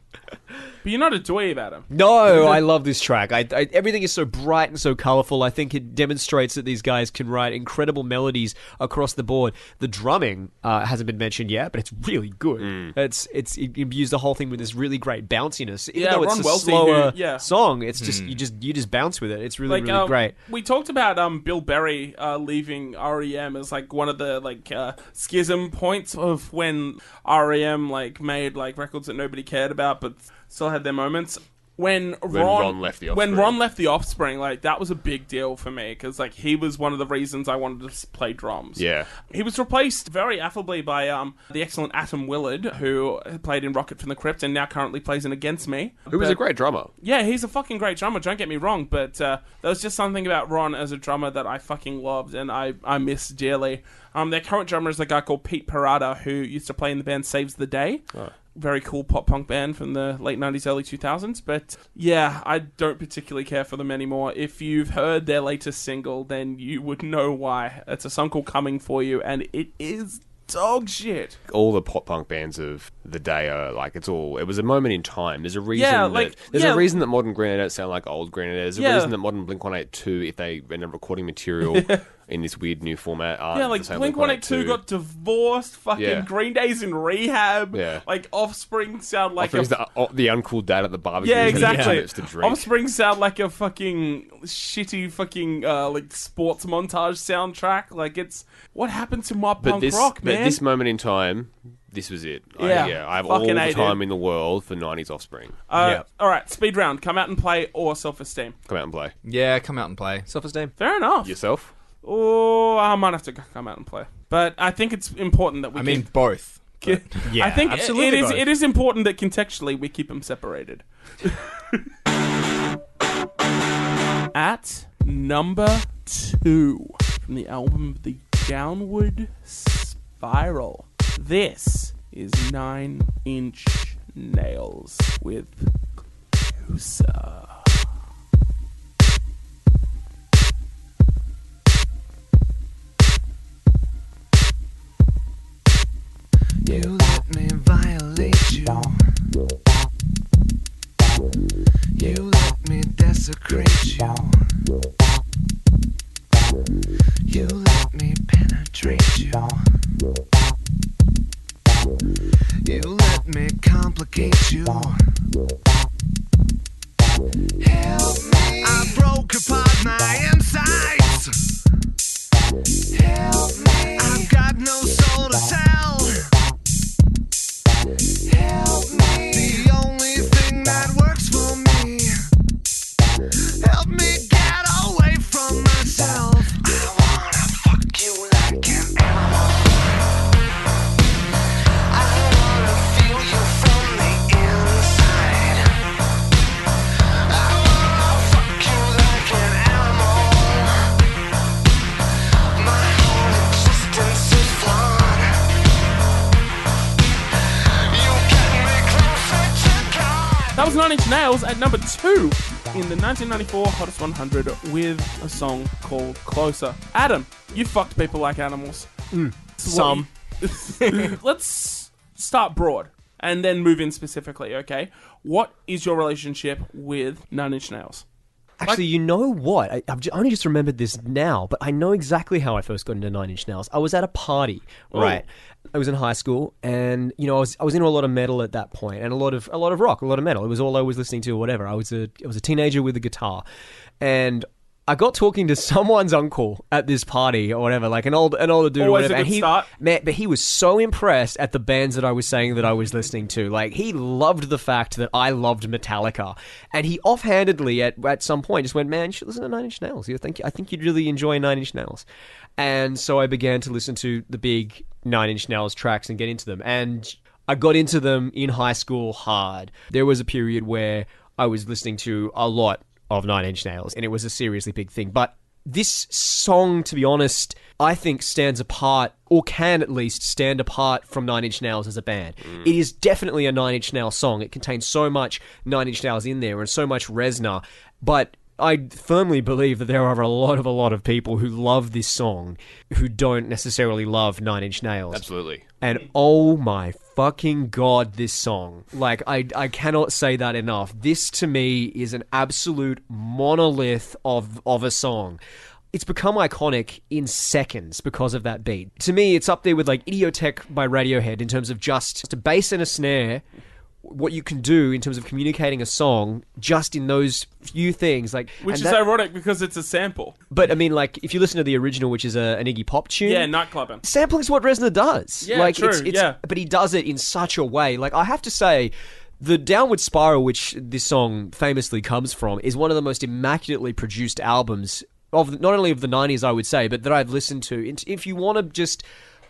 S1: But you're not a dweeb, Adam.
S4: No, [laughs] I love this track. I, I, everything is so bright and so colorful. I think it demonstrates that these guys can write incredible melodies across the board. The drumming uh, hasn't been mentioned yet, but it's really good.
S2: Mm.
S4: It's it's it imbues the whole thing with this really great bounciness. Even
S1: Yeah,
S4: though it's
S1: Ron
S4: a
S1: Welty,
S4: slower
S1: who- yeah.
S4: song, it's just you just you just bounce with it. It's really really
S1: um,
S4: great.
S1: We talked about um, Bill Berry uh, leaving REM as like one of the like uh, schism points of when REM like made like records that nobody cared about, but still had their moments. When Ron,
S2: Ron left The
S1: when
S2: Offspring.
S1: Ron left the Offspring, like that was a big deal for me because like he was one of the reasons I wanted to s- play drums.
S2: Yeah.
S1: He was replaced very affably by um, the excellent Atom Willard, who played in Rocket from the Crypt and now currently plays in Against Me.
S2: Who was a great drummer.
S1: yeah, he's a fucking great drummer. Don't get me wrong, but uh, there was just something about Ron as a drummer that I fucking loved and I I miss dearly. Um, their current drummer is a guy called Pete Parada who used to play in the band Saves the Day. Very cool pop punk band from the late '90s, early 2000s. But yeah, I don't particularly care for them anymore. If you've heard their latest single, then you would know why. It's a song called "Coming for You," and it is dog shit.
S2: all the pop punk bands of the day are like it's all it was a moment in time there's a reason
S1: Yeah,
S2: that
S1: like-
S2: there's
S1: yeah.
S2: a reason that modern Green Day sound like old Green Day there's a
S1: Yeah.
S2: reason that modern blink 182 if they end up recording material [laughs] in this weird new format aren't
S1: Yeah,
S2: the
S1: like
S2: same
S1: Blink One Eight Two got divorced. Fucking
S2: Yeah.
S1: Green Day's in rehab.
S2: Yeah.
S1: like Offspring sound like
S2: like
S1: a
S2: the, oh, the uncool dad at the barbecue
S1: yeah,
S2: who's getting
S1: exactly.
S2: minutes to drink
S1: Offspring sound like a fucking shitty fucking uh, like sports montage soundtrack. Like it's what happened to my
S2: but
S1: punk
S2: this
S1: rock,
S2: but
S1: man.
S2: this moment in time this was it I,
S1: Yeah,
S2: yeah I have all
S1: fucking
S2: the
S1: A, dude.
S2: time in the world for 90s offspring
S1: uh,
S4: Yeah.
S1: All right, speed round. Come out and play or self esteem.
S2: come out and play
S3: Yeah, come out and play.
S4: Self esteem.
S1: Fair enough.
S2: yourself
S1: Oh, I might have to come out and play, but I think it's important that we.
S3: I mean,
S1: keep-
S3: both. [laughs]
S1: keep-
S4: Yeah,
S1: I think it-
S4: absolutely
S1: it is.
S4: both.
S1: It is important that contextually we keep them separated. [laughs] At number two from the album The Downward Spiral, this is Nine Inch Nails with
S9: You let me violate you. You let me desecrate you. You let me penetrate you. You let me complicate you.
S1: 1994 Hottest 100 with a song called Closer. Adam, you fucked people like animals. Mm.
S4: Some. [laughs]
S1: Let's start broad and then move in specifically, okay? What is your relationship with Nine Inch Nails?
S4: Actually, you know what? I, I've ju- only just remembered this now, but I know exactly how I first got into Nine Inch Nails. I was at a party, right? I was in high school, and you know, I was I was into a lot of metal at that point, and a lot of a lot of rock, a lot of metal. It was all I was listening to, or whatever. I was a I was a teenager with a guitar, and. I got talking to [laughs] someone's uncle at this party or whatever, like an old an older dude or
S1: Always a
S4: whatever. and he,
S1: start.
S4: Man, but he was so impressed at the bands that I was saying that I was listening to. Like he loved the fact that I loved Metallica, and he offhandedly at at some point just went, "Man, you should listen to Nine Inch Nails. You think I think you'd really enjoy Nine Inch Nails." And so I began to listen to the big Nine Inch Nails tracks and get into them. And I got into them in high school hard. There was a period where I was listening to a lot of Nine Inch Nails, and it was a seriously big thing. But this song, to be honest, I think stands apart, or can at least stand apart from Nine Inch Nails as a band. Mm. It is definitely a Nine Inch Nails song. It contains so much Nine Inch Nails in there and so much Reznor, but I firmly believe that there are a lot of a lot of people who love this song who don't necessarily love Nine Inch Nails.
S2: Absolutely.
S4: And oh my fucking god, this song. Like, I, I cannot say that enough. This to me is an absolute monolith of, of a song. It's become iconic in seconds because of that beat. To me, it's up there with like Idioteque by Radiohead in terms of just a bass and a snare. What you can do in terms of communicating a song just in those few things, like
S1: Which is
S4: that-
S1: ironic because it's a sample.
S4: But I mean, like if you listen to the original, which is a, an Iggy Pop tune,
S1: Yeah, nightclubbing.
S4: sampling is what Reznor does.
S1: Yeah,
S4: like
S1: true,
S4: it's, it's
S1: yeah.
S4: but he does it in such a way. Like I have to say, the downward spiral, which this song famously comes from, is one of the most immaculately produced albums of not only of the '90s, I would say, but that I've listened to. If you want to just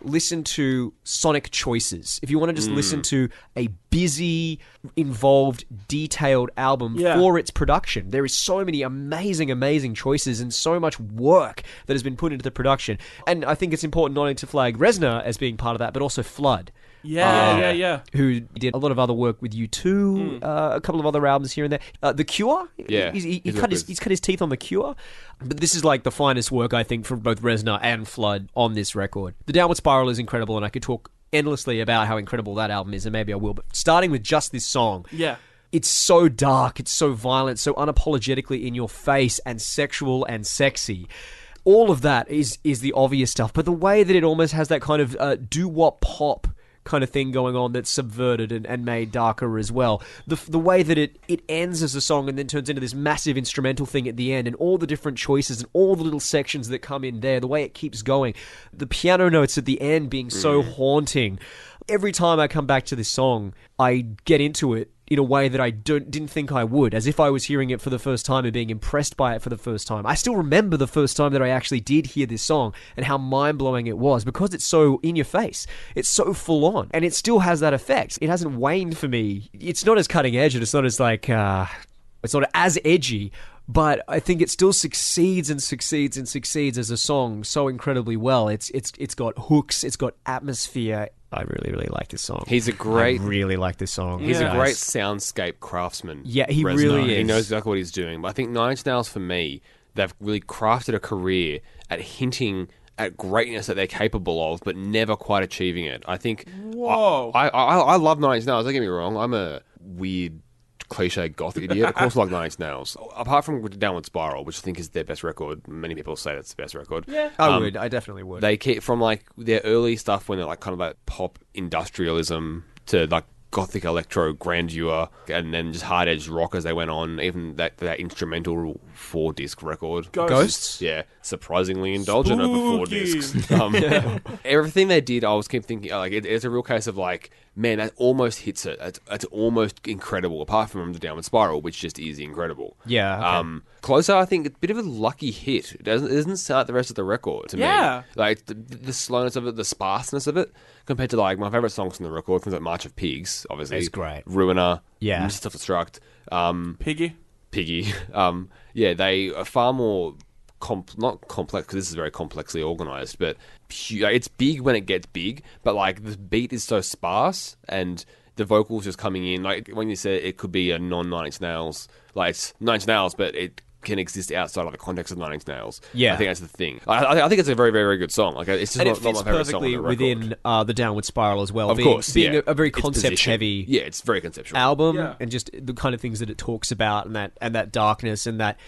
S4: listen to sonic choices, if you want to just mm. listen to a busy, involved, detailed album
S1: Yeah.
S4: for its production, there is so many amazing, amazing choices and so much work that has been put into the production. And I think it's important not only to flag Reznor as being part of that, but also Flood.
S1: Yeah,
S4: Uh,
S1: yeah, yeah.
S4: Who did a lot of other work with U2? Uh, a couple of other albums here and there. Uh, the Cure,
S2: Yeah,
S4: he's, he, he
S2: he's
S4: cut his he's cut his teeth on the Cure. But this is like the finest work I think from both Reznor and Flood on this record. The Downward Spiral is incredible, and I could talk endlessly about how incredible that album is, and maybe I will. But starting with just this song,
S1: Yeah.
S4: it's so dark, it's so violent, so unapologetically in your face and sexual and sexy. All of that is is the obvious stuff, but the way that it almost has that kind of uh, do wop pop kind of thing going on that's subverted and, and made darker as well. The the way that it it ends as a song and then turns into this massive instrumental thing at the end, and all the different choices and all the little sections that come in there. The way it keeps going, the piano notes at the end being so mm. haunting. Every time I come back to this song, I get into it in a way that I don't didn't think I would, as if I was hearing it for the first time and being impressed by it for the first time. I still remember the first time that I actually did hear this song and how mind blowing it was because it's so in your face. It's so full on, and it still has that effect. It hasn't waned for me. It's not as cutting edge, and it's not as like uh, it's not as edgy. But I think it still succeeds and succeeds and succeeds as a song so incredibly well. It's it's it's got hooks, it's got atmosphere. I really really like this song.
S2: He's a great-
S4: I really like this song.
S2: He's
S1: Yeah.
S2: a great soundscape craftsman.
S4: Yeah, he
S2: Reznor.
S4: really
S2: He knows exactly what he's doing. But I think Nine Inch Nails, for me, they've really crafted a career at hinting at greatness that they're capable of, but never quite achieving it. I think.
S1: Whoa.
S2: I I, I love Nine Inch Nails. Don't get me wrong. I'm a weird. Cliche goth idiot. Of course, I like Nine Inch Nails. Apart from Downward Spiral, which I think is their best record. Many people say that's the best record.
S1: Yeah.
S4: I
S2: Um,
S4: would. I definitely would.
S2: They keep from like their early stuff when they're like kind of like pop industrialism to like gothic electro grandeur and then just hard edge rock as they went on. Even that that instrumental four disc record.
S1: Ghosts.
S2: Yeah, surprisingly indulgent over four
S1: Spooky.
S2: discs. [laughs] Um, [laughs] everything they did, I was keep thinking like it, it's a real case of like, man, that almost hits it. It's, it's almost incredible. Apart from the Downward Spiral, which just is incredible.
S4: Yeah, okay.
S2: Um, closer, I think, a bit of a lucky hit. It doesn't it doesn't start the rest of the record to
S1: Yeah.
S2: me. Like the, the slowness of it, the sparseness of it, compared to like my favorite songs from the record, things like March of Pigs, obviously.
S4: It's great.
S2: Ruiner.
S4: Yeah.
S2: Self Destruct. Um,
S1: Piggy.
S2: Piggy. [laughs] Um, yeah, they are far more comp- not complex because this is very complexly organized, but it's big when it gets big. But like the beat is so sparse and the vocals just coming in. Like when you said it could be a non Nine Inch Nails, like it's Nine Inch Nails, but it can exist outside of the context of Nine Inch Nails.
S4: Yeah.
S2: I think that's the thing. I, I I think it's a very very very good song. Like it's just
S4: and
S2: not,
S4: it
S2: not
S4: fits
S2: my favorite song on
S4: perfectly
S2: the record.
S4: within uh, the downward spiral as well.
S2: Of
S4: being,
S2: course,
S4: being
S2: yeah.
S4: a, a very
S2: Its
S4: concept
S2: position.
S4: heavy
S2: Yeah, it's very conceptual.
S4: album,
S1: Yeah.
S4: and just the kind of things that it talks about, and that and that darkness, and that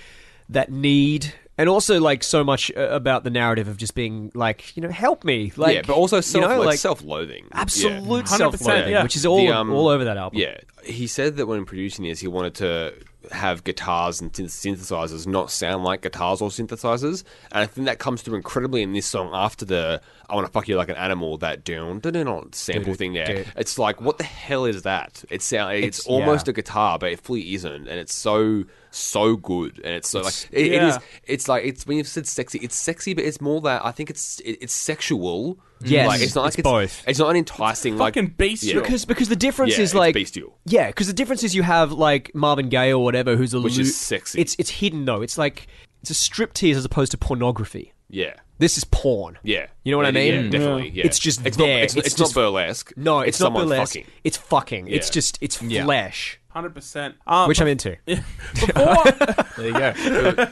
S4: that need, and also like so much uh, about the narrative of just being like, you know, help me, like,
S2: yeah, but also self
S4: you know, like
S2: self-loathing. Yeah.
S4: absolute
S1: 100%,
S4: self-loathing,
S1: yeah.
S4: which is all
S2: The, um,
S4: all over that album.
S2: Yeah, he said that when producing this, he wanted to have guitars and synthesizers not sound like guitars or synthesizers, and I think that comes through incredibly in this song. After the "I want to fuck you like an animal," that down dun sample thing there it's like what the hell is that? It sound it's,
S4: It's-
S2: almost
S4: yeah.
S2: a guitar, but it fully isn't, and it's so so good, and it's so like it, it
S1: yeah.
S2: is. It's like it's when you've said sexy, it's sexy, but it's more that I think it's it, it's sexual.
S4: Yes,
S2: like, it's not like
S4: it's both.
S2: It's not an enticing like
S1: Fucking bestial.
S4: because because the difference
S2: Yeah,
S4: is
S2: it's
S4: like
S2: bestial.
S4: Yeah, because the difference is you have like Marvin Gaye or whatever, who's a
S2: Which
S4: lo-
S2: is sexy.
S4: It's it's hidden though. It's like it's a striptease as opposed to pornography.
S2: yeah.
S4: This is porn.
S2: Yeah,
S4: You know what I mean?
S2: Yeah, definitely. Yeah.
S4: It's just
S2: it's
S4: there.
S2: Not, it's,
S4: It's
S2: it's
S4: just-
S2: not burlesque.
S4: No, it's, not
S2: someone
S4: burlesque.
S2: Fucking.
S4: It's fucking. It's just it's
S3: Yeah.
S4: flesh.
S1: Hundred percent. Um,
S4: which I'm into. [laughs] [laughs]
S1: before,
S3: There you go.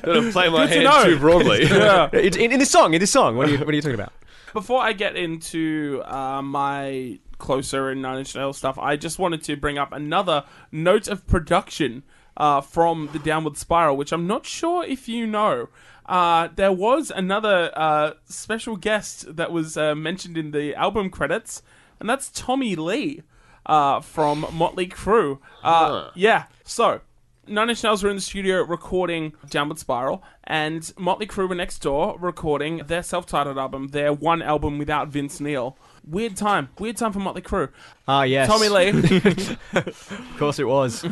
S2: Gonna play [laughs] my
S1: Good
S2: hand
S1: know.
S2: too broadly.
S1: yeah.
S4: in, in, in this song, in this song, what are you what are you talking about?
S1: before I get into uh, my closer and Nine Inch Nails stuff, I just wanted to bring up another note of production uh, from the Downward Spiral, which I'm not sure if you know. Uh, there was another uh, special guest that was uh, mentioned in the album credits, and that's Tommy Lee uh, from Motley Crue. Uh, Yeah, so Nine Inch Nails were in the studio recording Downward Spiral, and Motley Crue were next door recording their self-titled album, their one album without Vince Neil. Weird time, weird time for Motley Crue.
S4: Ah, yes.
S1: Tommy Lee, [laughs] [laughs]
S4: Of course it was.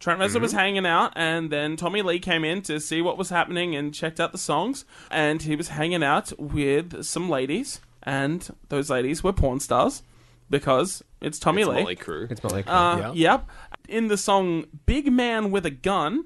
S1: Trent Reznor was hanging out, and then Tommy Lee came in to see what was happening and checked out the songs. And he was hanging out with some ladies, and those ladies were porn stars because it's Tommy
S2: It's
S1: Lee.
S2: Motley Crue.
S4: It's not like
S1: Uh, Yep. In the song Big Man with a Gun,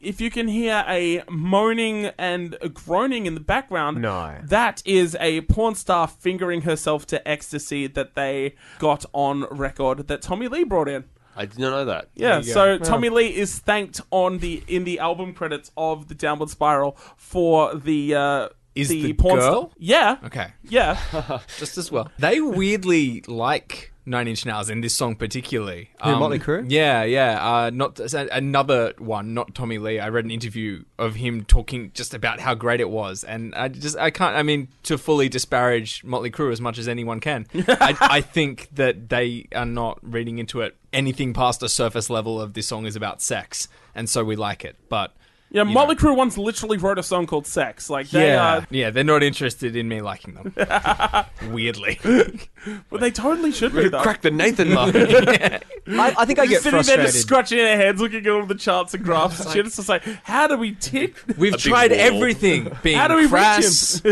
S1: if you can hear a moaning and a groaning in the background,
S4: No.
S1: that is a porn star fingering herself to ecstasy that they got on record that Tommy Lee brought in.
S2: I did not know that.
S1: Yeah,
S3: you go.
S1: so Tommy Lee is thanked on the in the album credits of the Downward Spiral for the uh
S3: Is
S1: the,
S3: the
S1: porn
S3: girl?
S1: star. Yeah.
S3: Okay.
S1: Yeah. [laughs]
S3: Just as well. They weirdly like Nine Inch Nails in this song particularly.
S4: Who, Motley Crue?
S3: Yeah, yeah. Uh, not another one, not Tommy Lee. I read an interview of him talking just about how great it was, and I just I can't. I mean, to fully disparage Motley Crue as much as anyone can, [laughs] I, I think that they are not reading into it anything past a surface level of this song is about sex, and so we like it. But
S1: Yeah, Motley Crue once literally wrote a song called Sex. Like they
S3: yeah,
S1: are
S3: yeah, they're not interested in me liking them. [laughs] Weirdly. [laughs]
S1: but they totally should be though.
S2: Crack the Nathan [laughs] mark.
S4: I, I think I get
S1: Just sitting there
S4: frustrated.
S1: just scratching their heads, looking at all the charts and graphs and shit. It's just like, how do we tip?
S3: We've
S2: big
S3: tried everything. Being
S1: How do we reach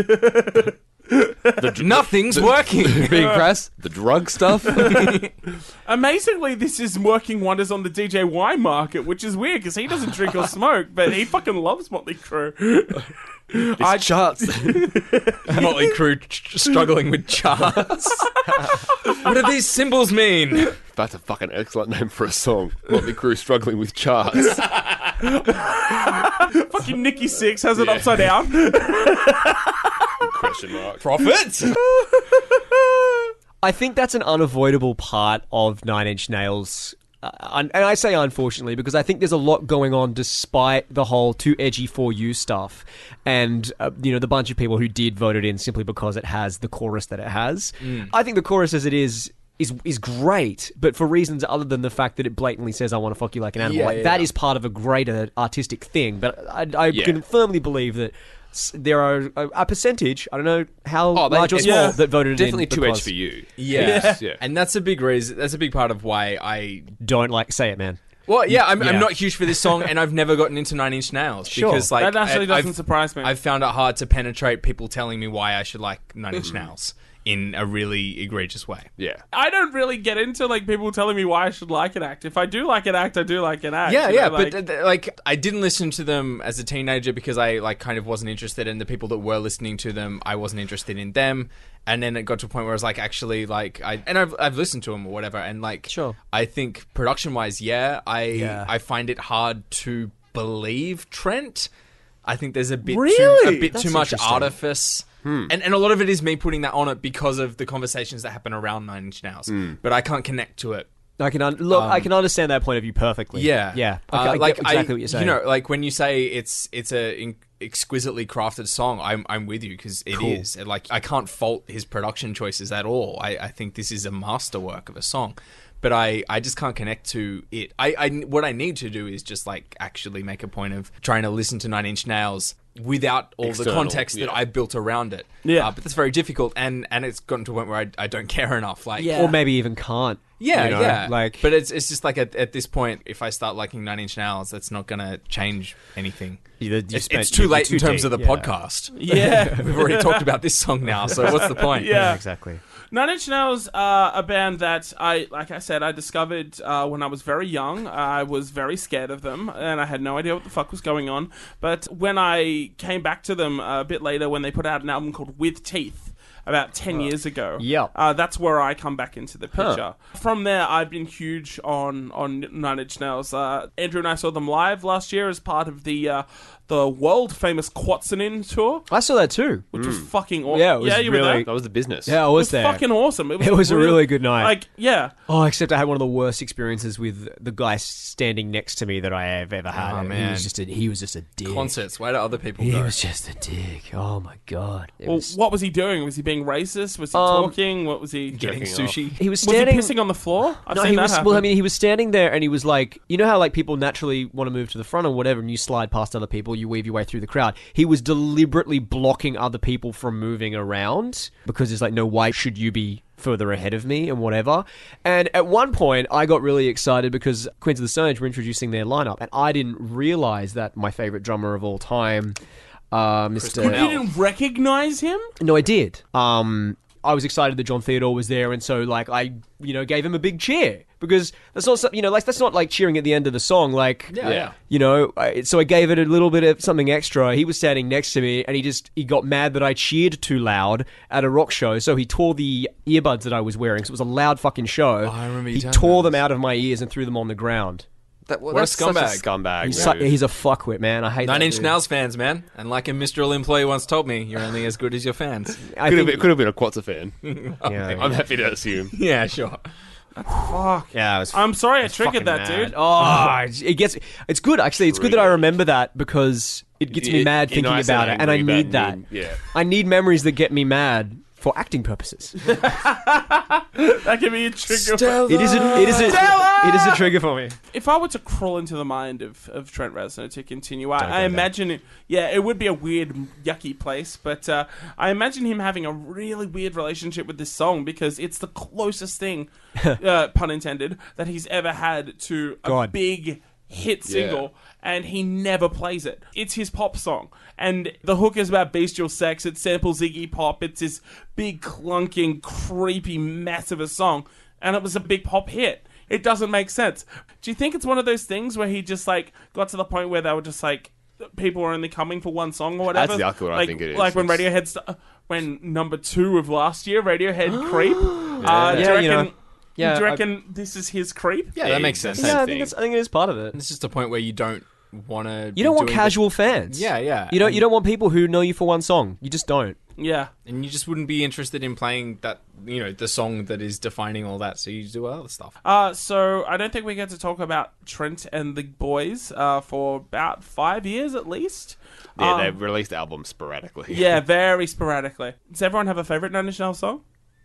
S3: crass. Nothing's working. [laughs]
S2: Being crass, the drug stuff. [laughs]
S1: Amazingly, this is working wonders on the DJ Y market, which is weird because he doesn't drink or smoke, but he fucking loves Motley Crue. [laughs]
S2: It's charts.
S3: Motley Crue tr- struggling with charts. what do these symbols mean?
S2: That's a fucking excellent name for a song. Motley Crue struggling with charts.
S1: fucking Nikki Sixx has it
S2: Yeah.
S1: upside down.
S2: Question mark.
S3: Profit? [laughs]
S4: I think that's an unavoidable part of Nine Inch Nails. Uh, and I say unfortunately because I think there's a lot going on despite the whole too edgy for you stuff and uh, you know the bunch of people who did vote it in simply because it has the chorus that it has. I think the chorus as it is is is great, but for reasons other than the fact that it blatantly says "I want to fuck you like an animal,"
S3: Yeah,
S4: like
S3: yeah,
S4: that
S3: yeah.
S4: is part of a greater artistic thing. But I, I can firmly believe that there are a, a percentage. I don't know how
S2: Oh, they-
S4: large or
S2: it's
S4: small
S1: Yeah.
S4: that voted it
S2: Definitely
S4: in
S2: too
S4: because-
S2: edge for you.
S3: Yeah.
S2: Yes, yeah.
S3: And that's a big reason. That's a big part of why I.
S4: Don't like say it, man.
S3: Well, yeah, I'm,
S4: Yeah.
S3: I'm not huge for this song, and I've never gotten into Nine Inch Nails
S4: Sure.
S3: because, like,
S1: that actually
S3: I-
S1: doesn't
S3: I've,
S1: surprise me.
S3: I've found it hard to penetrate people telling me why I should like Nine Inch mm. Nails in a really egregious way.
S2: Yeah.
S1: I don't really get into like people telling me why I should like an act. If I do like an act, I do like an act.
S3: Yeah,
S1: you know,
S3: yeah,
S1: like-
S3: but uh, like I didn't listen to them as a teenager because I like kind of wasn't interested in the people that were listening to them. I wasn't interested in them, and then it got to a point where I was like, actually, like I and I've I've listened to them or whatever, and like
S4: Sure.
S3: I think production wise, yeah, I
S4: Yeah.
S3: I find it hard to believe Trent. I think there's a bit too,
S1: Really?
S3: a bit
S4: That's
S3: too much
S4: interesting.
S3: Artifice. And, and a lot of it is me putting that on it because of the conversations that happen around Nine Inch Nails. But I can't connect to it
S4: I can un- look. I can understand that point of view perfectly.
S3: Um, yeah,
S4: yeah.
S3: Uh,
S4: I, I
S3: like
S4: exactly
S3: I,
S4: what you're saying.
S3: You know, like when you say it's it's a in- exquisitely crafted song, I'm I'm with you because it is.
S4: Cool.
S3: Like I can't fault his production choices at all. I, I think this is a masterwork of a song. But I, I just can't connect to it. I, I what I need to do is just like actually make a point of trying to listen to Nine Inch Nails without all the
S2: External,
S3: context
S2: yeah.
S3: that I built around it.
S1: Yeah.
S3: uh, but that's very difficult, and and it's gotten to a point where I, I don't care enough. Like yeah.
S4: or maybe even can't.
S3: yeah,
S4: you know,
S3: yeah.
S4: Like,
S3: but it's it's just like at, at this point, if I start liking Nine Inch Nails, that's not gonna change anything.
S4: You- you
S3: It's,
S4: spent-
S3: it's too late
S4: too
S3: in terms
S4: deep,
S3: of the
S4: yeah.
S3: podcast.
S1: yeah. [laughs]
S3: We've already talked about this song now, so what's the point?
S1: Yeah.
S4: exactly.
S1: Nine Inch Nails are a band that I, like I said, I discovered uh, when I was very young. I was very scared of them, and I had no idea what the fuck was going on. But when I came back to them a bit later, when they put out an album called With Teeth, about 10 years ago.
S4: Yep.
S1: Uh, that's where I come back into the picture. From there, I've been huge on, on Nine Inch Nails. Uh, Andrew and I saw them live last year as part of the uh, the world famous Quatsonin tour,
S4: I saw that too.
S1: which was fucking awesome.
S4: Yeah, it was
S1: yeah, you were
S4: really-
S1: there.
S2: That was the business.
S4: Yeah, I
S1: It
S4: was
S1: was
S4: there.
S1: fucking awesome. It was, [laughs]
S4: It was a really good night.
S1: Like, yeah.
S4: Oh, except I had one of the worst experiences with the guy standing next to me that I have ever had.
S3: Oh,
S4: He
S3: man.
S4: was just a he was just a dick.
S3: Concerts. Why do other people
S4: He
S3: go?
S4: was just a dick. Oh my god. It
S1: Well,
S4: was-
S1: what was he doing? Was he being racist? Was he
S4: Um,
S1: talking? What was he?
S3: Getting
S2: Jerking off.
S3: sushi.
S4: he was
S1: Was he
S4: standing.
S1: pissing on the floor? I've
S4: no,
S1: seen
S4: he
S1: that
S4: was.
S1: happen.
S4: Well, I mean, he was standing there, and he was like, you know how like people naturally want to move to the front or whatever, and you slide past other people, you weave your way through the crowd. He was deliberately blocking other people from moving around because it's like, no, why should you be further ahead of me and whatever? And at one point, I got really excited because Queens of the Stone Age were introducing their lineup, and I didn't realize that my favorite drummer of all time. Uh, Mr.
S1: you didn't recognize him?
S4: No, I did. Um, I was excited that Jon Theodore was there, and so like I, you know, gave him a big cheer because that's not, you know, like that's not like cheering at the end of the song, like
S3: Yeah, yeah.
S4: you know. I, so I gave it a little bit of something extra. He was standing next to me, and he just he got mad that I cheered too loud at a rock show, so he tore the earbuds that I was wearing. So it was a loud fucking show.
S3: Oh, I remember
S4: he tore them out of my ears and threw them on the ground.
S2: That, well,
S3: What a
S2: that's such
S3: scumbag.
S2: scumbag.
S4: He's,
S2: move.
S4: su- he's a fuckwit, man. I hate
S3: Nine
S4: that
S3: Inch
S4: dude.
S3: Nails fans, man. And like a Mistral employee once told me, you're only as good as your fans.
S4: I
S2: could, have
S4: think-
S2: been, could have been a QOTSA fan. [laughs] [laughs]
S4: yeah,
S2: I'm happy to assume. [laughs]
S3: yeah, sure.
S1: Fuck.
S4: yeah, it was
S1: I'm sorry I
S4: fucking
S1: triggered that,
S4: mad.
S1: dude.
S4: Oh, it gets. It's good actually. It's good that I remember that because it gets me
S2: It-
S4: mad
S2: you're
S4: thinking
S2: nice
S4: about it, and I
S2: angry,
S4: need
S2: but
S4: that.
S2: mean- yeah.
S4: I need memories that get me mad for acting purposes. [laughs]
S1: That can be a trigger.
S4: it is a. It is a. It is a trigger for me.
S1: If I were to crawl into the mind of, of Trent Reznor to continue, I, I imagine, it, yeah, it would be a weird, yucky place, but uh, I imagine him having a really weird relationship with this song because it's the closest thing, [laughs] uh, pun intended, that he's ever had to a
S4: God.
S1: big hit single, and he never plays it. It's his pop song, and the hook is about bestial sex. It samples Iggy Pop. It's this big, clunking, creepy mess of a song, and it was a big pop hit. It doesn't make sense. Do you think it's one of those things where he just like got to the point where they were just like people were only coming for one song or whatever?
S2: That's exactly what I think it is.
S1: Like when
S2: It's-
S1: Radiohead, st- when number two of last year, Radiohead [gasps] Creep. Uh, do you
S4: Yeah,
S1: reckon?
S4: you know. Yeah,
S1: do you
S4: I-
S1: reckon this is his creep?
S3: Yeah, that makes sense.
S4: Yeah, I think it's. I think it is part of it.
S3: It's just a point where you don't want to.
S4: You don't want casual fans.
S3: Yeah, yeah.
S4: You don't.
S3: And-
S4: You don't want people who know you for one song. You just don't.
S1: Yeah.
S3: and you just wouldn't be interested in playing that. You know, the song that is defining all that. So you do other stuff.
S1: Uh, so I don't think we get to talk about Trent and the boys uh, for about five years at least.
S2: Yeah,
S1: Um,
S2: they've released albums sporadically.
S1: yeah, [laughs] very sporadically. Does everyone have a favorite Nine Inch Nails song?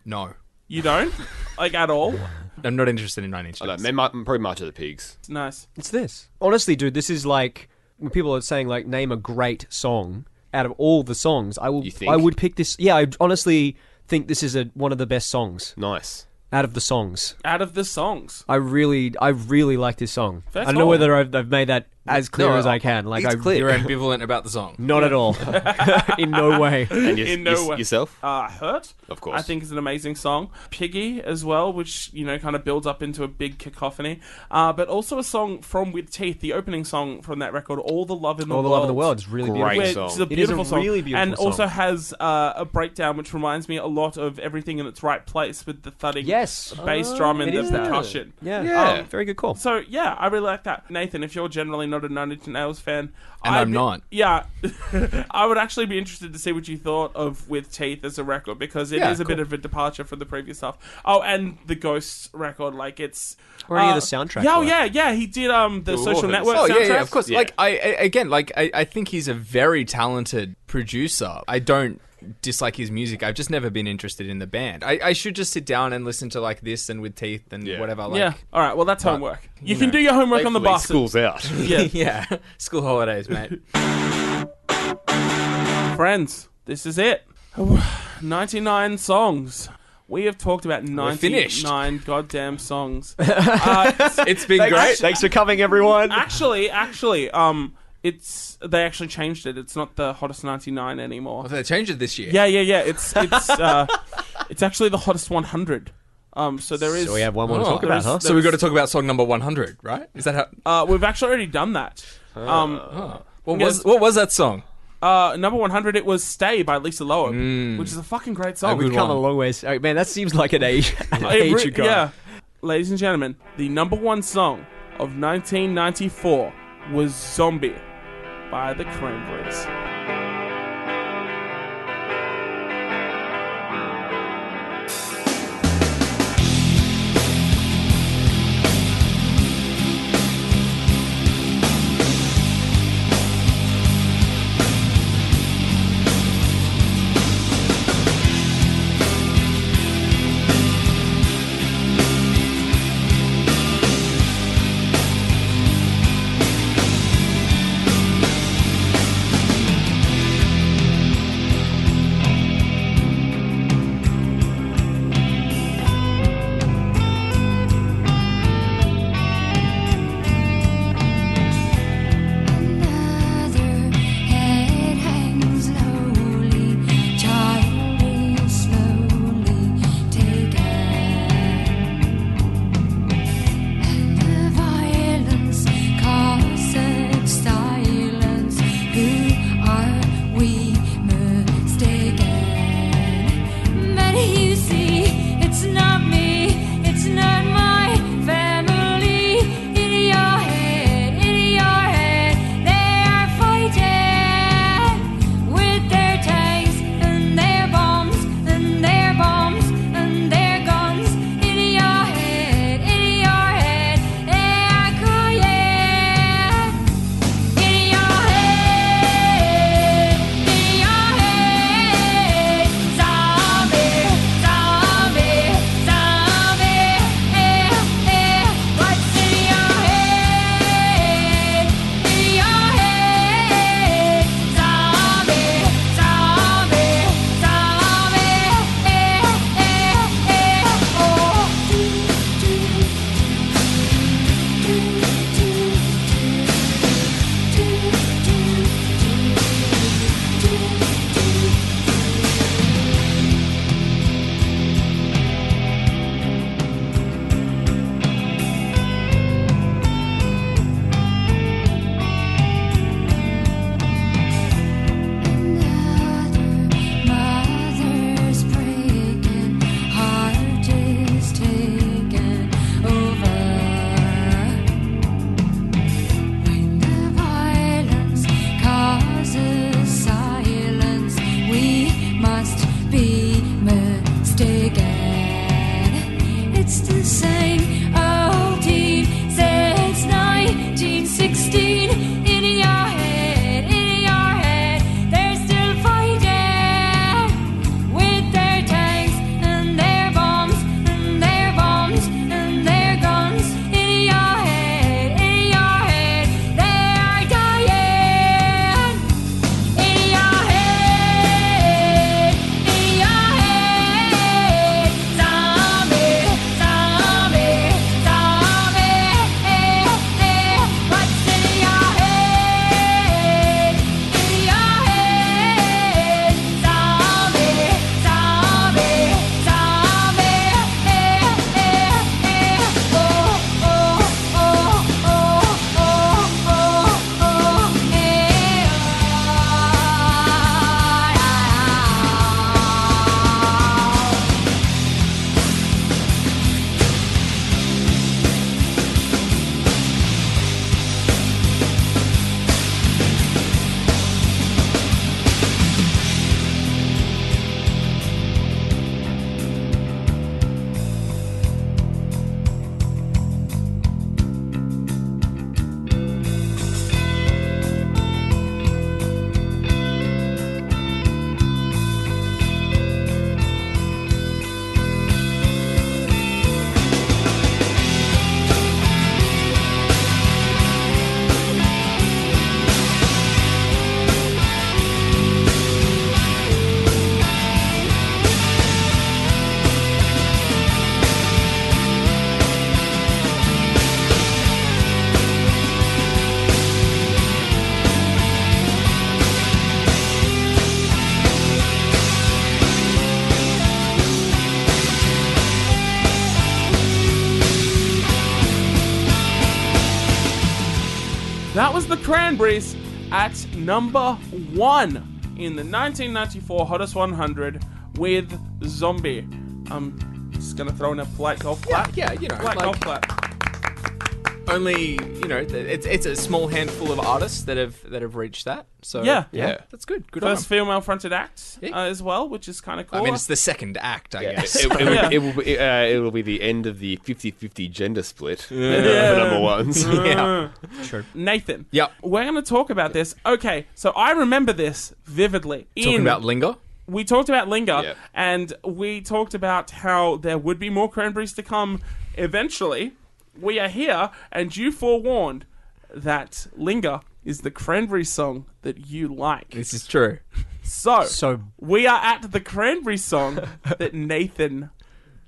S3: No,
S1: You don't, like at all. [laughs]
S3: I'm not interested in Nine Inch
S2: I
S3: Nails.
S2: don't know, maybe- probably March of the Pigs.
S1: It's nice.
S4: It's this. Honestly, dude, this is like when people are saying like name a great song out of all the songs. I will.
S2: You think?
S4: I would pick this. Yeah, I honestly think this is a one of the best songs
S2: Nice.
S4: out of the songs.
S1: Out of the songs,
S4: I really, I really like this song.
S1: Fair
S4: I don't know
S1: call.
S4: whether I've, I've made that as clear
S2: No,
S4: as I can. Like
S2: it's
S4: I,
S2: clear.
S3: You're ambivalent about the song.
S4: not at all, [laughs] [laughs] in no way.
S2: And you,
S1: In no way.
S2: yourself?
S1: uh, "Hurt."
S2: Of course.
S1: I think is an amazing song. "Piggy" as well, which you know kind of builds up into a big cacophony. Uh, but also a song from With Teeth, the opening song from that record, "All the Love in the
S4: All the
S1: World."
S4: love in the world is really
S2: Great
S4: beautiful.
S1: Which
S2: song.
S1: is a
S4: It is a
S1: beautiful song,
S4: really beautiful
S1: and
S4: song.
S1: also has uh, a breakdown which reminds me a lot of everything in its right place with the thudding
S4: Yes.
S1: bass drum and
S4: It
S1: the
S4: is that.
S1: percussion.
S4: Yeah,
S2: Yeah.
S4: Um, very good call.
S1: So yeah, I really like that. Nathan, if you're generally not a Nine Inch Nails fan,
S3: And
S1: I'd
S3: I'm
S1: be-
S3: not.
S1: Yeah, [laughs] I would actually be interested to see what you thought of With Teeth as a record because it is
S3: Yeah,
S1: a
S3: cool.
S1: bit of a departure from the previous stuff. Oh, and the Ghosts record, like it's
S4: Or any of
S1: uh,
S4: the soundtrack
S1: Yeah, oh, yeah, yeah. He did um the
S2: The
S1: Social
S2: Warheads.
S1: Network.
S3: Oh yeah, yeah, of course.
S2: Yeah.
S3: Like I, I again, like I, I think he's a very talented producer. I don't dislike his music. I've just never been interested in the band. I, I should just sit down and listen to like this and with teeth and
S2: Yeah.
S3: whatever. Like,
S1: yeah. All right. Well, that's homework. You,
S3: you
S1: can
S3: know,
S1: do your homework on the bus.
S2: School's out. [laughs]
S1: Yeah. [laughs]
S3: yeah. School holidays, mate.
S1: Friends, this is it. [sighs] 99 songs. We have talked about
S3: finished.
S1: 99 goddamn songs. [laughs] uh,
S3: It's been
S4: Thanks,
S3: great.
S4: thanks for coming, everyone.
S1: actually, actually, um, it's they actually changed it. It's not the hottest 99 anymore.
S3: Well, they changed it this year.
S1: Yeah, yeah, yeah. It's it's [laughs] uh, it's actually the hottest 100. Um, so there is.
S4: So we have one more to
S3: Oh,
S4: talk about,
S1: is-
S4: huh?
S3: So we've got to talk about song number 100, right? Is that how?
S1: Uh, we've actually already done that. Um,
S3: What was what was that song?
S7: uh, number 100, it was Stay by Lisa Loeb, which is a fucking great song.
S4: We've come a long ways. Oh, man, that seems like an age, [laughs] an
S7: It
S4: age
S7: re-
S4: ago.
S7: Yeah. Ladies and gentlemen, the number one song of 1994 was Zombie by the Cranberries. Cranberries
S1: at number one in the 1994 Hottest 100 with Zombie. I'm just gonna throw in a polite golf clap.
S3: yeah, you know,
S1: polite
S3: like-
S1: golf clap.
S3: Only you know, it's it's a small handful of artists that have that have reached that. So
S1: Yeah.
S2: Yeah.
S3: that's good. Good
S1: First
S3: them.
S1: female-fronted act
S3: Yeah.
S1: Uh, as well, which is kind of cool.
S3: I mean, it's the second act, I guess.
S2: It, it, will-
S1: Yeah.
S2: it will be, uh, it will be the end of the 50-50 gender split
S1: Yeah. [laughs]
S2: for number ones. [laughs]
S3: yeah.
S1: Nathan.
S3: Yep.
S1: We're going to talk about this. Okay, so I remember this vividly.
S3: Talking
S1: in-
S3: about Linger.
S1: we talked about Linger,
S2: Yeah.
S1: and we talked about how there would be more cranberries to come eventually. We are here, and you forewarned that Linger is the cranberry song that you like.
S3: This is true.
S1: So,
S4: So-
S1: we are at the cranberry song [laughs] that Nathan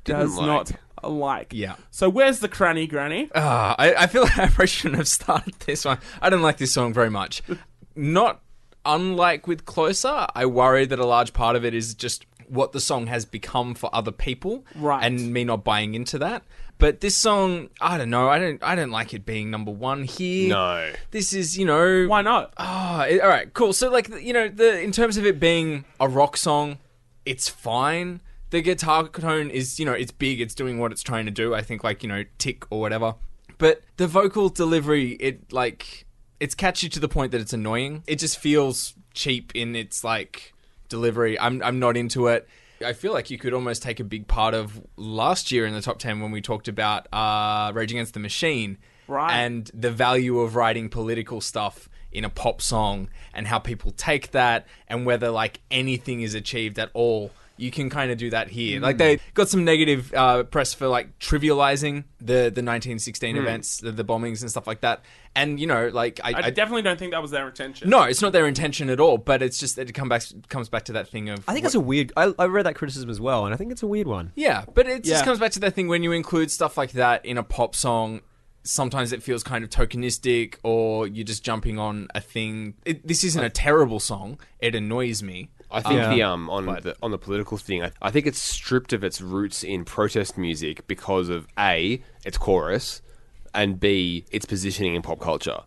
S1: does
S2: like.
S1: not like.
S3: Yeah.
S1: So where's the cranny granny?
S3: Uh, I, I feel like [laughs] I probably shouldn't have started this one. I don't like this song very much. Not unlike with Closer, I worry that a large part of it is just what the song has become for other people,
S1: Right.
S3: And me not buying into that. But this song, I don't know. I don't. I don't like it being number one here.
S2: No.
S3: This is, you know,
S1: Why not?
S3: Ah, it- all right, cool. So, like, you know, the in terms of it being a rock song, it's fine. The guitar tone is, you know, it's big. It's doing what it's trying to do. I think, like, you know, tick or whatever. But the vocal delivery, it like, it's catchy to the point that it's annoying. It just feels cheap in its like delivery. I'm I'm not into it. I feel like you could almost take a big part of last year in the top ten when we talked about uh, Rage Against the Machine,
S1: Right.
S3: And the value of writing political stuff in a pop song and how people take that and whether like anything is achieved at all. You can kind of do that here. Like they got some negative uh, press for like trivializing the the 1916 events, the, the bombings and stuff like that. And you know, like I,
S1: I,
S3: I
S1: definitely don't think that was their intention.
S3: no, it's not their intention at all. But it's just it come back comes back to that thing of
S4: I think it's a weird. I, I read that criticism as well, and I think it's a weird one.
S3: yeah, but it
S1: Yeah.
S3: just comes back to that thing when you include stuff like that in a pop song. Sometimes it feels kind of tokenistic, or you're just jumping on a thing. It, this isn't a terrible song. It annoys me.
S2: I think the um on the on the political thing, I, I think it's stripped of its roots in protest music because of a its chorus, and b its positioning in pop culture.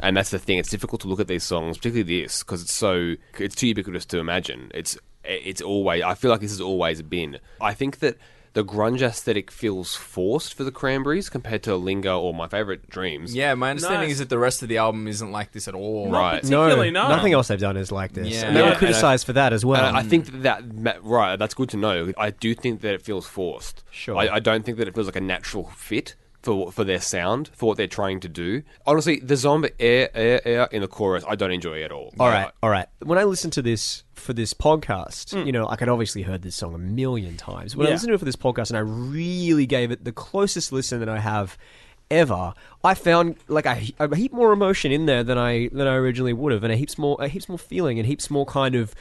S2: And that's the thing. It's difficult to look at these songs, particularly this, because it's so it's too ubiquitous to imagine. It's it's always. I feel like this has always been. I think that the grunge aesthetic feels forced for the Cranberries compared to Linger or my favorite Dreams.
S3: Yeah, my understanding
S1: Nice.
S3: is that the rest of the album isn't like this at all.
S1: Not
S2: Right.
S1: particularly, no.
S4: nothing else they've done is like this.
S3: Yeah.
S4: And they
S3: Yeah,
S4: were
S3: and
S4: criticized for that as well.
S2: And I think that, that ma- right, that's good to know. I do think that it feels forced.
S4: Sure.
S2: I, I don't think that it feels like a natural fit for for their sound, for what they're trying to do. Honestly, the zombie air air air in the chorus, I don't enjoy at all.
S4: All right, all right. When I listened to this for this podcast, hmm. you know, I could obviously heard this song a million times. When I listened to it for this podcast, and I really gave it the closest listen that I have ever, I found like a, a heap more emotion in there than I than I originally would have, and a heaps more a heaps more feeling and heaps more kind of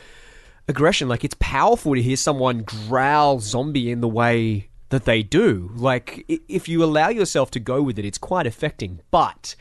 S4: aggression. Like it's powerful to hear someone growl zombie in the way that they do. Like if you allow yourself to go with it, it's quite affecting. But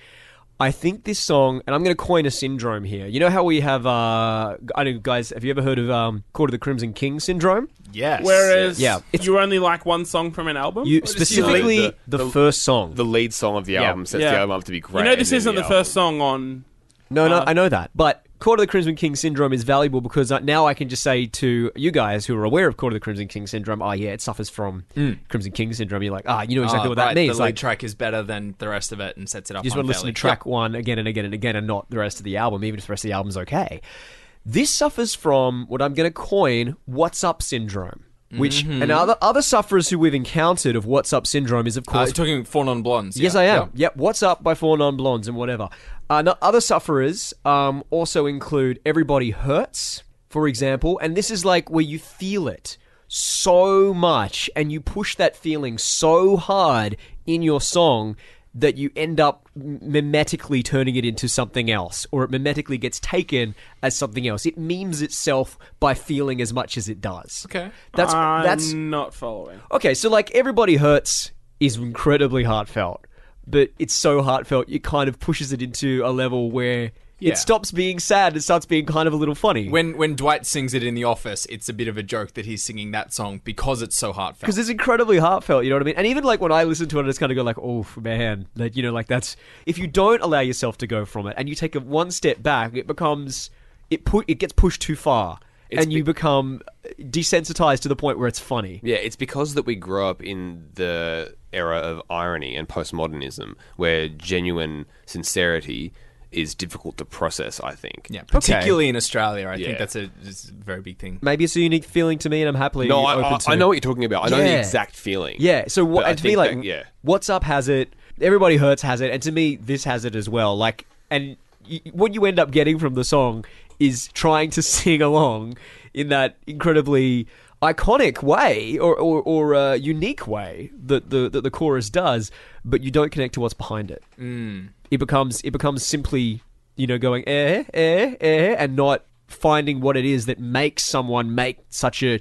S4: I think this song, and I'm going to coin a syndrome here. You know how we have, uh, I don't know, guys, have you ever heard of um, Court of the Crimson King syndrome?
S3: Yes.
S1: Whereas
S4: Yeah, it's-
S1: you only like one song from an album.
S4: You
S1: Or just
S4: specifically
S2: the-
S4: the,
S2: the-
S4: first song.
S2: The lead song of the album sets
S1: Yeah.
S2: the album up to be great.
S1: You know, this isn't the,
S2: album-
S1: first song on.
S4: No, no,
S1: Uh,
S4: I know that. But Court of the Crimson King syndrome is valuable because uh, now I can just say to you guys who are aware of Court of the Crimson King syndrome, oh yeah, it suffers from Crimson King syndrome. You're like, ah, you know exactly
S3: Ah,
S4: what that means.
S3: The lead
S4: like,
S3: track is better than the rest of it and sets it up.
S4: you just want to listen to track one again and again and again and not the rest of the album, even if the rest of the album's okay. This suffers from what I'm going to coin "What's Up" syndrome, which
S3: Mm-hmm.
S4: and other other sufferers who we've encountered of "What's Up" syndrome is of
S3: Uh,
S4: course
S3: you're talking Four Non Blondes.
S4: Yes,
S3: yeah.
S4: I am.
S3: Yeah.
S4: Yep. What's up by Four Non Blondes and whatever. Uh, other sufferers um, also include Everybody Hurts, for example, and this is like where you feel it so much and you push that feeling so hard in your song that you end up mimetically turning it into something else, or it mimetically gets taken as something else. It memes itself by feeling as much as it does.
S3: Okay.
S4: That's
S1: I'm
S4: that's
S1: not following.
S4: Okay, so like everybody hurts is incredibly heartfelt, but it's so heartfelt it kind of pushes it into a level where
S3: Yeah.
S4: It stops being sad. and starts being kind of a little funny.
S3: When when Dwight sings it in the office, it's a bit of a joke that he's singing that song because it's so heartfelt.
S4: because it's incredibly heartfelt, you know what I mean? And even like when I listen to it, I just kind of go like, "Oh man," like you know, like that's if you don't allow yourself to go from it and you take a one step back, it becomes it put it gets pushed too far,
S2: It's
S4: and you
S2: be-
S4: become desensitized to the point where it's funny.
S2: Yeah, it's because that we grew up in the era of irony and postmodernism, where genuine sincerity is difficult to process. I think.
S3: yeah, particularly in Australia, I
S2: Yeah.
S3: think that's a, that's a very big thing.
S4: Maybe it's a unique feeling to me, and I'm happily
S2: No, I,
S4: open
S2: I,
S4: to
S2: I know what you're talking about. I know the
S4: Yeah.
S2: exact feeling.
S4: Yeah. So what?
S2: But I
S4: And to me,
S2: think
S4: like,
S2: that- yeah.
S4: what's up has it. Everybody hurts has it, and to me, this has it as well. Like, and y- what you end up getting from the song is trying to [laughs] sing along in that incredibly iconic way or or, or uh, unique way that the that the chorus does, but you don't connect to what's behind it. Mm. It becomes it becomes simply you know going eh eh eh and not finding what it is that makes someone make such a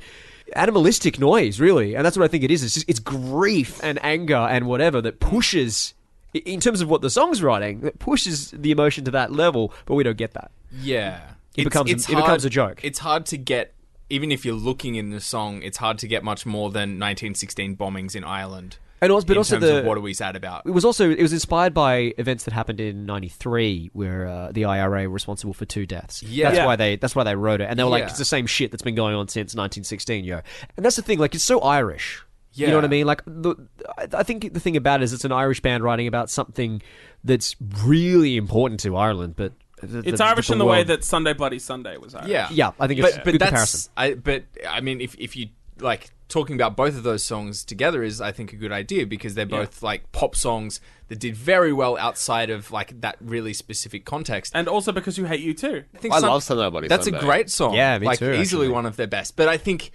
S4: animalistic noise, really. And that's what I think it is. It's just it's grief and anger and whatever that pushes in terms of what the song's writing, that pushes the emotion to that level, but we don't get that.
S3: Yeah,
S4: It becomes a- it becomes a joke.
S3: It's hard to get, even if you're looking in the song, it's hard to get much more than 1916 bombings in Ireland.
S4: And also, but
S3: in
S4: also
S3: terms
S4: the
S3: of what are we sad about?
S4: it was also it was inspired by events that happened in '93, where uh, the IRA were responsible for two deaths.
S3: Yeah.
S4: that's
S3: Yeah.
S4: why they that's why they wrote it, and they were like, it's the same shit that's been going on since 1916, yo. And that's the thing, like it's so Irish. Yeah. You know what I mean? Like, the, I- I think the thing about it is it's an Irish band writing about something that's really important to Ireland, but th-
S1: It's
S4: th-
S1: Irish
S4: the
S1: in the way
S4: world-
S1: that Sunday Bloody Sunday was Irish.
S3: Yeah,
S4: Yeah, I think it's
S3: but but
S4: good
S3: that's
S4: comparison.
S3: I but I mean if if you like talking about both of those songs together is I think a good idea because they're both like pop songs that did very well outside of like that really specific context.
S1: And also because you hate U2.
S3: think
S2: I
S3: some-
S2: love Sunday Bloody
S3: That's
S2: Sunday.
S3: a great song.
S4: Yeah, me
S3: like
S4: too,
S3: easily
S4: actually.
S3: one of their best. But I think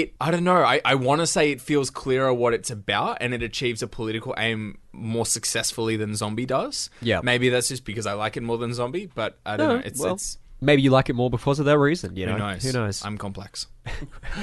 S3: it. I don't know. I, I want to say it feels clearer what it's about, and it achieves a political aim more successfully than Zombie does.
S4: Yeah.
S3: maybe that's just because I like it more than Zombie. But I don't
S4: No,
S3: know. It's
S4: well,
S3: it's
S4: Maybe you like it more because of that reason. You know,
S3: who knows?
S4: Who knows?
S3: I'm complex.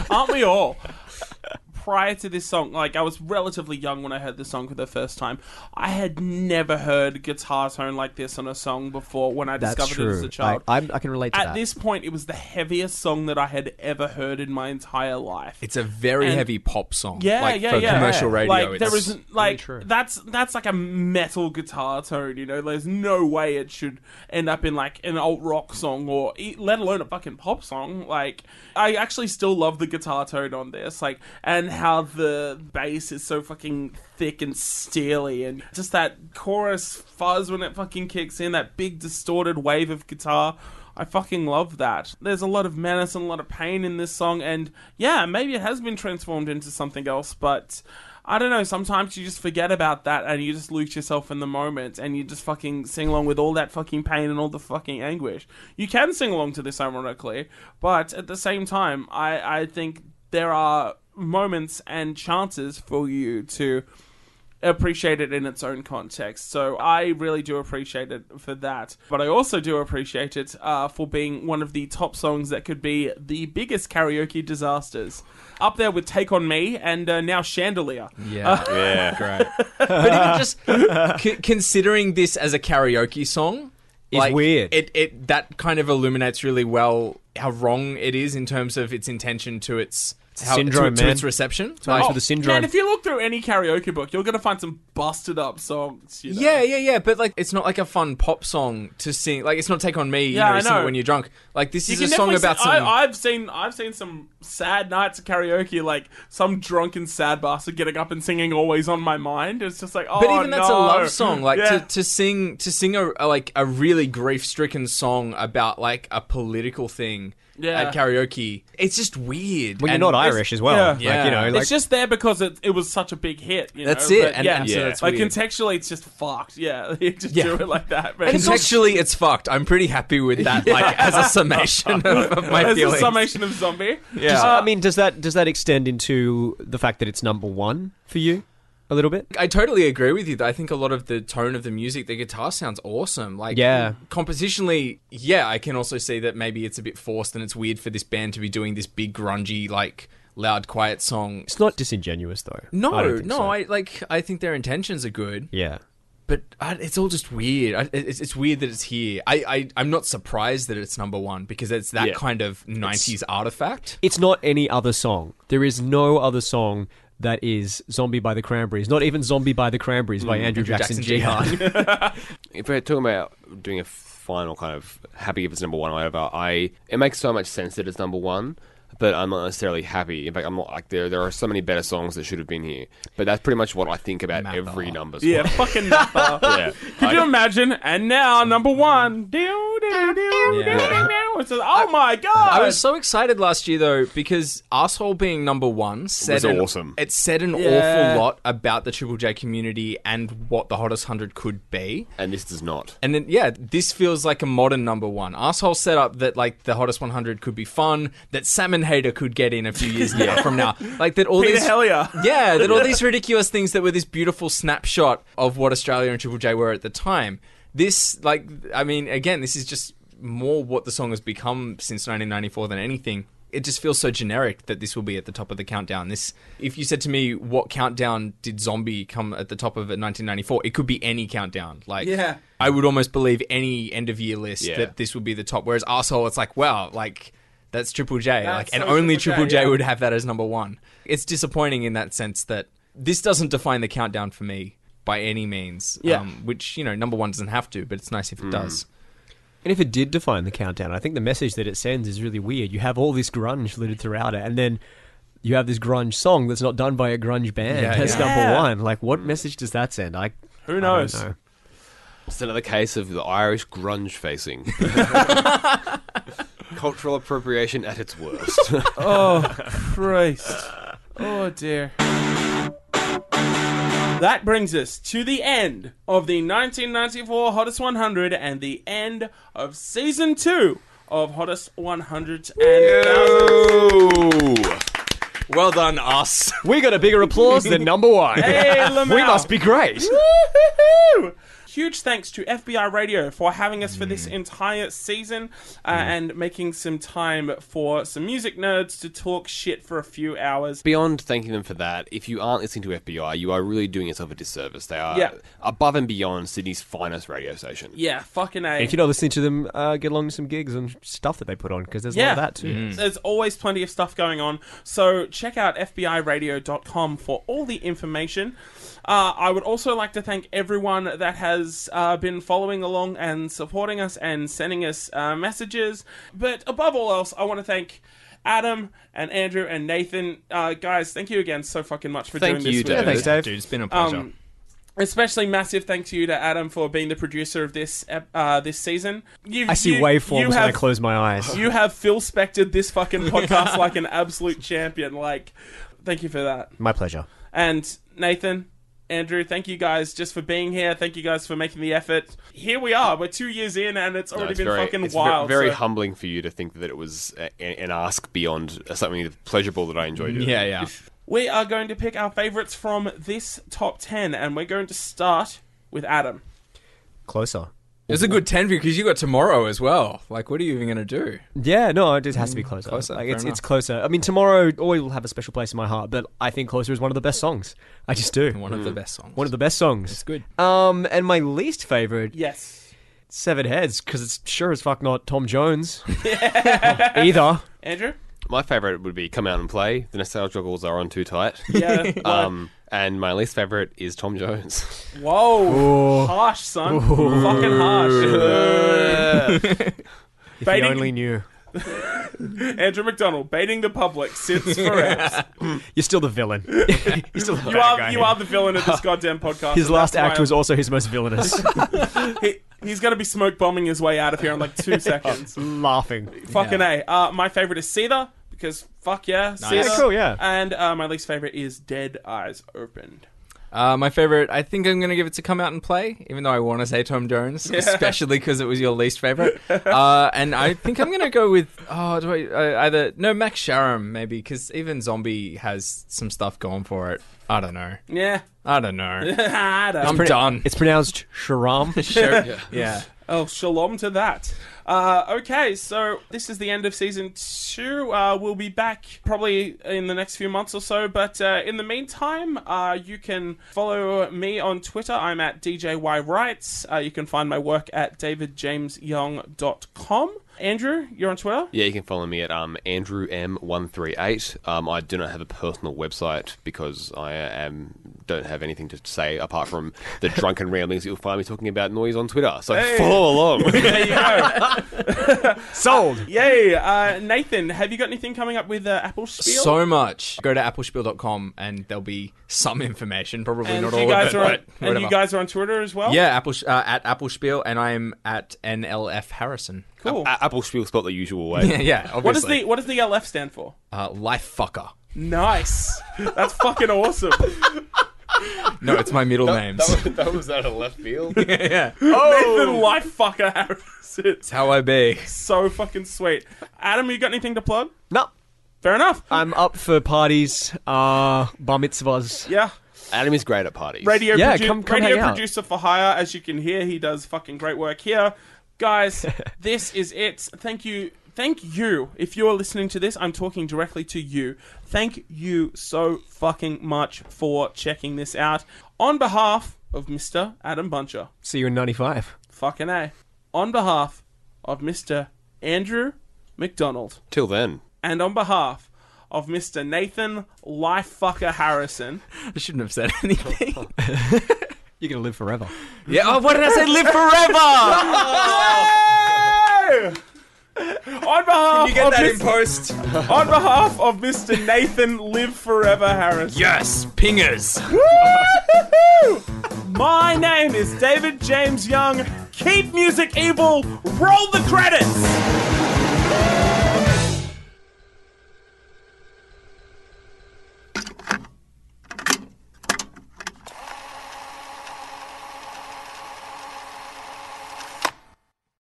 S1: Aren't we all? [laughs] Prior to this song, like I was relatively young when I heard this song for the first time. I had never heard guitar tone like this on a song before when I
S4: That's
S1: discovered
S4: true.
S1: it as a child.
S4: I, I'm, I can relate to
S1: At
S4: that.
S1: this point, it was the heaviest song that I had ever heard in my entire life.
S3: It's a very
S1: And-
S3: heavy pop song.
S1: Yeah,
S3: like,
S1: yeah,
S3: for
S1: yeah.
S3: commercial radio.
S1: Like
S3: it's,
S1: there isn't like
S4: true.
S1: that's that's like a metal guitar tone. You know, there's no way it should end up in like an alt rock song or e- let alone a fucking pop song. Like I actually still love the guitar tone on this, like and how the bass is so fucking thick and steely, and just that chorus fuzz when it fucking kicks in, that big distorted wave of guitar. I fucking love that. There's a lot of menace and a lot of pain in this song, and yeah, maybe it has been transformed into something else, but I don't know. Sometimes you just forget about that and you just lose yourself in the moment and you just fucking sing along with all that fucking pain and all the fucking anguish. You can sing along to this, ironically, but at the same time, I, I think there are moments and chances for you to appreciate it in its own context. So I really do appreciate it for that. But I also do appreciate it uh, for being one of the top songs that could be the biggest karaoke disasters. Up there with Take On Me and uh, now Chandelier.
S3: yeah,
S2: Yeah.
S3: great. [laughs] but even just c- considering this as a karaoke song
S4: Is weird.
S3: It it that kind of illuminates really well how wrong it is in terms of its intention to its how,
S4: syndrome,
S3: to, to its reception.
S4: Thanks for
S3: Like-
S4: the syndrome.
S1: Man, if you look through any karaoke book, you're going to find some busted up songs. You know?
S3: Yeah, yeah, yeah. But like, it's not like a fun pop song to sing. Like, it's not "Take on Me." You
S1: Yeah,
S3: know,
S1: I
S3: you sing it
S1: know.
S3: when you're drunk. Like, this
S1: You
S3: is a song about
S1: see-
S3: some.
S1: I, I've seen I've seen some sad nights of karaoke, like some drunken sad bastard getting up and singing "Always on My Mind." It's just like, oh,
S3: but even that's a
S1: no.
S3: love song. Like
S1: Yeah.
S3: to, to sing to sing a, a like a really grief stricken song about like a political thing
S1: Yeah.
S3: at karaoke. It's just weird.
S4: when you're
S3: And
S4: not Irish as well,
S1: yeah.
S4: like
S3: Yeah.
S4: you know, like
S1: it's just there because it, it was such a big hit. You
S3: That's
S1: know?
S3: it,
S1: But
S3: and-
S1: yeah,
S3: and so that's
S1: like
S3: weird.
S1: contextually, it's just fucked. Yeah, [laughs] you just
S3: Yeah.
S1: do it like that. But
S3: Contextually, it's fucked. I'm pretty happy with that. Like as a summation [laughs] of, of my
S1: as a
S3: feelings.
S1: summation of zombie.
S3: yeah.
S4: Does- I mean, does that does that extend into the fact that it's number one for you a little bit?
S3: I totally agree with you. I think a lot of the tone of the music, the guitar sounds awesome. Like,
S4: Yeah.
S3: compositionally, yeah, I can also see that maybe it's a bit forced and it's weird for this band to be doing this big grungy, like loud, quiet song.
S4: It's not disingenuous though.
S3: No,
S4: think
S3: no,
S4: so.
S3: I like. I think their intentions are good,
S4: yeah.
S3: but I, it's all just weird. I, it's, it's weird that it's here. I, I I'm not surprised that it's number one because it's that
S2: Yeah.
S3: kind of '90s artifact.
S4: It's not any other song. There is no other song that is Zombie by the Cranberries. Not even Zombie by the Cranberries by mm, Andrew, Jackson,
S3: Jackson
S4: Jihad. [laughs]
S2: if we're talking about doing a final kind of happy if it's number one or whatever, I it makes so much sense that it's number one. But I'm not necessarily happy. In fact, I'm not like there. There are so many better songs that should have been here. But that's pretty much what I think about
S3: Mather.
S2: every numbers.
S1: Yeah, fucking Nappa. [laughs]
S2: yeah.
S1: Could
S2: I-
S1: you imagine? And now number one. Doo, doo, doo, doo,
S3: Yeah.
S1: doo, doo. Oh my god!
S3: I was so excited last year though because asshole being number one said
S2: was
S3: an-
S2: awesome.
S3: It said an
S1: Yeah.
S3: awful lot about the Triple J community and what the hottest hundred could be.
S2: and this does not.
S3: And then yeah, this feels like a modern number one. Asshole set up that like the hottest 100 could be fun. That Salmon Hater could get in a few years [laughs] now from now. Like that all
S1: Peter
S3: these
S1: Hellier.
S3: yeah, that all [laughs] these ridiculous things that were this beautiful snapshot of what Australia and Triple J were at the time. This, like, I mean, again, this is just more what the song has become since 1994 than anything. It just feels so generic that this will be at the top of the countdown. This, if you said to me, what countdown did Zombie come at the top of in 1994? It could be any countdown. Like,
S1: Yeah.
S3: I would almost believe any end of year list
S2: Yeah.
S3: that this would be the top. Whereas Arsehole, it's like, wow, like that's Triple J, like, and
S1: so
S3: only
S1: Triple
S3: Triple
S1: J,
S3: J,
S1: yeah.
S3: would have that as number one. It's disappointing in that sense that this doesn't define the countdown for me by any means.
S1: Yeah.
S3: um, which you know, number one doesn't have to, but it's nice if it does.
S4: And if it did define the countdown, I think the message that it sends is really weird. You have all this grunge littered throughout it, and then you have this grunge song that's not done by a grunge band.
S3: Yeah,
S4: that's
S3: yeah.
S4: number
S1: Yeah.
S4: one. Like, what message does that send? I
S1: Who
S4: I don't
S1: knows?
S4: know.
S2: It's another case of the Irish grunge facing. [laughs] [laughs] Cultural appropriation at its worst. [laughs]
S1: Oh, Christ. Oh, dear. That brings us to the end of the 1994 Hottest 100 and the end of season two of Hottest 100s and
S3: Well done, us.
S4: We got a bigger applause than number one.
S1: Hey, Lamau.
S4: we must be great.
S1: Woo-hoo-hoo! Huge thanks to FBI Radio for having us for this entire season uh, and making some time for some music nerds to talk shit for a few hours.
S2: Beyond thanking them for that, if you aren't listening to FBI, you are really doing yourself a disservice. They are
S1: Yeah.
S2: above and beyond Sydney's finest radio station.
S1: Yeah, fucking A.
S4: If you're not listening to them, uh, get along to some gigs and stuff that they put on because there's a lot of that too.
S1: There's always plenty of stuff going on. So check out FBIRadio.com for all the information. Uh, I would also like to thank everyone that has uh, been following along and supporting us and sending us uh, messages. But above all else, I want to thank Adam and Andrew and Nathan. Uh, guys, thank you again so fucking much for
S2: Thank
S1: doing this.
S2: you,
S1: with
S2: David.
S1: us.
S4: Thanks, Dave.
S3: Dude, it's been a pleasure.
S1: Um, especially massive thanks to you to Adam for being the producer of this uh, this season. You,
S4: I see
S1: you-
S4: waveforms
S1: you
S4: when I close my eyes. [laughs]
S1: you have Phil Spectored this fucking [laughs] podcast like an absolute champion. Like, thank you for that.
S4: My pleasure.
S1: And Nathan, Andrew, thank you guys just for being here. Thank you guys for making the effort. Here we are. We're two years in, and it's
S2: No,
S1: already
S2: it's
S1: been
S2: very,
S1: fucking
S2: it's ve-
S1: wild.
S2: Very
S1: so-
S2: humbling for you to think that it was a, an ask beyond something pleasurable that I enjoyed. doing.
S3: yeah, yeah.
S1: we are going to pick our favorites from this top ten, and we're going to start with Adam.
S4: Closer.
S3: It's a good 10 because you got tomorrow as well. Like, what are you even going to do?
S4: Yeah, no, it just has to be closer.
S3: closer,
S4: Like it's
S3: enough.
S4: it's closer. I mean, tomorrow always will have a special place in my heart, but I think closer is one of the best songs. I just do.
S3: One of the best songs.
S4: One of the best songs.
S3: It's good.
S4: Um, and my least favorite,
S1: Yes,
S4: Severed Heads, because it's sure as fuck not Tom Jones. [laughs] [laughs] Either.
S1: Andrew.
S2: My favourite would be Come Out and Play. The nostalgia goggles are on too tight. [laughs]
S1: Yeah.
S2: Um, and my least favourite is Tom Jones. [laughs]
S1: Whoa. Harsh, son. Fucking harsh.
S4: If
S1: Baiting-
S4: you only knew. [laughs]
S1: Andrew McDonald baiting the public since forever.
S4: You're still the villain. You're still the
S1: You
S4: bad
S1: are
S4: guy
S1: you are the villain of this goddamn podcast.
S4: His
S1: and
S4: last
S1: that's why
S4: act was
S1: I'm-
S4: also his most villainous.
S1: he, he's going to be smoke bombing his way out of here in like two seconds.
S4: Laughing.
S1: Fucking a. Uh, my favorite is Seether because fuck yeah, Seether.
S4: Yeah, cool, yeah.
S1: And uh, my least favorite is Dead Eyes Opened.
S3: Uh, my favorite, I think I'm going to give it to Come Out and Play, even though I want to say Tom Jones, especially because it was your least favorite. [laughs] Uh, and I think I'm going to go with, oh, do I, uh, either, no, Max Sharam, maybe, because even Zombie has some stuff going for it. I don't know.
S1: Yeah.
S3: I don't know. [laughs]
S1: I don't
S3: I'm
S1: know.
S3: done.
S4: It's pronounced Sharam. [laughs]
S3: Sure. yeah.
S1: Oh, shalom to that. Uh, okay, so this is the end of season two. Uh, we'll be back probably in the next few months or so, but uh, in the meantime, uh, you can follow me on Twitter. I'm at DJYWrites. Uh, you can find my work at davidjamesyoung.com. Andrew, you're on Twitter?
S2: Yeah, you can follow me at um, Andrew M138. Um, I do not have a personal website because I am don't have anything to say apart from the [laughs] drunken ramblings you'll find me talking about noise on Twitter. So
S1: Hey.
S2: follow along. [laughs]
S1: There you go. [laughs]
S4: Sold.
S1: Yay. Uh, Nathan, have you got anything coming up with uh, Apple Spiel?
S3: So much. Go to applespiel.com and there'll be some information. Probably
S1: and
S3: not
S1: you
S3: all
S1: guys
S3: of
S1: are
S3: it.
S1: on,
S3: but
S1: and you
S3: whatever.
S1: guys are on Twitter as well.
S3: Yeah, Apple uh, at Applespiel, and I'm at NLF Harrison.
S1: cool.
S2: A- Apple Spiel spelled the usual way.
S3: Yeah, yeah. Obviously.
S1: what does the what does the LF stand for?
S3: uh, life fucker?
S1: Nice. That's fucking awesome. [laughs]
S3: No, it's my middle names.
S2: that was out of left field. [laughs]
S3: yeah, [laughs] Oh!
S1: Nathan Lifefucker Harrison.
S3: it's how I be.
S1: So fucking sweet. Adam, you got anything to plug?
S4: No,
S1: Fair enough.
S4: I'm up for parties, uh, bar mitzvahs.
S1: Yeah.
S2: Adam is great at parties.
S1: Radio,
S4: Yeah,
S1: produ-
S4: come- come
S1: radio
S4: hang out.
S1: producer for hire. As you can hear, he does fucking great work here. Guys, this is it. Thank you. Thank you. If you're listening to this, I'm talking directly to you. Thank you so fucking much for checking this out. On behalf of Mr. Adam Buncher,
S4: See you in '95.
S1: fucking A. On behalf of Mr. Andrew McDonald,
S2: Till then.
S1: and on behalf of Mr. Nathan Lifefucker Harrison, [laughs]
S3: I shouldn't have said anything. [laughs]
S4: You're gonna live forever.
S3: yeah. Oh, what did I say? Live forever. [laughs] [laughs]
S1: on behalf
S3: you get
S1: of
S3: that
S1: Mr.
S3: in post? [laughs]
S1: on behalf of Mr. Nathan Live Forever Harris.
S3: Yes, pingers.
S1: My name is David James Young. Keep music evil. Roll the credits.